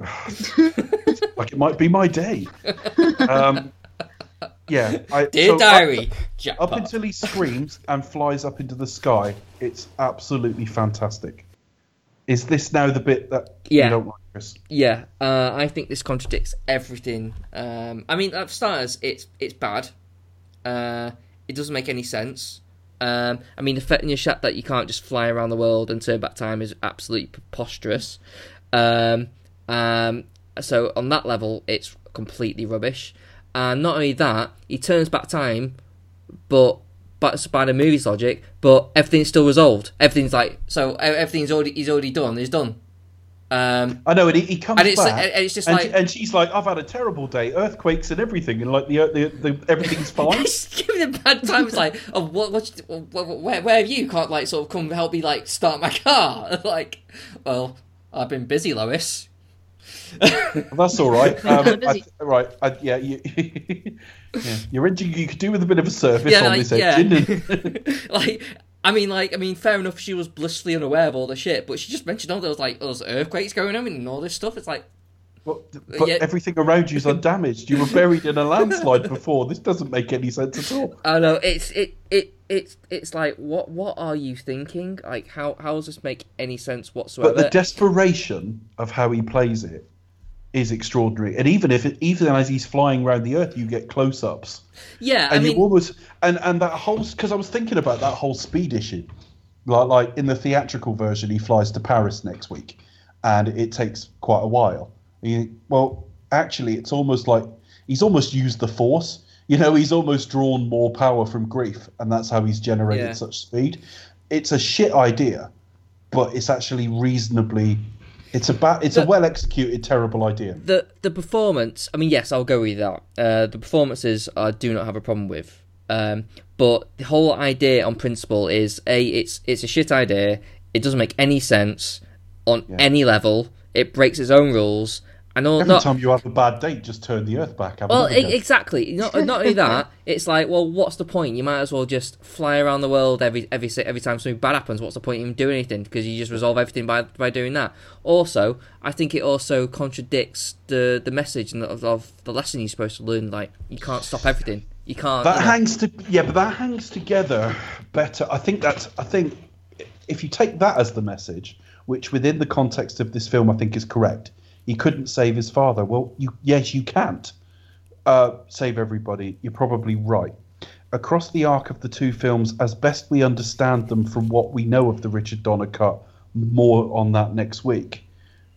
like it might be my day. Um, yeah, I, Dear so diary, Up, jackpot. until he screams and flies up into the sky, it's absolutely fantastic. Is this now the bit that Yeah. you don't like, Chris? Yeah, uh, I think this contradicts everything. Um, I mean, for starters, it's it's bad. Uh, it doesn't make any sense. Um, I mean, affecting your shot that you can't just fly around the world and turn back time is absolutely preposterous. Um, um, so on that level, it's completely rubbish. And not only that, he turns back time, but but by the movie's logic, but everything's still resolved. Everything's like so. Everything's already he's already done. He's done. Um, I know, and he, he comes And it's- back, and it's just and, like- and she's like, "I've had a terrible day, earthquakes and everything, and like the the, the everything's fine." Just give me a bad time. It's like, oh, what, what, what, where, where have you? Can't like sort of come help me like start my car? like, well, I've been busy, Lois. That's all right. Um, I, right, I, yeah, you, yeah, your engine you could do with a bit of a service Yeah, on like, this engine. and- like, I mean, like, I mean, fair enough. She was blissfully unaware of all the shit, but she just mentioned all those like those earthquakes going on and all this stuff. It's like, but but Yeah. everything around you's undamaged. You were buried in a landslide before. This doesn't make any sense at all. I know. It's it it it's it's like, what what are you thinking? Like, how how does this make any sense whatsoever? But the desperation of how he plays it is extraordinary. And even if it, even as he's flying around the earth, you get close-ups. yeah, I and mean, you almost and and that whole because I was thinking about that whole speed issue, like like in the theatrical version, he flies to Paris next week, and it takes quite a while. He, well, actually, it's almost like he's almost used the force. You know, he's almost drawn more power from grief, and that's how he's generated Yeah. such speed. It's a shit idea, but it's actually reasonably. It's a ba- It's a well executed terrible idea. the the performance. I mean, yes, I'll go with that. Uh, the performances I do not have a problem with. Um, but the whole idea on principle is a it's it's a shit idea. It doesn't make any sense on Yeah. any level. It breaks its own rules. And all, Every not, time you have a bad date, just turn the earth back. have well, e- exactly. Not not only that, it's like, well, what's the point? You might as well just fly around the world every every every time something bad happens. What's the point in doing anything? Because you just resolve everything by by doing that. Also, I think it also contradicts the the message of, of the lesson you're supposed to learn. Like, you can't stop everything. You can't. That you know- hangs to yeah, but that hangs together better. I think that's I think if you take that as the message, which within the context of this film I think is correct, he couldn't save his father. Well, you yes you can't uh, save everybody. You're probably right. Across the arc of the two films, as best we understand them from what we know of the Richard Donner cut, more on that next week.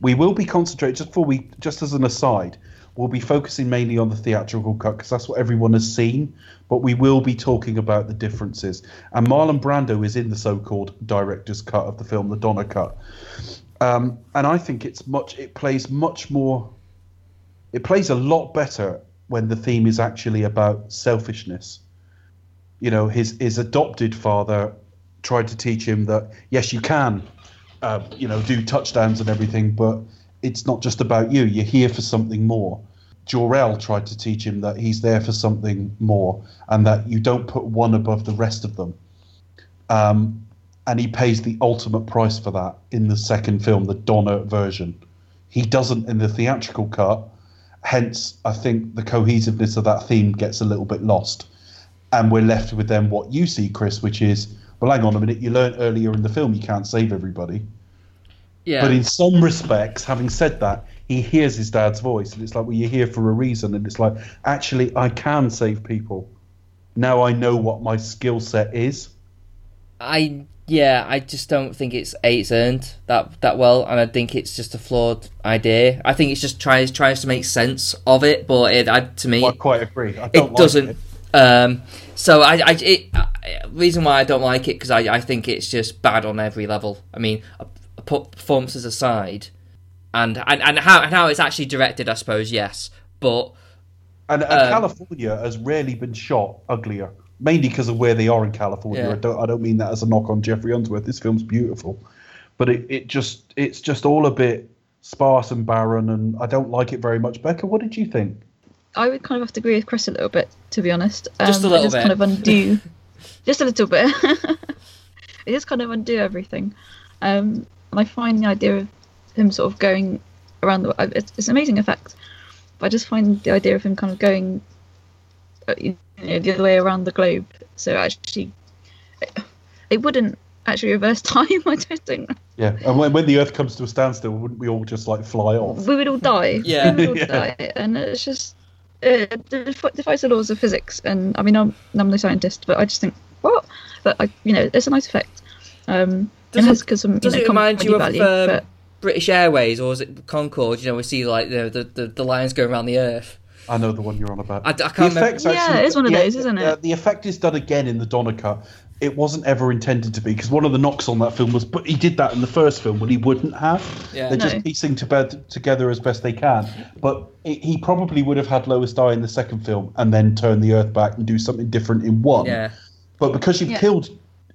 We will be concentrating just for we just as an aside, we'll be focusing mainly on the theatrical cut because that's what everyone has seen. But we will be talking about the differences. And Marlon Brando is in the so-called director's cut of the film, the Donner cut. Um, and I think it's much. It plays much more. It plays a lot better when the theme is actually about selfishness. You know, his his adopted father tried to teach him that yes, you can, uh, you know, do touchdowns and everything, but it's not just about you. You're here for something more. Jor-El tried to teach him that he's there for something more, and that you don't put one above the rest of them. Um, and he pays the ultimate price for that in the second film, the Donner version. He doesn't in the theatrical cut. Hence, I think the cohesiveness of that theme gets a little bit lost. And we're left with then what you see, Chris, which is, well, hang on a minute, you learned earlier in the film you can't save everybody. yeah. But in some respects, having said that, he hears his dad's voice, and it's like, well, you're here for a reason. And it's like, actually, I can save people. Now I know what my skill set is. I yeah, I just don't think it's it's earned that that well, and I think it's just a flawed idea. I think it's just tries tries to make sense of it, but it I, to me I quite agree. I don't it like doesn't. it. Um, so I, I it, uh, reason why I don't like it because I, I think it's just bad on every level. I mean, put performances aside, and and, and how and how it's actually directed, I suppose yes, but And, and Um, California has rarely been shot uglier, mainly because of where they are in California. Yeah. I don't. I don't mean that as a knock on Geoffrey Unsworth. This film's beautiful, but it, it just it's just all a bit sparse and barren, and I don't like it very much. Becca, what did you think? I would kind of have to agree with Chris a little bit, to be honest. Um, Just a little it does bit. kind of undo, just a little bit. it does kind of undo everything. Um, and I find the idea of him sort of going around the it's, it's an amazing effect, but I just find the idea of him kind of going, you know, the other way around the globe. So actually, it wouldn't actually reverse time. I don't think Yeah, and when, when the Earth comes to a standstill, wouldn't we all just like fly off? we would all die. Yeah. we would all Yeah. die, and it's just it defies the laws of physics. And I mean, I'm I'm no scientist, but I just think what? But I, you know, it's a nice effect. Um, Does it it- has because some Does you know, it remind you of comedy um, but British Airways or is it Concorde? You know, we see like the the, the, the lines going around the Earth. I know the one you're on about. I- I can't the remember- effect's Yeah, actually- it's one of the- those, isn't it? uh, the effect is done again in the Donner cut. It wasn't ever intended to be because one of the knocks on that film was, but he did that in the first film when he wouldn't have. Yeah. They're No. just piecing to bed, together as best they can. But it, he probably would have had Lois die in the second film and then turn the Earth back and do something different in one. Yeah. But because you've Yeah. killed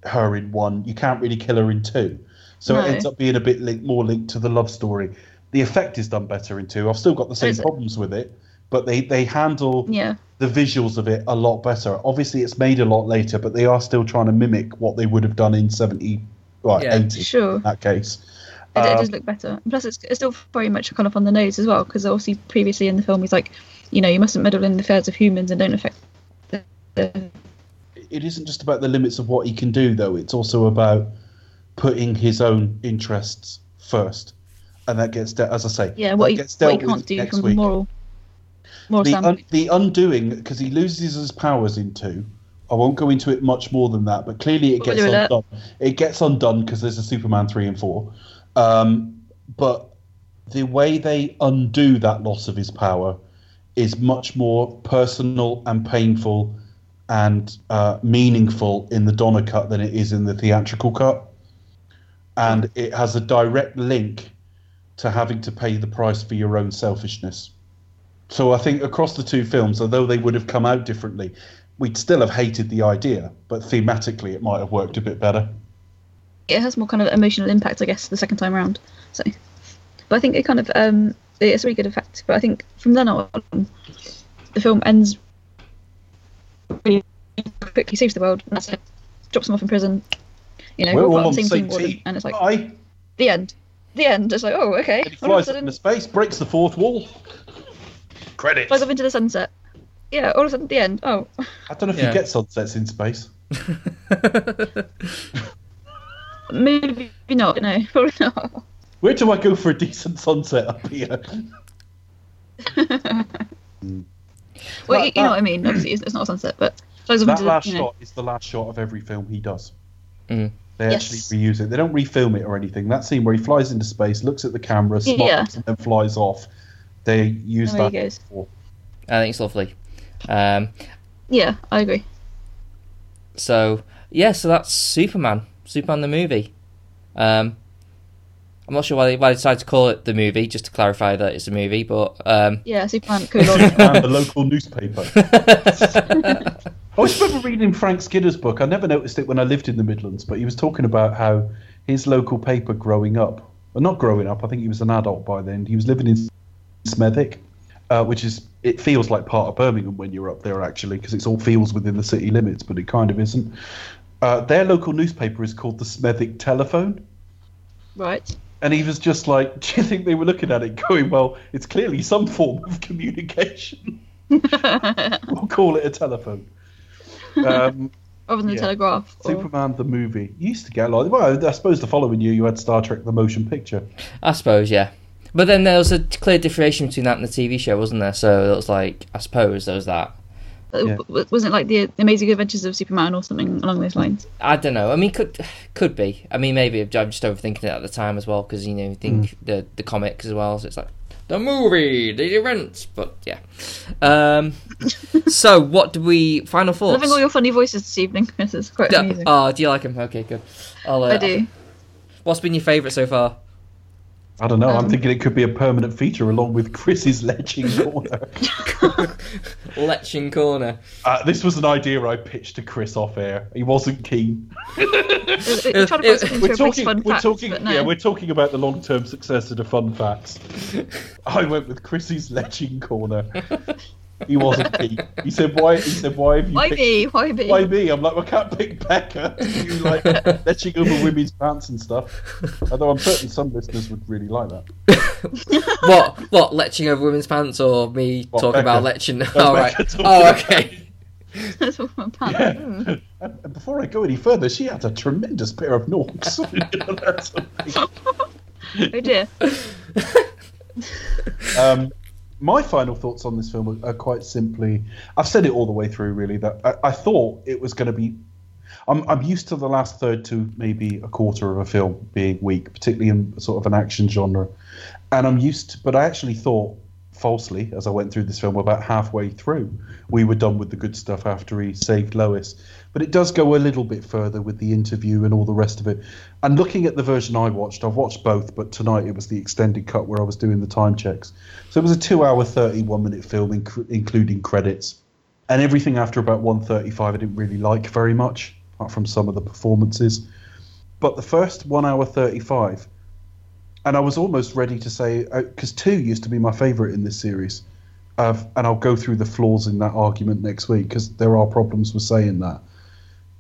her in one, you can't really kill her in two. So No. it ends up being a bit link, more linked to the love story. The effect is done better in two. I've still got the same Is it? problems with it, but they, they handle yeah, the visuals of it a lot better. Obviously, it's made a lot later, but they are still trying to mimic what they would have done in 70, right, Yeah. 80 Sure. in that case. it, it Um, does look better. Plus, it's, it's still very much kind of on the nose as well, because obviously previously in the film he's like, you know, you mustn't meddle in the affairs of humans and don't affect. The, the, it isn't just about the limits of what he can do, though. It's also about putting his own interests first. And that gets, de- as I say, yeah, what he, gets what he can't with do next from week. the moral, moral the, un- the undoing because he loses his powers in two. I won't go into it much more than that, but clearly it gets undone. It gets undone because there's a Superman three and four. Um, but the way they undo that loss of his power is much more personal and painful and uh, meaningful in the Donner cut than it is in the theatrical cut, and it has a direct link to having to pay the price for your own selfishness. So I think across the two films, although they would have come out differently, we'd still have hated the idea, but thematically it might have worked a bit better. it has more kind of emotional impact, I guess, the second time around. So, but I think it kind of um, it's a really good effect. But I think from then on, the film ends really quickly, saves the world, and that's it. Drops them off in prison. You know, We're all all on the same same team, and it's like Aye. the end. The end. It's like, oh, okay. And he All of a flies into space, breaks the fourth wall. Credits. flies up into the sunset. Yeah, all of a sudden, at the end. Oh, I don't know if Yeah. you get sunsets in space. maybe not. No, probably not. Where do I go for a decent sunset up here? Well, That- you, you know what I mean. Obviously, it's, it's not a sunset, but flies up that into the, last you know, shot is the last shot of every film he does. Mm. They Yes. actually reuse it. They don't refilm it or anything. That scene where he flies into space, looks at the camera, smiles, Yeah. and then flies off. They use There he that. goes. I think it's lovely. Um, Yeah, I agree. so yeah, so that's Superman, Superman the movie. Um, I'm not sure why they, why they decided to call it the movie, just to clarify that it's a movie, but um, Yeah, Superman colon. and the local newspaper. I always remember reading Frank Skinner's book. I never noticed it when I lived in the Midlands, but he was talking about how his local paper growing up, well, not growing up, I think he was an adult by then. He was living in Smethwick, uh, which is, it feels like part of Birmingham when you're up there, actually, because it's all feels within the city limits, but it kind of isn't. Uh, their local newspaper is called the Smethwick Telephone. right. And he was just like, Do you think they were looking at it going, Well, it's clearly some form of communication? we'll call it a telephone. Um, Rather than the Telegraph. Or... Superman the movie you used to get like well, I suppose the following year you had Star Trek the motion picture. I suppose yeah. But then there was a clear differentiation between that and the TV show, wasn't there? So it was like, I suppose there was that. Yeah. Uh, Wasn't it like the Amazing Adventures of Superman or something along those lines? I don't know. I mean, could could be. I mean, maybe I'm just overthinking it at the time as well because you know you think the the comics as well. So it's like the movie, the events. But yeah. Um. so what do we final thoughts? Loving all your funny voices this evening. This is quite Yeah. amusing. Oh, do you like him? Okay, good. I'll, uh, I do. What's been your favourite so far? I don't know. I'm Um, thinking it could be a permanent feature along with Chris's leching corner. Leching corner. uh, this was an idea I pitched to Chris off air. He wasn't keen. You're trying to find something to We're talking. We're facts, talking. no. Yeah, we're talking about the long-term success of the fun facts. I went with Chris's leching corner. He wasn't keen. He said, "Why?" He said, "Why have you?" Why picked- me? Why me? Why me? I'm like, well, I can't pick Becca to do like leching over women's pants and stuff. Although I'm certain some listeners would really like that. what? What? Leching over women's pants or me What, talking about Becca? leching? Oh, Oh, right. Becca talking Oh, okay. That's what my pants. Yeah. And and before I go any further, she had a tremendous pair of norks. You know, that's something. Oh dear. um, my final thoughts on this film are, quite simply I've said it all the way through, really, that I, I thought it was going to be. I'm, I'm used to the last third to maybe a quarter of a film being weak, particularly in sort of an action genre. And I'm used to, but I actually thought falsely as I went through this film about halfway through we were done with the good stuff after he saved Lois. But it does go a little bit further with the interview and all the rest of it. And looking at the version I watched, I've watched both, but tonight it was the extended cut where I was doing the time checks. So it was a two-hour, thirty-one-minute film, inc- including credits, and everything after about one thirty-five I didn't really like very much, apart from some of the performances. But the first one hour thirty-five, and I was almost ready to say uh, because two used to be my favourite in this series. Uh, and I'll go through the flaws in that argument next week because there are problems with saying that.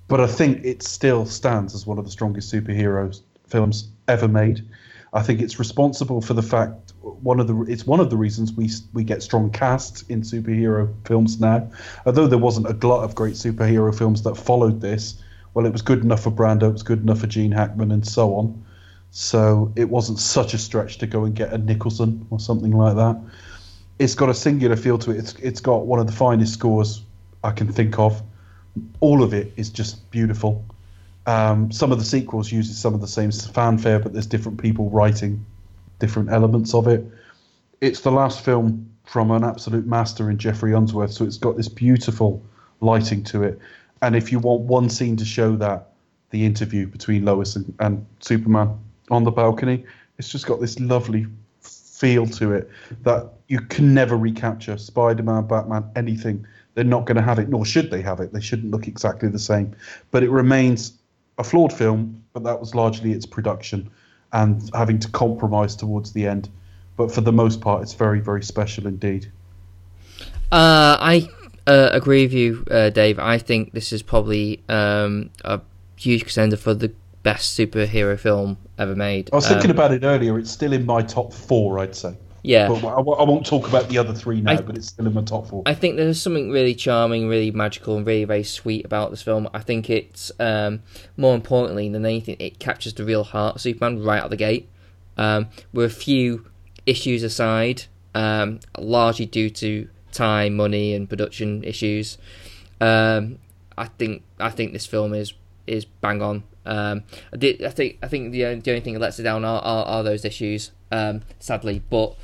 But I think it still stands as one of the strongest superhero films ever made. I think it's responsible for the fact one of the it's one of the reasons we we get strong casts in superhero films now. Although there wasn't a glut of great superhero films that followed this, well, it was good enough for Brando, it was good enough for Gene Hackman, and so on. So it wasn't such a stretch to go and get a Nicholson or something like that. It's got a singular feel to it. It's it's got one of the finest scores I can think of. All of it is just beautiful. Um, some of the sequels uses some of the same fanfare, but there's different people writing different elements of it. It's the last film from an absolute master in Geoffrey Unsworth, so it's got this beautiful lighting to it. And if you want one scene to show that, the interview between Lois and, and Superman on the balcony, it's just got this lovely feel to it that you can never recapture. Spider Man, Batman, anything. They're not going to have it, nor should they have it. They shouldn't look exactly the same. But it remains a flawed film, but that was largely its production and having to compromise towards the end. But for the most part, it's very, very special indeed. Uh, I uh, agree with you, uh, Dave. I think this is probably um, a huge contender for the best superhero film ever made. I was thinking Um, about it earlier. It's still in my top four, I'd say. yeah. But I, I won't talk about the other three now, I- but it's still in my top four. I think there's something really charming, really magical, and really very sweet about this film. I think it's um, more importantly than anything, it captures the real heart of Superman right out the gate. Um, with a few issues aside, um, largely due to time, money, and production issues, um, I think I think this film is is bang on. Um, I did. I think. I think the the only thing that lets it down are, are, are those issues. Um, sadly, but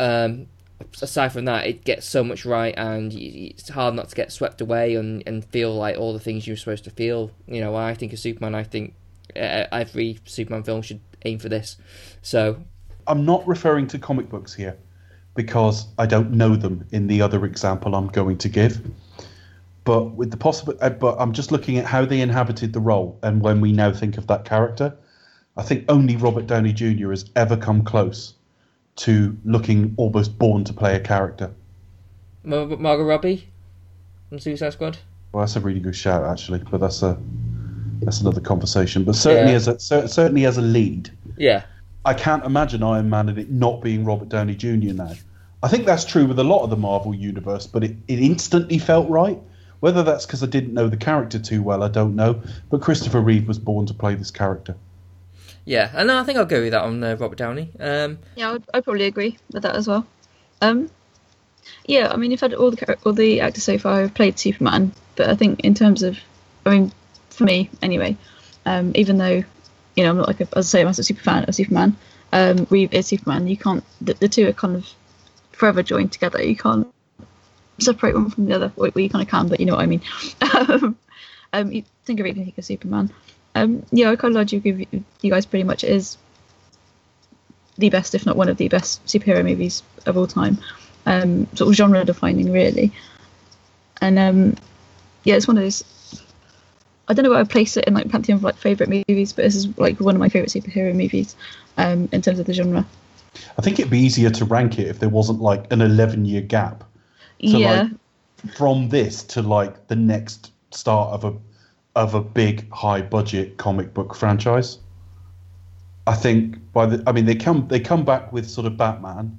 um, aside from that, it gets so much right, and it's hard not to get swept away and, and feel like all the things you're supposed to feel. You know, I think of Superman, I think every Superman film should aim for this. So, I'm not referring to comic books here because I don't know them in the other example I'm going to give. But with the possible, uh, but I'm just looking at how they inhabited the role, and when we now think of that character, I think only Robert Downey Jr. has ever come close to looking almost born to play a character. Mar- Margot Robbie from Suicide Squad. Well, that's a really good shout, actually, but that's a that's another conversation. But certainly Yeah. as a cer- certainly as a lead, Yeah, I can't imagine Iron Man and it not being Robert Downey Jr. now. I think that's true with a lot of the Marvel universe, but it, it instantly felt right. Whether that's because I didn't know the character too well, I don't know. But Christopher Reeve was born to play this character. yeah, and I think I'll go with that on uh, Robert Downey. Um, Yeah, I'd, I'd probably agree with that as well. Um, yeah, I mean, you've had all the all the actors so far who've played Superman, but I think in terms of, I mean, for me anyway, um, even though, you know, I'm not like a, as I say, I'm not a super fan of Superman. Um, Reeve is Superman. You can't. The, the two are kind of forever joined together. You can't separate one from the other. Well, you kind of can, but you know what I mean. um, um, you think of it, you think of Superman. Um, yeah, I kind of like you give you, guys pretty much is the best, if not one of the best superhero movies of all time. Um, sort of genre defining, really. And um, yeah, it's one of those. I don't know where I place it in like pantheon of like favorite movies, but this is like one of my favorite superhero movies um, in terms of the genre. I think it'd be easier to rank it if there wasn't like an 11 year gap. So, yeah, like, from this to like the next start of a of a big high budget comic book franchise. I think by the I mean they come they come back with sort of Batman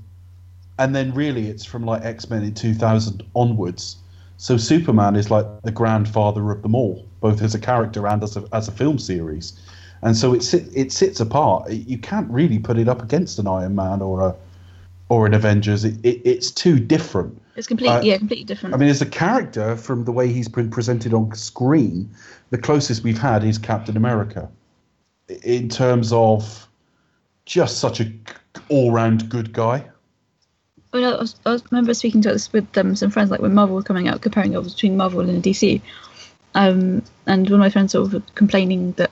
and then really it's from like X-Men in 2000 onwards. So Superman is like the grandfather of them all, both as a character and as a as a film series. And so it sit, it sits apart. You can't really put it up against an Iron Man or a or an Avengers. It, it it's too different. it's completely uh, yeah completely different. I mean, as a character, from the way he's been presented on screen, the closest we've had is Captain America, in terms of just such a all-round good guy. I, mean, I, was, I remember speaking to this with um, some friends, like when Marvel was coming out, comparing it between Marvel and DC. Um, and one of my friends sort of complaining that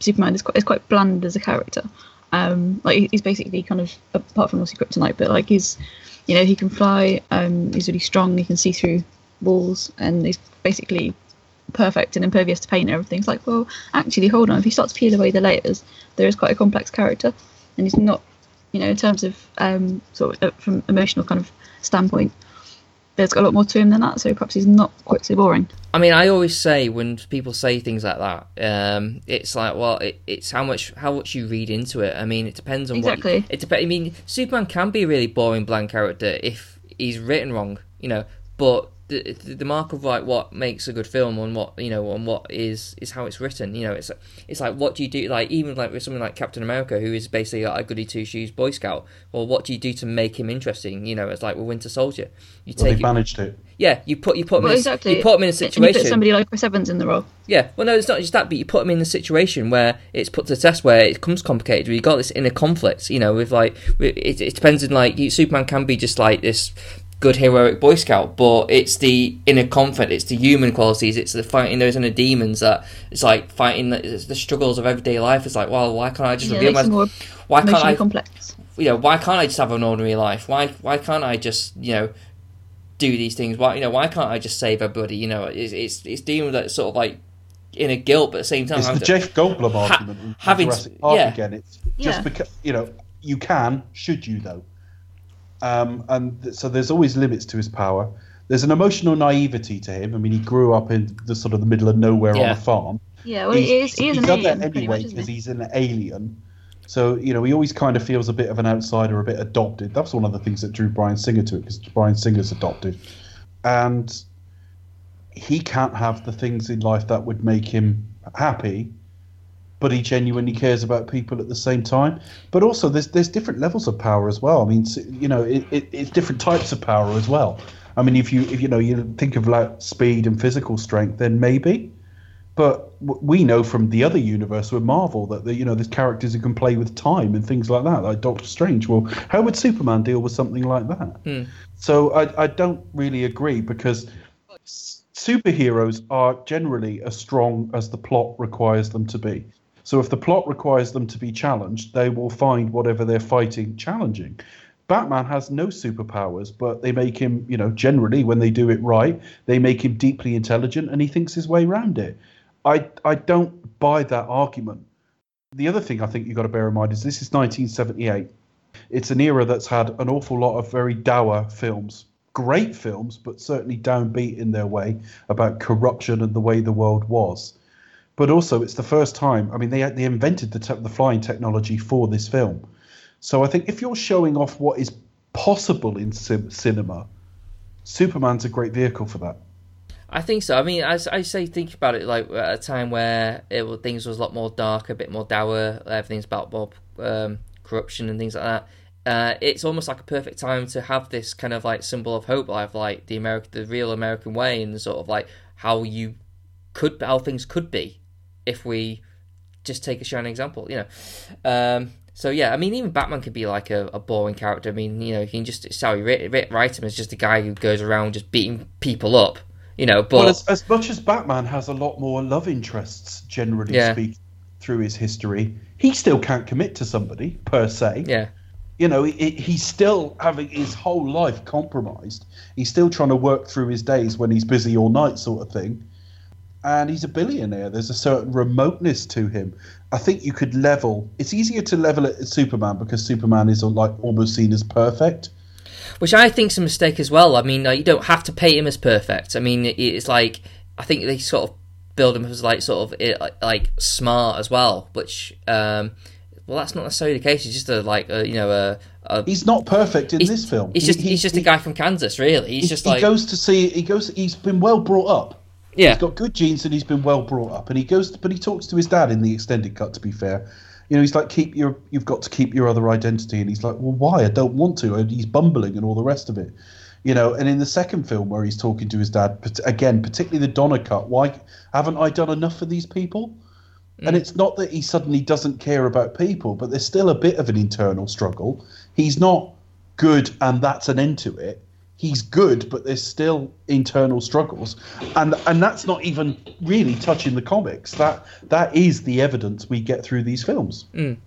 Superman is quite is quite bland as a character. Um, like he's basically kind of apart from obviously kryptonite, but like he's, you know, he can fly. Um, he's really strong. He can see through walls, and he's basically perfect and impervious to pain and everything. It's like, well, actually, hold on. If you start to peel away the layers, there is quite a complex character, and he's not, you know, in terms of um, sort of uh, from emotional kind of standpoint, there's got a lot more to him than that. So perhaps he's not quite so boring. I mean, I always say when people say things like that, um, it's like, well, it, it's how much how much you read into it. I mean, it depends on Exactly. what it depends. I mean, Superman can be a really boring, bland character if he's written wrong, you know. But the the mark of like what makes a good film and what you know and what is is how it's written. You know, it's it's like what do you do? Like even like with something like Captain America, who is basically like a goody two shoes Boy Scout. Well, what do you do to make him interesting? You know, it's like with Winter Soldier. You Well, take it, managed it. yeah, you put you put him Well, in a, exactly. you put him in a And you situation. put somebody like Chris Evans in the role. Yeah, well, no, it's not just that, but you put him in a situation where it's put to the test, where it becomes complicated. Where you got this inner conflict, you know, with like it, it depends on like you, Superman can be just like this good heroic Boy Scout, but it's the inner conflict, it's the human qualities, it's the fighting those inner demons that it's like fighting the, it's the struggles of everyday life. It's like, well, why can't I just Yeah, reveal makes it my, why can't I complex. you know, why can't I just have an ordinary life? Why why can't I just you know do these things? Why you know why can't I just save everybody? You know, it's it's, it's dealing with that sort of like inner guilt, but at the same time, It's the having to- Jeff Goldblum argument having to- Jurassic Park yeah. again. It's Yeah. just because you know you can, should you though? Um, and th- so there's always limits to his power. There's an emotional naivety to him. I mean, he grew up in the sort of the middle of nowhere on a farm. Yeah, well, he is, he is he's an done alien, that anyway because he? he's an alien. So you know, he always kind of feels a bit of an outsider, a bit adopted. That's one of the things that drew Bryan Singer to it because Bryan Singer's adopted, and he can't have the things in life that would make him happy, but he genuinely cares about people at the same time. But also, there's there's different levels of power as well. I mean, you know, it, it, it's different types of power as well. I mean, if you if you know you think of like speed and physical strength, then maybe. But we know from the other universe with Marvel that the, you know there's characters who can play with time and things like that, like Doctor Strange. Well, how would Superman deal with something like that? Hmm. So I, I don't really agree because superheroes are generally as strong as the plot requires them to be. So if the plot requires them to be challenged, they will find whatever they're fighting challenging. Batman has no superpowers, but they make him, you know, generally when they do it right, they make him deeply intelligent and he thinks his way around it. I I don't buy that argument. The other thing I think you've got to bear in mind is this is 1978. It's an era that's had an awful lot of very dour films, great films, but certainly downbeat in their way about corruption and the way the world was. But also, it's the first time. I mean, they they invented the te- the flying technology for this film. So I think if you're showing off what is possible in cin- cinema, Superman's a great vehicle for that. I think so. I mean, as I say, think about it like at a time where it things was a lot more dark, a bit more dour. Everything's about Bob um, corruption and things like that. Uh, it's almost like a perfect time to have this kind of like symbol of hope, like the American, the real American way, and sort of like how you could, how things could be if we just take a shining example, you know. Um, so yeah, I mean, even Batman could be like a, a boring character. I mean, you know, you can just how you write, write, him as just a guy who goes around just beating people up, you know. But well, as, as much as Batman has a lot more love interests, generally Yeah. speaking, through his history, he still can't commit to somebody per se. yeah, You know, he, he's still having his whole life compromised. He's still trying to work through his days when he's busy all night, sort of thing. And he's a billionaire. There's a certain remoteness to him. I think you could level. It's easier to level it at Superman because Superman is like almost seen as perfect. which I think's a mistake as well. I mean, you don't have to paint him as perfect. I mean, it's like I think they sort of build him as like sort of eh, like- like smart as well, which um, well, that's not necessarily the case. He's just a like a, you know a, a He's not perfect in this film. He's just he- he's just he- a guy from Kansas, really. He's he- just he goes to see. He goes. He's been well brought up. Yeah. He's got good genes and he's been well brought up. And he goes, but he talks to his dad in the extended cut. To be fair, you know, he's like, keep your, you've got to keep your other identity. And he's like, well, why? I don't want to. And he's bumbling and all the rest of it. You know, and in the second film where he's talking to his dad, again, particularly the Donner cut, why haven't I done enough for these people? And mm. it's not that he suddenly doesn't care about people, but there's still a bit of an internal struggle. He's not good and that's an end to it. He's good, but there's still internal struggles. And and that's not even really touching the comics. That that is the evidence we get through these films. Mm.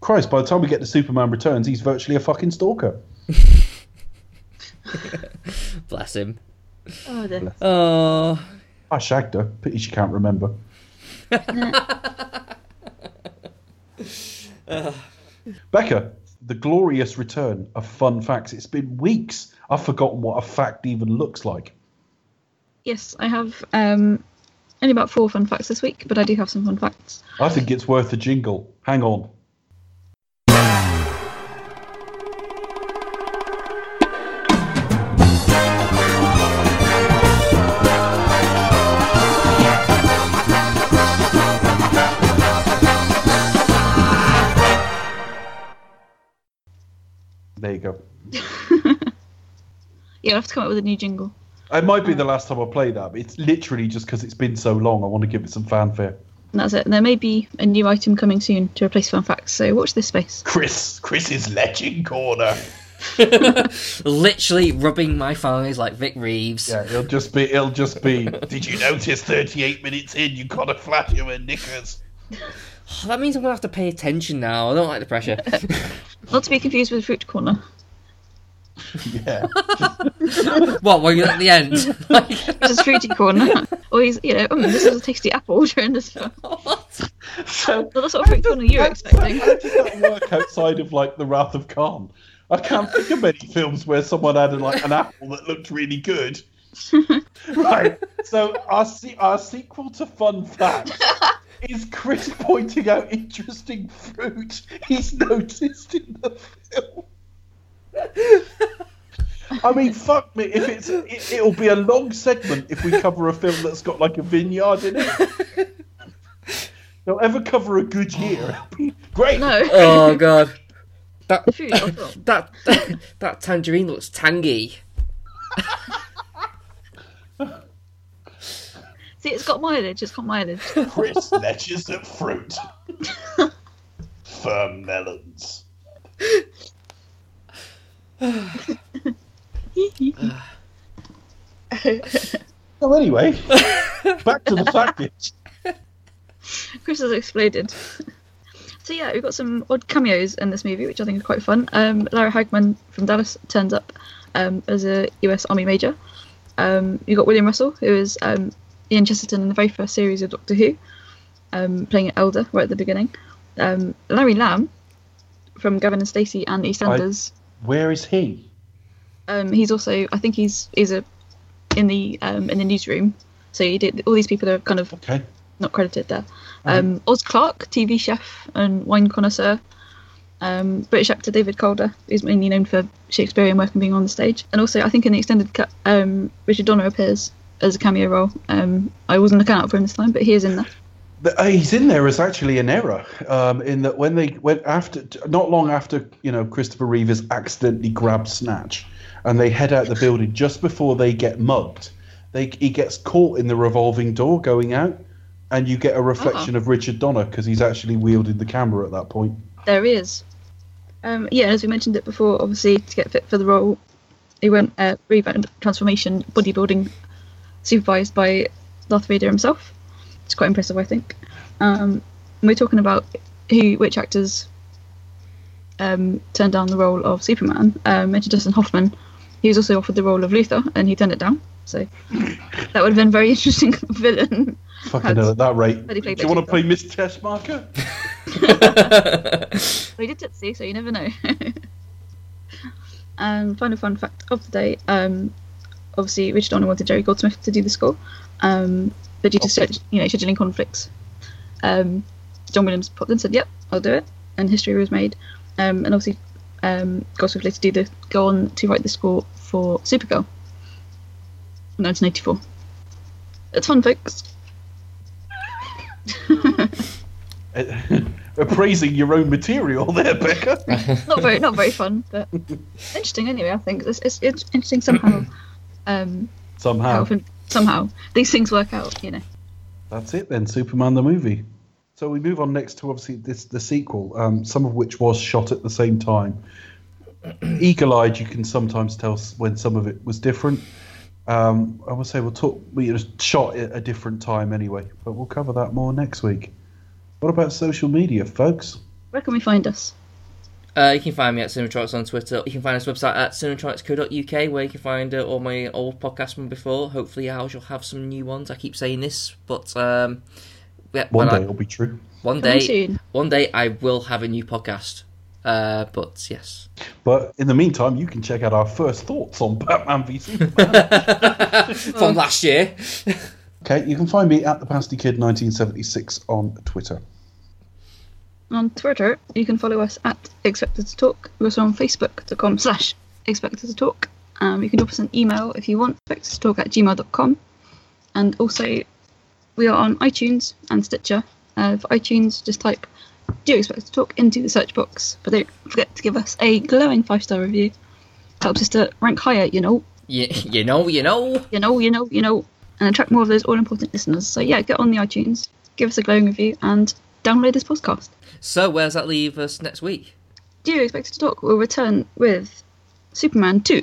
Christ, by the time we get to Superman Returns, he's virtually a fucking stalker. Bless him. Oh, dear. Oh, I shagged her. Pity she can't remember. Becca, the glorious return of fun facts. It's been weeks. I've forgotten what a fact even looks like. Yes, I have um, only about four fun facts this week, but I do have some fun facts. I think it's worth a jingle. Hang on. There you go. Yeah, I'll have to come up with a new jingle. It might be the last time I play that, but it's literally just because it's been so long. I want to give it some fanfare. And that's it. And there may be a new item coming soon to replace fun facts, so watch this space. Chris, Chris's legend corner. literally rubbing my thighs like Vic Reeves. Yeah, it'll just be. It'll just be. Did you notice? Thirty-eight minutes in, you got a flash of her knickers. Oh, that means I'm gonna have to pay attention now. I don't like the pressure. Not to be confused with Fruit Corner. Yeah. what? Were you're at the end? like, This is Fruity Corner. or he's, you know, mm, this is a tasty apple during this film. what? So Well, that's what Fruit Corner you were expecting. How does that work outside of like the Wrath of Khan? I can't think of many films where someone had like an apple that looked really good. right. So our se- our sequel to Fun Fact is Chris pointing out interesting fruit he's noticed in the film. I mean, fuck me. If it's, it, it'll be a long segment if we cover a film that's got like a vineyard in it. They'll ever cover a good year. Great. No, Oh god. That the food or film. that that, that tangerine looks tangy. See, it's got mileage. It's got mileage. Chris ledgers at fruit. Firm melons. so anyway, back to the package. Chris has exploded. So yeah, we've got some odd cameos in this movie, which I think is quite fun. Um, Larry Hagman from Dallas turns up um, as a U.S. Army major. Um, you've got William Russell, who is um, Ian Chesterton in the very first series of Doctor Who, um, playing Elder right at the beginning. Um, Larry Lamb from Gavin and Stacey and EastEnders. Where is he? Um, he's also, I think he's he's a in the um, in the newsroom. So he did all these people are kind of Okay. not credited there. Um, Oz Clarke, TV chef and wine connoisseur. Um, British actor David Calder, who's mainly known for Shakespearean work and being on the stage. And also, I think in the extended cut, um, Richard Donner appears as a cameo role. Um, I wasn't looking out for him this time, but he is in there. The, uh, he's in there as actually an error. Um, in that when they went after, not long after, you know, Christopher Reeves accidentally grabbed Snatch, and they head out the building just before they get mugged. They he gets caught in the revolving door going out, and you get a reflection of Richard Donner because he's actually wielding the camera at that point. There he is. Um, yeah, as we mentioned it before, obviously to get fit for the role, he went uh, revamp transformation bodybuilding, supervised by Darth Vader himself. It's quite impressive, I think. Um, we're talking about who, which actors um, turned down the role of Superman, um, Major Dustin Hoffman, he was also offered the role of Luthor, and he turned it down. So that would have been a very interesting villain. Fucking hell, at that rate. Do you want to play Miss Teschmacher? Well, he did Tootsie, so you never know. and final fun fact of the day: um, obviously, Richard Donner wanted Jerry Goldsmith to do the score, um, but due to sched- you know scheduling conflicts, um, John Williams popped in and said, "Yep, I'll do it," and history was made. Um, and obviously, um, Goldsmith later do the go on to write the score for Supergirl, 1984. It's fun, folks. Appraising your own material there, Becca. not very not very fun, but interesting anyway. I think it's, it's, it's interesting somehow. Um, Somehow. often, somehow these things work out, you know. That's it then, Superman the movie. So we move on next to obviously this the sequel, um, some of which was shot at the same time. Eagle-eyed, you can sometimes tell when some of it was different. Um, I would say we'll talk. We was shot at a different time anyway, but we'll cover that more next week. What about social media, folks? Where can we find us? Uh, you can find me at Cinematronics on Twitter. You can find us website at cinematronics.co.uk where you can find uh, all my old podcasts from before. Hopefully, I shall have some new ones. I keep saying this, but um, yeah, One when I- day it'll be true. one day, soon. one day, I will have a new podcast. Uh, but yes, But in the meantime, you can check out our first thoughts on Batman v Superman. from last year. okay, you can find me at the Pasty Kid 1976 on Twitter. On Twitter, you can follow us at Expected to Talk. We're also on Facebook.com slash Expected to Talk. Um, you can drop us an email if you want, expected to talk at gmail.com. And also, we are on iTunes and Stitcher. Uh, for iTunes, just type Do you expect to talk into the search box? But don't forget to give us a glowing five star review. Helps us to rank higher, you know, you, you know, you know. you know, you know, you know, and attract more of those all important listeners. So yeah, get on the iTunes, give us a glowing review, and download this podcast. So, where does that leave us next week? Do you expect to talk? We'll return with Superman 2.